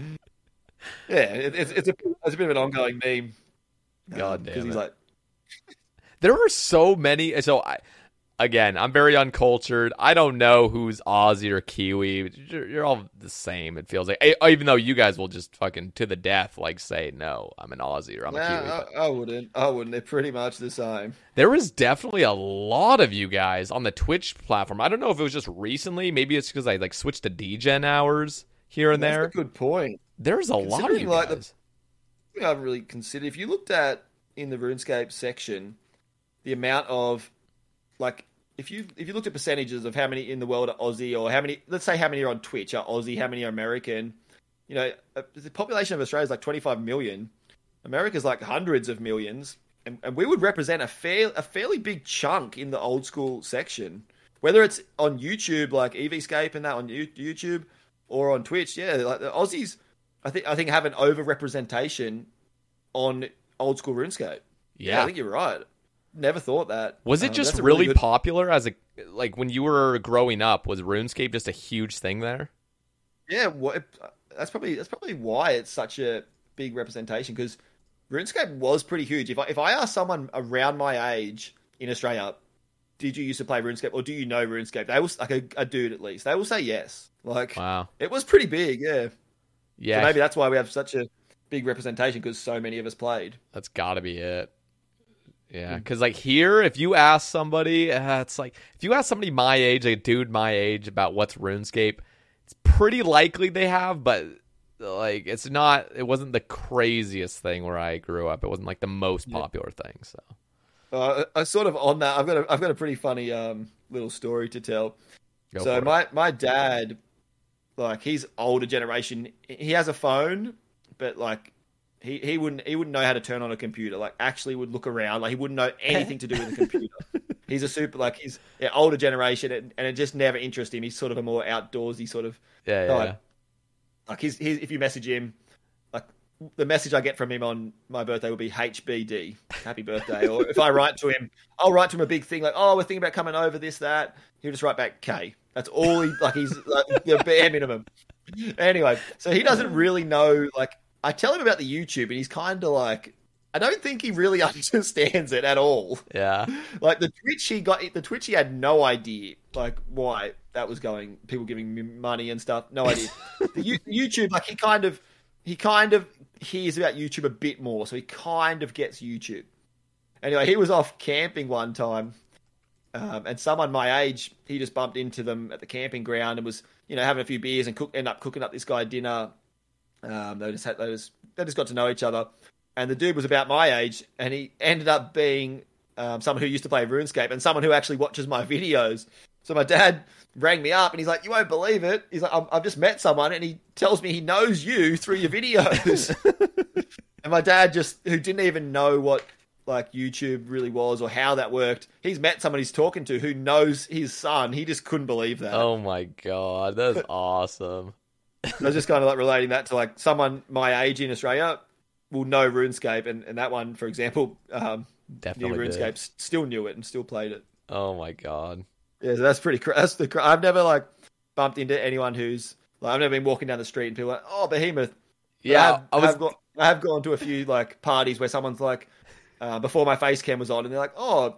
yeah, it, it's it's a it's a bit of an ongoing meme. God damn Because he's like, there are so many. So I, again, I'm very uncultured. I don't know who's Aussie or Kiwi. You're, you're, all the same. It feels like, oh, even though you guys will just fucking to the death, like say no, I'm an Aussie or I'm nah, a Kiwi. I, I, wouldn't. I wouldn't. They're pretty much the same. There is definitely a lot of you guys on the Twitch platform. I don't know if it was just recently. Maybe it's because I like switched to DGen hours here and That's there. a good point. There's a lot of you like guys. The, I haven't really considered. If you looked at in the RuneScape section, the amount of like if you if you looked at percentages of how many in the world are Aussie or how many let's say how many are on Twitch are Aussie, how many are American, you know, uh, the population of Australia is like 25 million. America's like hundreds of millions, and, and we would represent a fair a fairly big chunk in the old school section. Whether it's on YouTube like EVscape and that on YouTube or on Twitch, yeah, like the Aussies, I think I think have an overrepresentation on old school RuneScape. Yeah. yeah I think you're right. Never thought that. Was it Um, just a really, good- popular as a like when you were growing up? Was RuneScape just a huge thing there? Yeah, what, that's probably that's probably why it's such a big representation because RuneScape was pretty huge. If I if I ask someone around my age in Australia, did you used to play RuneScape or do you know RuneScape? They will like a, a dude at least. They will say yes. Like Wow. it was pretty big. Yeah. Yeah, So maybe that's why we have such a big representation because so many of us played. that's got to be it. Yeah, because like here, if you ask somebody, uh, it's like if you ask somebody my age, a dude my age, about what's RuneScape, it's pretty likely they have, but like it's not. It wasn't the craziest thing where I grew up. It wasn't like the most popular thing. So Uh, I sort of on that. I've got a, I've got a pretty funny um, little story to tell. Go so for it. my my dad, like he's older generation. He has a phone, but like he, he wouldn't he wouldn't know how to turn on a computer. Like actually would look around. Like he wouldn't know anything to do with a computer. he's a super like he's yeah, older generation, and, and it just never interests him. He's sort of a more outdoorsy sort of yeah, yeah, guy. yeah. Like he's, he's if you message him, like the message I get from him on my birthday will be HBD, happy birthday. or if I write to him, I'll write to him a big thing like, oh, we're thinking about coming over, this, that. He'll just write back K. That's all he like. He's like the bare minimum. Anyway, so he doesn't really know. Like I tell him about the YouTube, and he's kind of like, I don't think he really understands it at all. yeah. Like the Twitch, he got the Twitch. He had no idea like why that was going. People giving me money and stuff. No idea. the You- YouTube, like he kind of, he kind of hears about YouTube a bit more, so he kind of gets YouTube. Anyway, he was off camping one time, um, and someone my age, he just bumped into them at the camping ground and was, you know, having a few beers and cook, end up cooking up this guy dinner. Um, they just had, they just, they just got to know each other, and the dude was about my age, and he ended up being um, someone who used to play RuneScape and someone who actually watches my videos. So my dad rang me up and he's like, "You won't believe it." He's like, "I've, I've just met someone and he tells me he knows you through your videos." and my dad just, who didn't even know what like YouTube really was or how that worked, he's met someone he's talking to who knows his son. He just couldn't believe that. Oh my god, that's awesome. I was just kind of like relating that to like someone my age in Australia will know RuneScape, and, and that one, for example, um, knew Definitely did. RuneScape, s- still knew it and still played it. Oh my god. Yeah, so that's pretty. Cr- that's the. Cr- I've never like bumped into anyone who's like I've never been walking down the street and people are like, oh, Behemoth. Yeah, I have, I was- have gone, I have gone to a few like parties where someone's like, uh, before my face cam was on, and they're like, oh,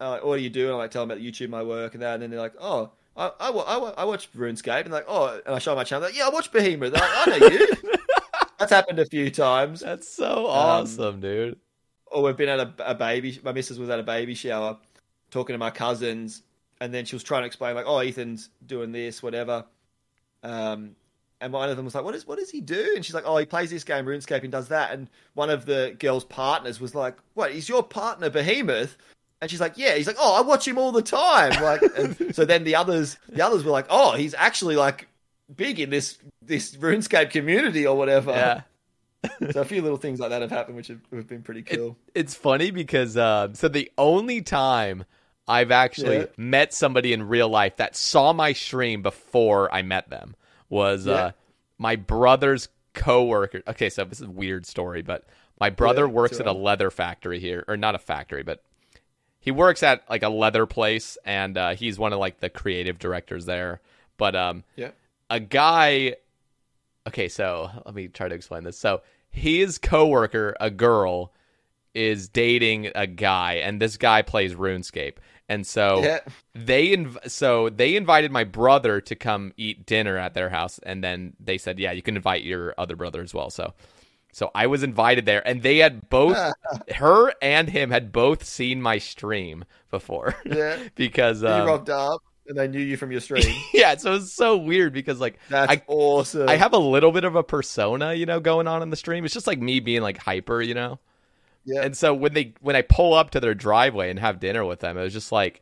uh, what do you do? And I like tell them about YouTube, my work, and that, and then they're like, oh. I, I, I, I watch RuneScape and like oh and I show my channel like yeah I watch Behemoth like, I know you that's happened a few times That's so awesome, dude. or we've been at a, a baby. My missus was at a baby shower, talking to my cousins, and then she was trying to explain like, "Oh, Ethan's doing this, whatever." Um, and one of them was like, "What is what does he do?" And she's like, "Oh, he plays this game RuneScape and does that." And one of the girls' partners was like, "What? Is your partner Behemoth?" And she's like, "Yeah." He's like, "Oh, I watch him all the time." Like, and so then the others, the others were like, "Oh, he's actually like big in this this RuneScape community or whatever." Yeah. So a few little things like that have happened, which have, have been pretty It- cool. it's funny because uh, so the only time I've actually Yeah. met somebody in real life that saw my stream before I met them. Was Yeah. uh, my brother's coworker. Okay, so this is a weird story, but my brother Yeah, works sure. at a leather factory here, or not a factory, but he works at like a leather place, and uh, he's one of like the creative directors there. But um, Yeah. a guy. Okay, so let me try to explain this. So his coworker, a girl, is dating a guy, and this guy plays RuneScape, and so Yeah. they inv- so they invited my brother to come eat dinner at their house, and then they said, "Yeah, you can invite your other brother as well." So, so I was invited there, and they had both her and him had both seen my stream before, Yeah. because you um, rocked up and they knew you from your stream. yeah, so it's so weird because like That's I awesome. I have a little bit of a persona, you know, going on in the stream. It's just like me being like hyper, you know. yeah. And so when they when I pull up to their driveway and have dinner with them, it was just like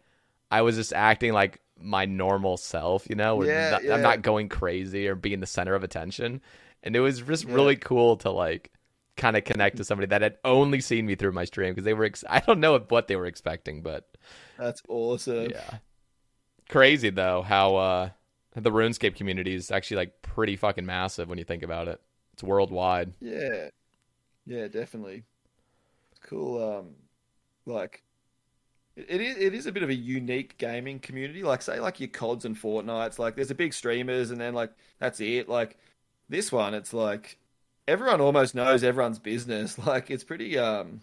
I was just acting like my normal self, you know. Yeah, not- yeah. I'm not going crazy or being the center of attention. And it was just really cool to like kind of connect to somebody that had only seen me through my stream because they were ex- I don't know what they were expecting, but That's awesome. yeah. Crazy though how uh the RuneScape community is actually like pretty fucking massive when you think about it. It's worldwide. Yeah. Yeah, definitely. Cool. Um, like it it is, it is a bit of a unique gaming community. Like say like your CODs and Fortnites, like there's a big streamers and then like that's it. Like this one, it's like everyone almost knows everyone's business. Like it's pretty um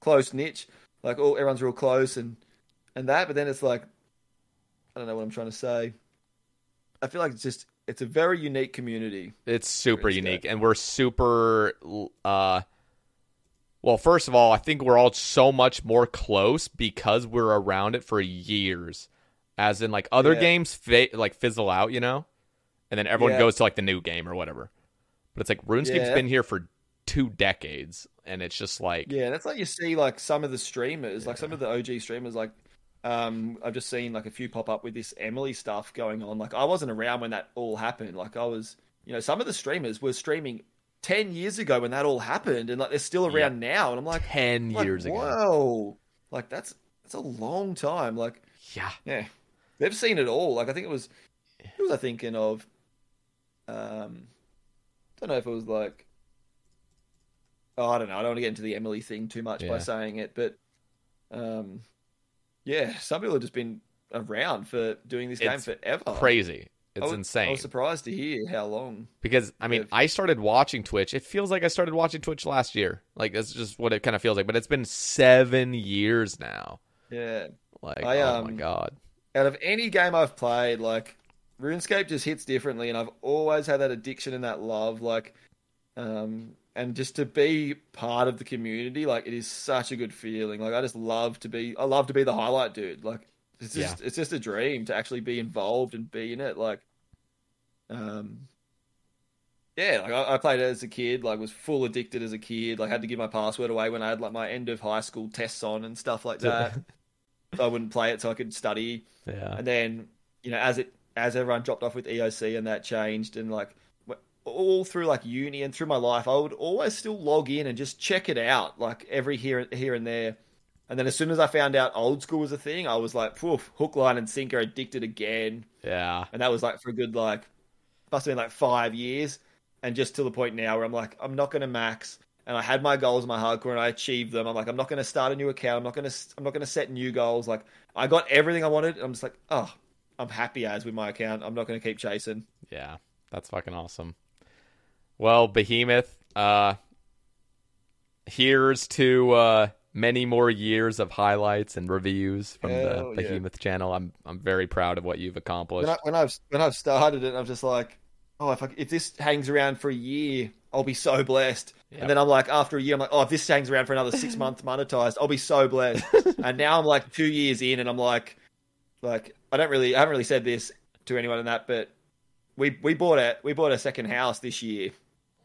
close niche. Like all everyone's real close and and that, but then it's like I don't know what I'm trying to say. I feel like it's just it's a very unique community. It's super unique, and we're super. uh Well, first of all, I think we're all so much more close because we're around it for years. As in, like other Yeah. games, fa- like fizzle out, you know, and then everyone Yeah. goes to like the new game or whatever. But it's like RuneScape's Yeah. been here for two decades, and it's just like Yeah, that's like you see like some of the streamers, like some of the OG streamers, like um I've just seen like a few pop up with this Emily stuff going on. Like I wasn't around when that all happened. Like I was you know, some of the streamers were streaming ten years ago when that all happened and like they're still around now and I'm like 10 like, years ago. Whoa. Like that's that's a long time. Like Yeah, yeah. They've seen it all. Like I think it was who was I thinking of? Um don't know if it was like oh, I don't know. I don't want to get into the Emily thing too much Yeah. by saying it, but um yeah, some people have just been around for doing this game forever. crazy. It's I was, insane. I was surprised to hear how long. Because I mean, I started watching Twitch. It feels like I started watching Twitch last year. Like that's just what it kind of feels like. But it's been seven years now. Yeah. Like, I, oh my um, god. out of any game I've played, like RuneScape just hits differently, and I've always had that addiction and that love, like, um, and just to be part of the community, like, it is such a good feeling. Like, I just love to be, I love to be the highlight dude. Like, it's just, it's just a dream to actually be involved and be in it. Like, um, yeah, like I, I played it as a kid, like was full addicted as a kid, like had to give my password away when I had like my end of high school tests on and stuff like that. so I wouldn't play it so I could study. Yeah. And then, you know, as it as everyone dropped off with EOC and that changed, and like all through like uni and through my life, I would always still log in and just check it out, like every here here and there. And then as soon as I found out old school was a thing, I was like, poof, hook, line, and sinker, addicted again. Yeah. And that was like for a good like must have been like five years, and just to the point now where I'm like, I'm not going to max. And I had my goals in my hardcore, and I achieved them. I'm like, I'm not going to start a new account. I'm not going to. I'm not going to set new goals. Like, I got everything I wanted. I'm just like, oh, I'm happy as with my account. I'm not going to keep chasing. Yeah. That's fucking awesome. Well, Behemoth, uh here's to uh many more years of highlights and reviews from Hell the yeah. Behemoth channel. I'm I'm very proud of what you've accomplished. When, I, when I've when I've started it, I'm just like, oh, if I, if this hangs around for a year, I'll be so blessed. Yep. And then I'm like, after a year, I'm like, oh, if this hangs around for another six months monetized, I'll be so blessed. and now I'm like two years in, and I'm like, like I don't really, I haven't really said this to anyone in that, but we we bought a we bought a second house this year.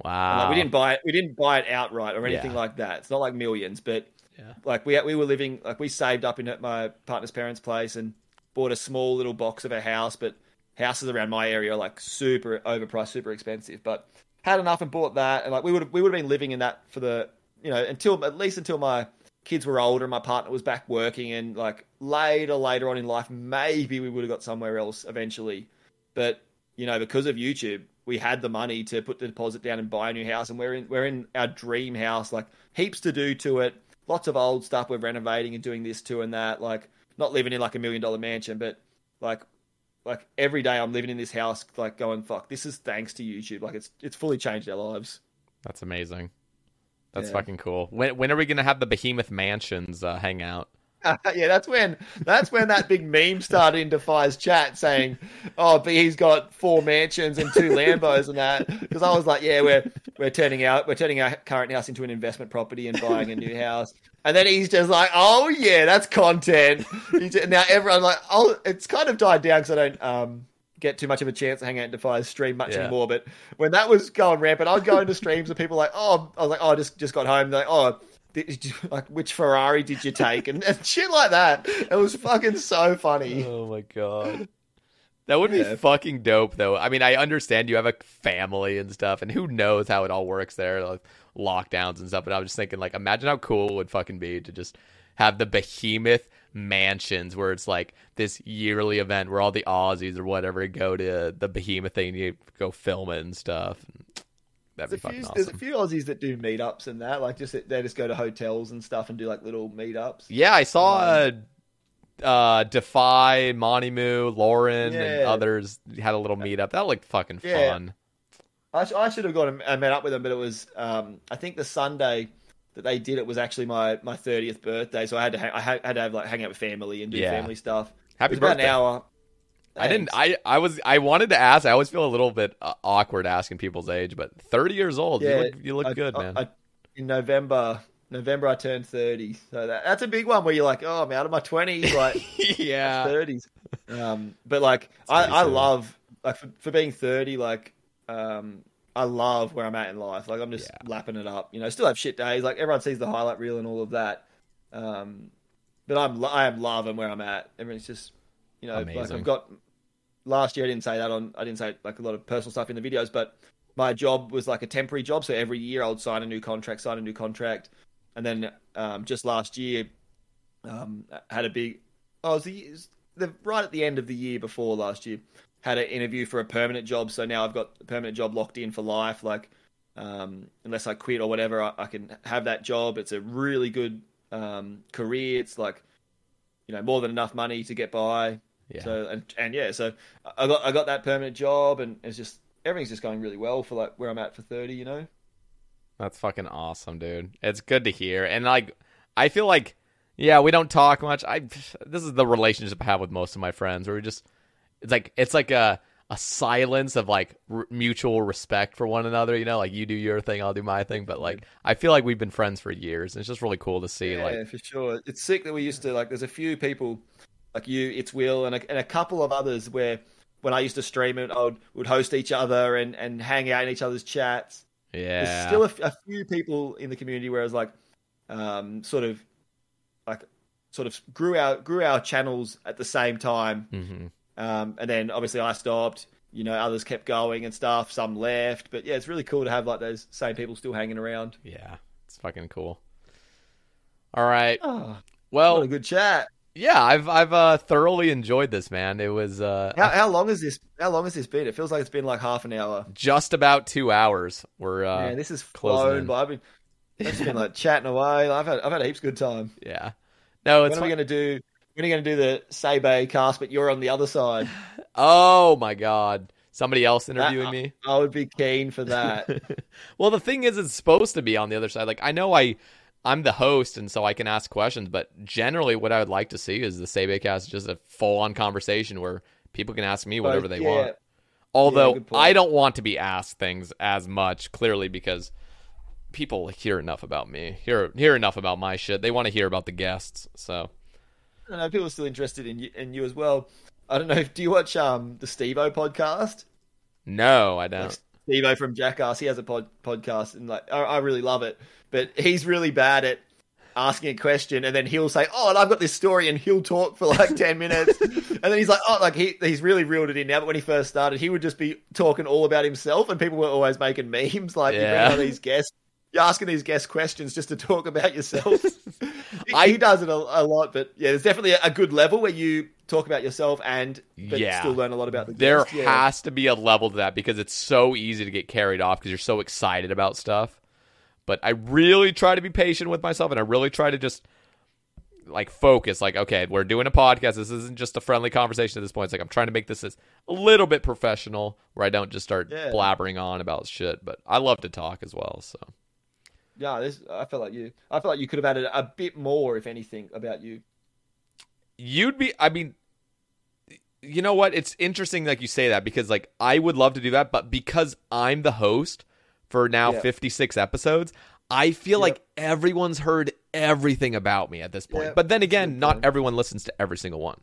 Wow. like, we didn't buy it, we didn't buy it outright or anything Yeah. like that. It's not like millions, but Yeah. like we we were living like we saved up in my partner's parents' place and bought a small little box of a house, but houses around my area are like super overpriced, super expensive. But had enough and bought that, and like we would we would have been living in that for the you know until at least until my kids were older and my partner was back working and like later later on in life maybe we would have got somewhere else eventually. But you know because of youtube we had the money to put the deposit down and buy a new house and we're in we're in our dream house like heaps to do to it. Lots of old stuff we're renovating and doing this too and that like not living in like a million dollar mansion but like like every day i'm living in this house like going fuck this is thanks to youtube. Like it's it's fully changed our lives. That's amazing. That's Yeah. fucking cool. When when are we gonna have the Behemoth Mansions uh, hang out? yeah, that's when that's when that big meme started in Defy's chat saying, "Oh, but he's got four mansions and two Lambos and that." Because I was like, "Yeah, we're we're turning out we're turning our current house into an investment property and buying a new house." And then he's just like, "Oh yeah, that's content." Just- now everyone like, "Oh, it's kind of died down because I don't um get too much of a chance to hang out in Defy's stream much Yeah. anymore." But when that was going rampant, I'd go into streams and people like, "Oh," I was like, "Oh, I just just got home." They're like, "Oh." you, like which Ferrari did you take and, and shit like that. It was fucking so funny. Oh my god. That would be Yeah. fucking dope, though. I mean, I understand you have a family and stuff, and who knows how it all works there, like lockdowns and stuff. But I was just thinking, like, imagine how cool it would fucking be to just have the behemoth mansions where it's like this yearly event where all the Aussies or whatever go to the behemoth thing, you go film it and stuff. That'd be There's a, few, fucking there's a few Aussies that do meetups and that, like just they just go to hotels and stuff and do like little meetups. Yeah, I saw uh, uh, Defy, Monty Moo, Lauren, and others had a little meetup. That looked fucking Yeah. fun. I, sh- I should have gone and and met up with them, but it was um, I think the Sunday that they did it was actually my my thirtieth birthday, so I had to hang, I had, had to have like hang out with family and do Yeah. family stuff. Happy it was about an hour. I didn't. I I was. I wanted to ask. I always feel a little bit uh, awkward asking people's age, but thirty years old. you look, you look I- good, I- man. I- in November, November I turned thirty, so that, that's a big one where you're like, oh, I'm out of my twenties, like yeah. thirties. Um, but like, I, I love like for, for being thirty, like, um, I love where I'm at in life. Like, I'm just Yeah. lapping it up. You know, still have shit days. Like everyone sees the highlight reel and all of that. Um, but I'm I am loving where I'm at. Everyone's just, you know, like I've got. Last year I didn't say that on. I didn't say like a lot of personal stuff in the videos, but my job was like a temporary job. So every year I would sign a new contract, sign a new contract, and then um, just last year um, had a big. Oh, it was the, it was the right at the end of the year before last year had an interview for a permanent job. So now I've got a permanent job locked in for life. Like um, unless I quit or whatever, I, I can have that job. It's a really good um, career. It's like you know more than enough money to get by. Yeah. So and and yeah, so I got I got that permanent job, and it's just everything's just going really well for like where I'm at for thirty. You know. That's fucking awesome, dude. It's good to hear. And like I feel like yeah, we don't talk much. I this is the relationship I have with most of my friends where we just it's like it's like a a silence of like r- mutual respect for one another, you know, like you do your thing, I'll do my thing, but like I feel like we've been friends for years. And it's just really cool to see Yeah, like for sure. It's sick that we used to like. There's a few people like you, it's Will, and a, and a couple of others where when I used to stream it, I would, would host each other and, and hang out in each other's chats. yeah. There's still a, f- a few people in the community where I was like, um, sort of, like, sort of grew our grew our channels at the same time, Mhm. Um, and then obviously I stopped. You know, others kept going and stuff. Some left, but yeah, it's really cool to have like those same people still hanging around. Yeah. It's fucking cool. All right. Oh, Well, what a good chat. yeah, I've I've uh, thoroughly enjoyed this, man. It was uh, How, how long has this? How long has this been? It feels like it's been like half an hour. just about two hours. We're uh, Man, this is flown by. I've been, I've just been like chatting away. I've had, I've had a heaps good time. yeah. No, it's when are we fun- to do? When are you going to do the Sebe cast? But you're on the other side. Oh my god. Somebody else interviewing That- me? I would be keen for that. well, the thing is it's supposed to be on the other side. Like I know I I'm the host and so I can ask questions, but generally what I would like to see is the Sabecast is just a full on conversation where people can ask me whatever they yeah. want. Although point. I don't want to be asked things as much, clearly because people hear enough about me, hear hear enough about my shit. They want to hear about the guests. So I don't know. People are still interested in you, in you as well. I don't know. Do you watch um the Steve-O podcast? no, I don't. Steve-O from Jackass. He has a pod, podcast, and like I, I really love it. But he's really bad at asking a question, and then he'll say, "Oh, and I've got this story," and he'll talk for like ten minutes, and then he's like, "Oh, like he he's really reeled it in now." But when he first started, he would just be talking all about himself, and people were always making memes like, "You bring Yeah. these guests." You're asking these guest questions just to talk about yourself. he, I- he does it a, a lot, but yeah, there's definitely a, good level where you talk about yourself and but Yeah. still learn a lot about the there guest. Yeah. has to be a level to that because it's so easy to get carried off because you're so excited about stuff. But I really try to be patient with myself and I really try to just like focus like okay we're doing a podcast this isn't just a friendly conversation at this point it's like i'm trying to make this as a little bit professional where i don't just start Yeah. blabbering on about shit but i love to talk as well so Yeah, this, I feel like you. I feel like you could have added a bit more, if anything, about you. you'd be i mean you know what it's interesting like you say that because like i would love to do that but because i'm the host for now Yeah. 56 episodes i feel like everyone's heard everything about me at this point Yeah, but then again not everyone listens to every single one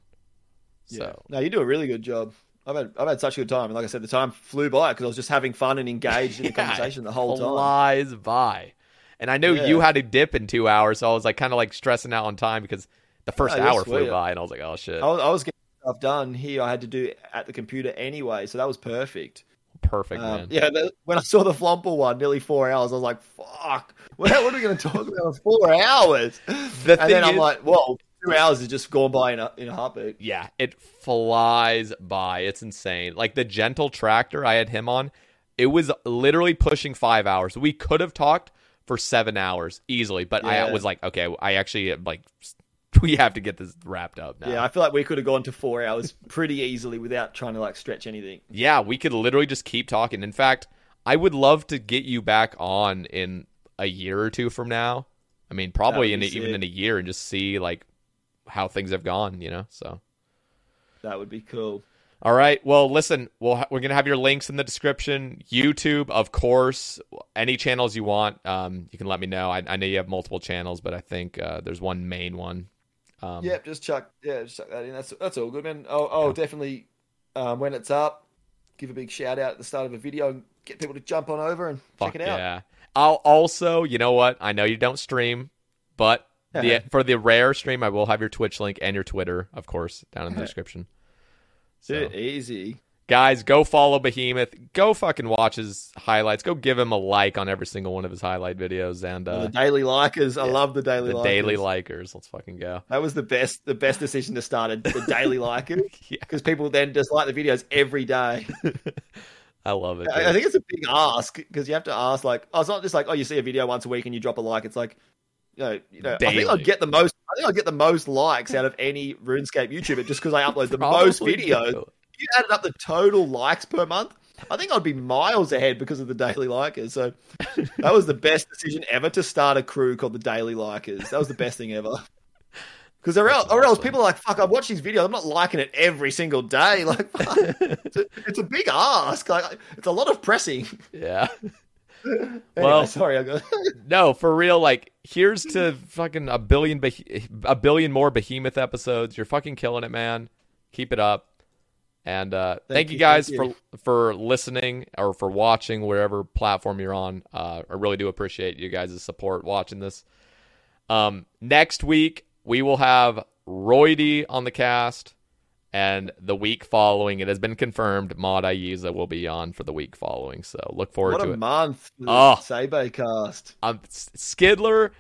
so no, you do a really good job. I've had I've had such a good time, and like I said, the time flew by because I was just having fun and engaged in the conversation the whole time. flies by and i know Yeah. you had a dip in two hours so i was like kind of like stressing out on time because the first you're hour flew by and i was like oh shit I was, I was getting stuff done here. I had to do at the computer anyway, so that was perfect. perfect Um, man yeah, when I saw the Flomple one, nearly four hours, I was like, "Fuck, what, what are we going to talk about four hours?" The and then I'm is- like, "Well, two hours has just gone by in a in a heartbeat." Yeah, it flies by. It's insane. Like the gentle tractor I had him on, it was literally pushing five hours. We could have talked for seven hours easily, but I was like, okay, I actually like we have to get this wrapped up now. Yeah, I feel like we could have gone to four hours pretty easily without trying to like stretch anything. Yeah, we could literally just keep talking. In fact, I would love to get you back on in a year or two from now. I mean, probably in a, even in a year and just see like how things have gone, you know? So That would be cool. All right. Well, listen, we'll ha- we're gonna have your links in the description. YouTube, of course. Any channels you want, um, you can let me know. I, I know you have multiple channels, but I think uh, there's one main one. Um, Yep, just chuck yeah, just chuck that in. That's that's all good, man. Oh, oh, definitely. Um, when it's up, give a big shout out at the start of a video and get people to jump on over and fuck check it out. Yeah. I'll also, you know what? I know you don't stream, but the, for the rare stream, I will have your Twitch link and your Twitter, of course, down in the description. So. Easy. Guys, go follow Behemoth. Go fucking watch his highlights. Go give him a like on every single one of his highlight videos and uh, the daily likers, I love the daily the likers. daily likers. Let's fucking go. That was the best, the best decision to start a, the daily likers Yeah. because people then just like the videos every day. I love it. I, I think it's a big ask because you have to ask like, oh, it's not just like, oh, you see a video once a week and you drop a like. It's like, you know, you know I think I'd get the most. I think I'd get the most likes out of any RuneScape YouTuber just because I upload the most videos. If you added up the total likes per month, I think I'd be miles ahead because of the daily likers. So that was the best decision ever to start a crew called the Daily Likers. That was the best thing ever. Because or else, or else people are like, fuck, I watch these videos. I'm not liking it every single day. Like, it's, a, it's a big ask. Like, it's a lot of pressing. Yeah. Anyway, Well- sorry. No, for real. Like, here's to fucking a billion, beh- a billion more Behemoth episodes. You're fucking killing it, man. Keep it up. And uh, thank, you you, guys thank you. for for listening or for watching wherever platform you're on. Uh, I really do appreciate you guys' support watching this. Um, next week we will have Roydy on the cast, and the week following it has been confirmed Maud Aiza will be on for the week following. So look forward to it. What a month Oh. Sabo cast. um, Skiddler,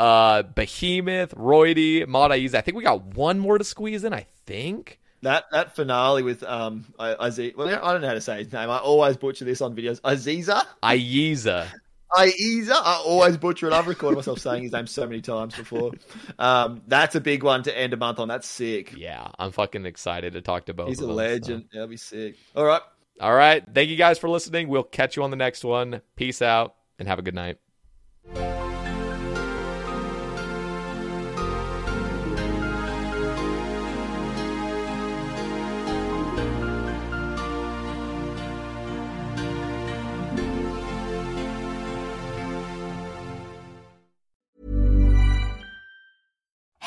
uh, Behemoth, Roydy, Maud Aiza. I think we got one more to squeeze in. I think. That that finale with um Aziz. Well, I don't know how to say his name. I always butcher this on videos. Aziza. Aiza. Aiza. I always butcher it. I've recorded myself saying his name so many times before. Um, that's a big one to end a month on. That's sick. Yeah, I'm fucking excited to talk to both. He's a them, legend. That'll be sick. All right. All right. thank you guys for listening. We'll catch you on the next one. Peace out and have a good night.